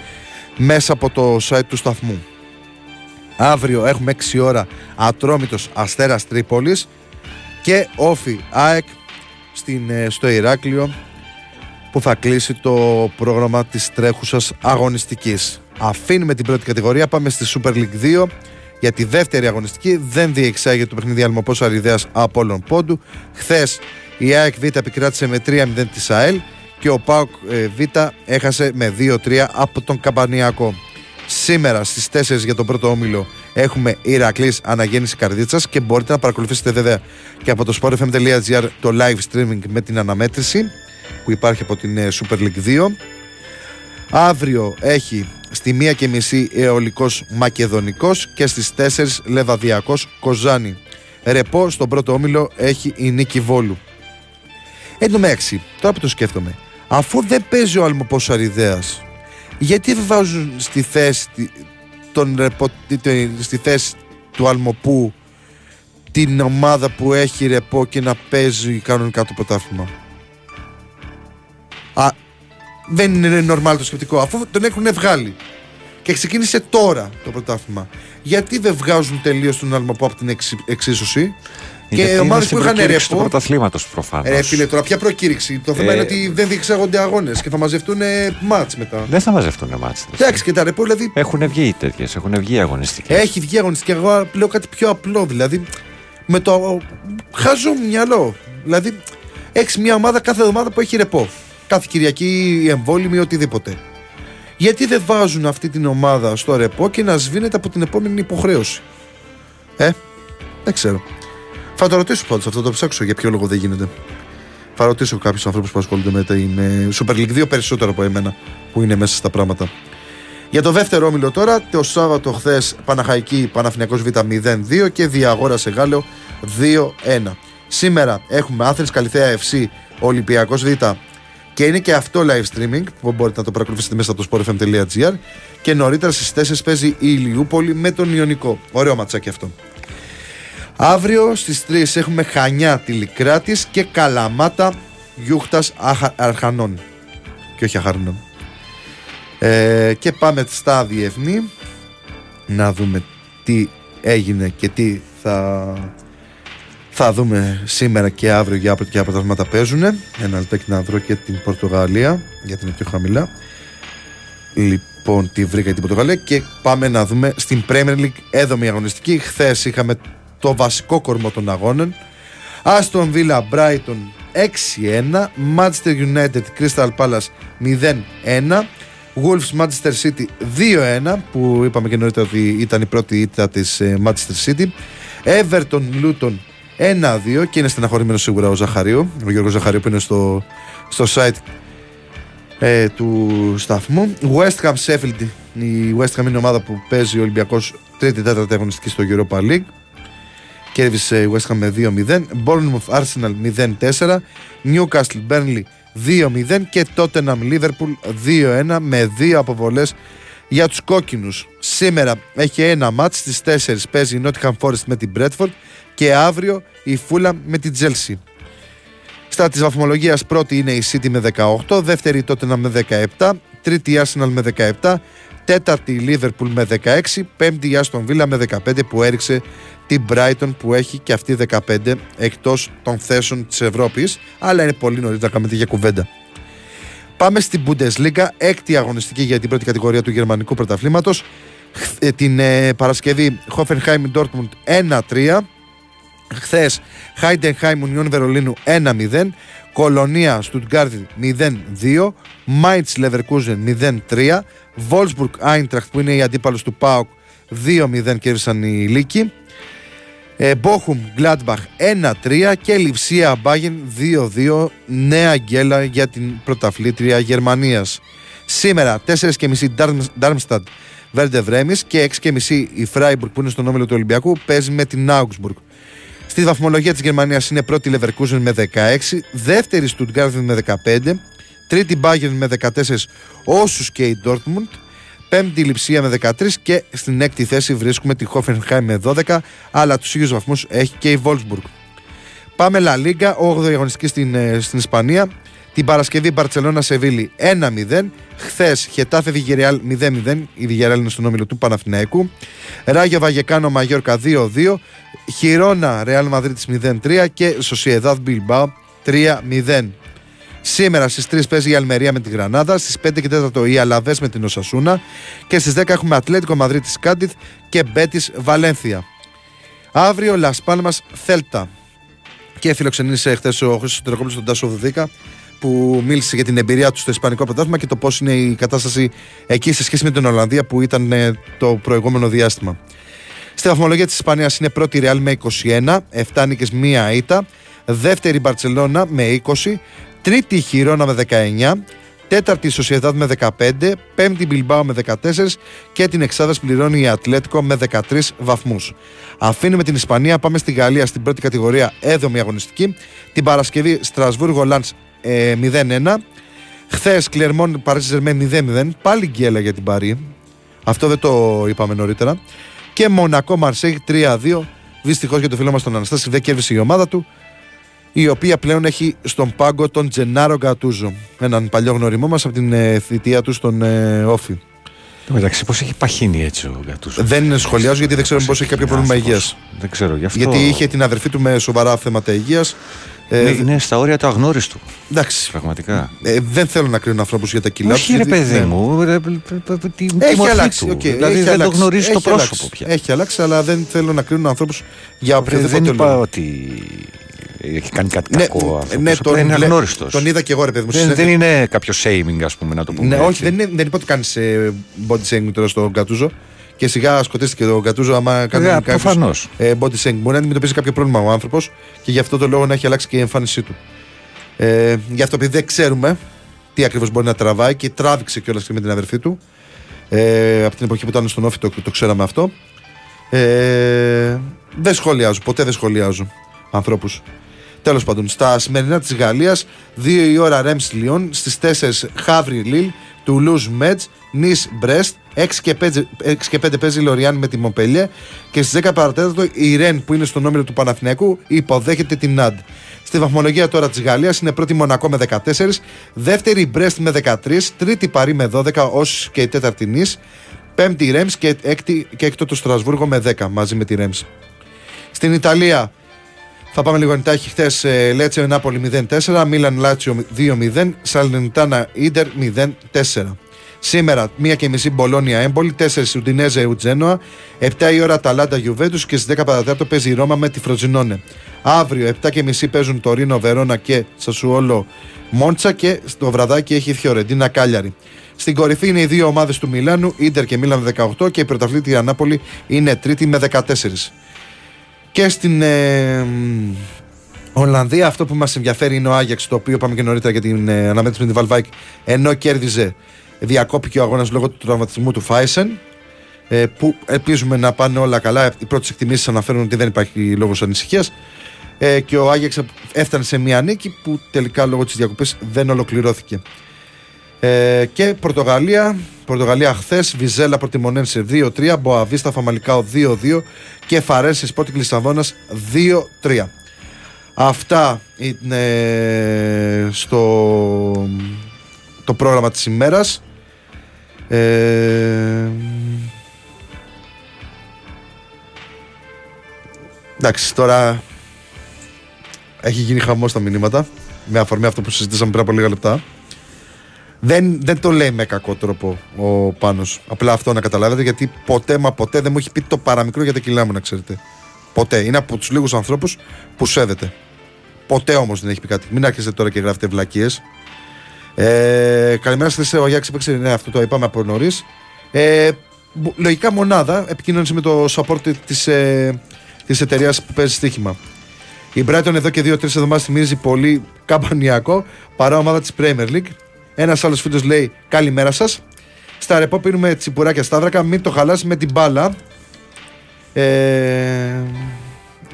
μέσα από το site του σταθμού. Αύριο έχουμε 6 ώρα Ατρόμητος Αστέρας Τρίπολης και Όφι ΑΕΚ στην, ε, στο Ηράκλειο που θα κλείσει το πρόγραμμα της τρέχουσας αγωνιστικής. Αφήνουμε την πρώτη κατηγορία, πάμε στη Super League 2 για τη δεύτερη αγωνιστική. Δεν διεξάγεται το παιχνίδι Αλμοπός Αριδέας από όλων πόντου. Χθες η ΑΕΚ Β επικράτησε με 3-0 της ΑΕΛ και ο ΠΑΟΚ ε, Β έχασε με 2-3 από τον Καμπανιακό. Σήμερα στις 4 για τον πρώτο όμιλο έχουμε Ηρακλής Αναγέννηση Καρδίτσας και μπορείτε να παρακολουθήσετε βέβαια και από το sportfm.gr το live streaming με την αναμέτρηση που υπάρχει από την ε, Super League 2. Αύριο έχει στη 1 και μισή Εολικός Μακεδονικός και στις 4 Λεβαδιακός Κοζάνη. Ρεπό στον πρώτο όμιλο έχει η Νίκη Βόλου. Εν τω μεταξύ, τώρα που το σκέφτομαι, αφού δεν παίζει ο Αλμοπός Αριδέας, γιατί δεν βάζουν στη θέση, τη- τον ρεπό, τη- τη- στη θέση του Αλμοπού την ομάδα που έχει ρεπό και να παίζει κανονικά το πρωτάθλημα; Α, δεν είναι normal το σκεπτικό. Αφού τον έχουν βγάλει και ξεκίνησε τώρα το πρωτάθλημα, γιατί δεν βγάζουν τελείως τον Αλμοπό από την εξ- εξίσωση; Και ομάδε που είχαν του ρεπό. πρωταθλήματος προφανώς. Ρε φίλε, τώρα ποια προκήρυξη; Το θέμα Ε, είναι ότι δεν διεξάγονται αγώνες και θα μαζευτούν μάτς μετά. Δεν θα μαζευτούν μάτς. Εντάξει και τα ρεπό δηλαδή Έχουν βγει τέτοιες, έχουν βγει αγωνιστικές. έχει βγει αγωνιστική. Εγώ λέω κάτι πιο απλό. Δηλαδή με το χάζω μυαλό. Δηλαδή έχεις μια ομάδα κάθε εβδομάδα που έχει ρεπό. Κάθε Κυριακή εμβόλυμη ή οτιδήποτε. Γιατί δεν βάζουν αυτή την ομάδα στο ρεπό και να σβήνεται από την επόμενη υποχρέωση; Ε, δεν ξέρω. Θα το ρωτήσω πάντως αυτό, το ψάξω για ποιο λόγο δεν γίνεται. Θα ρωτήσω κάποιους ανθρώπους που ασχολούνται με την ε, Super League 2 περισσότερο από εμένα που είναι μέσα στα πράγματα. Για το δεύτερο όμιλο τώρα, το Σάββατο χθες Παναχαϊκή Παναθηνιακός Β 0-2 και Διαγόρα σε Γάλλο 2-1. Σήμερα έχουμε Άθρης Καλυθέα FC Ολυμπιακός Β και είναι και αυτό live streaming που μπορείτε να το παρακολουθήσετε μέσα από το sportfm.gr και νωρίτερα στις 4 παίζει η Ηλιούπολη με τον Ιωνικό. Ωραίο ματσάκι αυτό. Αύριο στις 3 έχουμε Χανιά Τηλικράτης και Καλαμάτα Γιούχτας Αχα- Αρχανών και όχι Αχαρνών. Ε, και πάμε στα διεθνή να δούμε τι έγινε και τι θα, θα δούμε σήμερα και αύριο για ποια αποτελέσματα παίζουν. Ένα λεπτάκι να βρω και την Πορτογαλία γιατί είναι πιο χαμηλά. Λοιπόν, τη βρήκα την Πορτογαλία και πάμε να δούμε στην Premier League έδομη αγωνιστική. Χθες είχαμε το βασικό κορμό των αγώνων. Aston Villa Brighton 6-1, Manchester United Crystal Palace 0-1, Wolves Manchester City 2-1 που είπαμε και νωρίτερα ότι ήταν η πρώτη ήττα της ε, Manchester City, Everton Luton 1-2 και είναι στεναχωρημένος σίγουρα ο Ζαχαρίου, ο Γιώργος Ζαχαρίου που είναι στο, στο site ε, του σταθμού. West Ham Sheffield, η West Ham είναι η ομάδα που παίζει ο Ολυμπιακός τρίτη-τέταρτη αγωνιστική στο Europa League. Κέρδισε η West Ham με 2-0. Bournemouth Arsenal 0-4. Newcastle Burnley 2-0 και Tottenham Liverpool 2-1 με δύο αποβολές για τους κόκκινους. Σήμερα έχει ένα μάτς στις 4 παίζει η Nottingham Forest με την Bradford και αύριο η Fulham με την Chelsea. Στα της βαθμολογίας πρώτη είναι η City με 18, δεύτερη η Tottenham με 17, τρίτη η Arsenal με 17, τέταρτη η Liverpool με 16, πέμπτη η Aston Villa με 15 που έριξε την Brighton που έχει και αυτή 15 εκτός των θέσεων της Ευρώπης αλλά είναι πολύ νωρίτερα να κάνουμε τέτοια κουβέντα. Πάμε στην Bundesliga, έκτη αγωνιστική για την πρώτη κατηγορία του γερμανικού πρωταθλήματος. Χθ- ε, Την ε, Παρασκευή Hoffenheim Dortmund 1-3. Χθες Heidenheim Union Βερολίνου 1-0. Κολονία Στουτγκάρδη 0-2. Mainz Leverkusen 0-3. Wolfsburg Eintracht που είναι η αντίπαλο του ΠΑΟΚ 2-0 κέρδισαν οι Λύκοι. Ε, Bochum Gladbach 1-3 και Λιψία Bayern 2-2 νέα γκέλα για την πρωταθλήτρια Γερμανίας. Σήμερα 4.30 Darm- Darmstadt Βέρντε Βρέμις και 6.30 η Freiburg που είναι στον όμιλο του Ολυμπιακού παίζει με την Augsburg. Στη βαθμολογία της Γερμανίας είναι πρώτη Leverkusen με 16, δεύτερη Stuttgart με 15, τρίτη Bayern με 14 όσους και η Dortmund, πέμπτη η Λιψία με 13 και στην έκτη θέση βρίσκουμε τη Hoffenheim με 12, αλλά τους ίδιους βαθμούς έχει και η Wolfsburg. Πάμε La Liga, 8η αγωνιστική στην, ε, στην Ισπανία. Την Παρασκευή Μπαρσελόνα Σεβίλη 1-0. Χθες Χετάφε Βιγερεάλ 0-0. Η Βιγερεάλ είναι στον όμιλο του Παναθηναϊκού. Ράγιο Βαγεκάνο Μαγιόρκα 2-2. Χιρόνα Ρεάλ Μαδρίτης 0-3 και Σοσιεδάδ Μπιλμπάου 3-0. Σήμερα στις 3 παίζει η Αλμερία με τη Γρανάδα, στις 5 και 4 η Αλαβές με την Οσασούνα και στις 10 έχουμε Ατλέτικο Μαδρίτη Κάντιθ και Μπέτη Βαλένθια. Αύριο Λας Πάλμας Θέλτα. Και φιλοξενήσε χθες ο Χρήστος Τεροκόπουλο στον Τάσο Δουδίκα που μίλησε για την εμπειρία του στο Ισπανικό πρωτάθλημα και το πώς είναι η κατάσταση εκεί σε σχέση με την Ολλανδία που ήταν ε, το προηγούμενο διάστημα. Στη βαθμολογία της Ισπανίας είναι πρώτη η Ρεάλ με 21, 7 νίκες, μία ήττα. Δεύτερη η Μπαρσελόνα με 20, τρίτη η Χιρόνα με 19, τέταρτη η Σοσιαδάδ με 15, πέμπτη η Μπιλμπάου με 14 και την εξάδας πληρώνει η Ατλέτικο με 13 βαθμούς. Αφήνουμε την Ισπανία, πάμε στη Γαλλία στην πρώτη κατηγορία, έδομη αγωνιστική. Την Παρασκευή Στρασβούργο Λαντ ε, 0-1. Χθες Κλερμόν Παρίσι Ζερμέ 0-0. Πάλι γκέλα για την Παρή. Αυτό δεν το είπαμε νωρίτερα. Και Μονακό Μαρσέγ 3-2. Δυστυχώς για το φίλο μας τον Αναστάση δεν κέρδισε η ομάδα του. Η οποία πλέον έχει στον πάγκο τον Τζενάρο Γκατούσο. Έναν παλιό γνώριμό μας από την ε, θητεία του στον ε, ΟΦΗ. Εν τω μεταξύ, πώς έχει παχύνει έτσι ο Γκατούσο. Δεν σχολιάζω γιατί δεν ξέρω πώς έχει κάποιο πρόβλημα υγείας. Δεν ξέρω γι' αυτό. Γιατί είχε την αδερφή του με σοβαρά θέματα υγείας. Είναι, είναι στα όρια του αγνώριστου. εντάξει. Πραγματικά. Ε, δεν θέλω να κρίνω ανθρώπους για τα κιλά Όχι, ρε γιατί- παιδί ναι. μου. ρε, π- π- π- Τη, τη Έχει μορφή αλλάξει. του. οκ, δηλαδή έχει δεν αλλάξει, το γνωρίζει το έχει πρόσωπο αλλάξει. πια. Έχει αλλάξει, αλλά δεν θέλω να κρίνω ανθρώπους για Βρε, οποιοδήποτε δεν είπα λόγο. ότι έχει κάνει κάτι Ναι, κακό αυτό. ναι, Απλά είναι λέ- αγνώριστος. τον είδα και εγώ, ρε παιδί μου. Δεν, στις δεν είναι κάποιο shaming, ας πούμε, να το πούμε. Ναι, έτσι. όχι, δεν, είναι, δεν είπα ότι κάνεις body shaming τώρα στον Γκατούζο. Και σιγά σκοτίστηκε ο Γκατούζο άμα κάνει Βέβαια, κάποιος, προφανώς. ε, body shaming. Μπορεί να αντιμετωπίσει κάποιο πρόβλημα ο άνθρωπος και γι' αυτό το λόγο να έχει αλλάξει και η εμφάνισή του. Ε, γι' αυτό επειδή δεν ξέρουμε τι ακριβώς μπορεί να τραβάει και τράβηξε κιόλας και με την αδερφή του. Ε, από την εποχή που ήταν στον Όφη το, το ξέραμε αυτό. Ε, δεν σχολιάζω, ποτέ δεν σχολιάζω ανθρώπους. Τέλος πάντων, στα σημερινά της Γαλλίας, 2 η ώρα Ρέμς Λιόν, στις 4 Χαύρι Λίλ, Τουλούζ Μέτ, Νις Μπρέστ, 6 και 5, 6 και 5 παίζει η Λοριάν με τη Μοπέλια και στις 10 παρατέταρτο η Ρεν που είναι στον όμιλο του Παναθηναϊκού υποδέχεται την Ναντ. Στη βαθμολογία τώρα της Γαλλίας είναι πρώτη Μονακό με 14, δεύτερη η Μπρέστ με 13, τρίτη Παρή με 12, όσο και η τέταρτη Νη, πέμπτη η Ρέμς και, έκτη, και έκτο το Στρασβούργο με 10 μαζί με τη Ρέμς. Στην Ιταλία θα πάμε λίγο εντάχει χθες. Λέτσιο Νάπολη 0-4, Μίλαν Λάτσιο 2-0, Σαλνιτάνα Ιντερ 0-4. Σήμερα, 1 και μισή Μπολόνια Έμπολη, 4 Ουντινέζε Ουτζένοα, 7 η ώρα Ταλάντα Γιουβέντους και στις 10 παρατέταρτο παίζει η Ρώμα με τη Φροτζινόνε. Αύριο, 7 και μισή παίζουν το Ρήνο Βερόνα και Σασουόλο Μόντσα και στο βραδάκι έχει η Φιωρεντίνα Κάλιαρη. Στην κορυφή είναι οι δύο ομάδες του Μιλάνου, Ιντερ και Μίλαν με 18 και η πρωταθλήτρια Νάπολη είναι τρίτη με 14. Και στην ε, μ, Ολλανδία αυτό που μας ενδιαφέρει είναι ο Άγιαξ, το οποίο είπαμε και νωρίτερα για την ε, αναμέτρηση με την Βαλβάικ, ενώ κέρδιζε, διακόπηκε ο αγώνας λόγω του τραυματισμού του Φάισεν, ε, που ελπίζουμε να πάνε όλα καλά. Οι πρώτες εκτιμήσεις αναφέρουν ότι δεν υπάρχει λόγος ανησυχίας. ε, και ο Άγιαξ έφτανε σε μια νίκη που τελικά λόγω της διακοπής δεν ολοκληρώθηκε. Ε, και Πορτογαλία, Πορτογαλία χθες, Βιζέλα Πορτιμονένσε 2-3, Μποαβίστα Φαμαλικάο 2-2 και Φαρένσες Σπότικ Λισαβόνας 2-3. Αυτά είναι στο το πρόγραμμα της ημέρας. Ε, εντάξει, τώρα έχει γίνει χαμός στα μηνύματα με αφορμή αυτό που συζητήσαμε πριν από λίγα λεπτά. Δεν, δεν το λέει με κακό τρόπο ο Πάνος. Απλά αυτό να καταλάβετε γιατί ποτέ μα ποτέ δεν μου έχει πει το παραμικρό για τα κιλά μου να ξέρετε. Ποτέ. Είναι από τους λίγους ανθρώπους που σέβεται. Ποτέ όμως δεν έχει πει κάτι. Μην άρχισε τώρα και γράφετε βλακίες. Ε, καλημέρα σας, ο Γιάκη έπαιξε. Ναι, αυτό το είπαμε από νωρίς. Ε, λογικά μονάδα επικοίνωνησε με το support της της, ε, εταιρείας που παίζει στοίχημα. Η Brighton εδώ και δύο-τρεις εβδομάδες θυμίζει πολύ καμπανιακό παρά ομάδα της Premier League. Ένας άλλος φίλος λέει Καλημέρα σας. Στα ρεπό πίνουμε τσιπουράκια σταύρακα. Μην το χαλάσει με την μπάλα. Ε,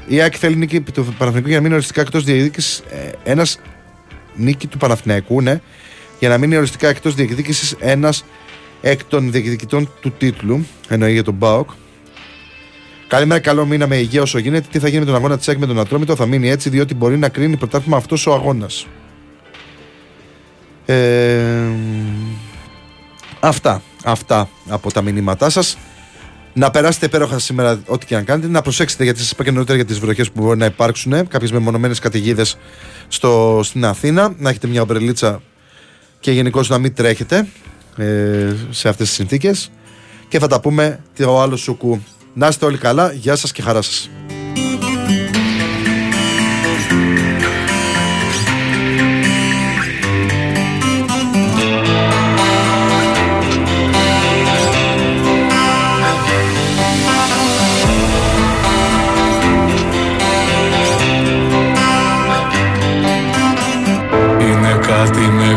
η Άκη θέλει νίκη του Παναθηναϊκού για να μείνει οριστικά εκτός διεκδίκησης. Ε, ένας νίκη του Παναθηναϊκού, ναι, για να μείνει οριστικά εκτός διεκδίκησης ένας εκ των διεκδικητών του τίτλου. Εννοεί για τον Μπάουκ. Καλημέρα, καλό μήνα με υγεία όσο γίνεται. Τι θα γίνει με τον αγώνα της με τον Ατρόμητο, θα μείνει έτσι, διότι μπορεί να κρίνει πρωτάθλημα αυτός ο αγώνας. Ε, αυτά, αυτά από τα μηνύματά σας. Να περάσετε υπέροχα σήμερα, ό,τι και αν κάνετε. Να προσέξετε, γιατί σας είπα και νωρίτερα για τις βροχές που μπορεί να υπάρξουν. Κάποιες μεμονωμένες καταιγίδες στην Αθήνα. Να έχετε μια ομπρελίτσα και γενικώς να μην τρέχετε ε, σε αυτές τις συνθήκες. Και θα τα πούμε το άλλος σουκού. Να είστε όλοι καλά. Γεια σας και χαρά σας.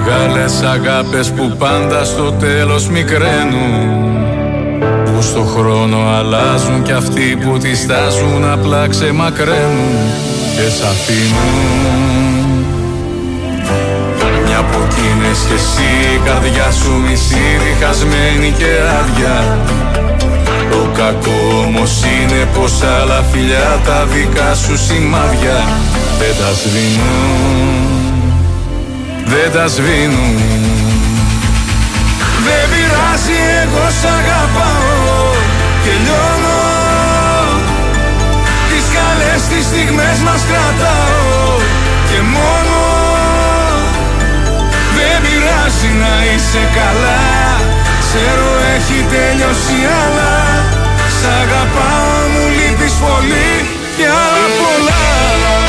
Μεγάλες αγάπες που πάντα στο τέλος μικραίνουν Που στο χρόνο αλλάζουν κι αυτοί που τις στάζουν απλά ξεμακραίνουν Και σ' αφήνουν. Μια από εκείνες κι εσύ η καρδιά σου μισή διχασμένη και άδεια. Το κακό όμως είναι πως άλλα φιλιά τα δικά σου σημάδια δεν τα σβήνουν δεν τα σβήνουν. Δεν πειράζει εγώ σ' αγαπάω και λιώνω Τις καλές τις στιγμές μας κρατάω και μόνο. Δεν πειράζει να είσαι καλά. Ξέρω έχει τελειώσει αλλά Σ' αγαπάω μου λείπεις πολύ και άλλα πολλά.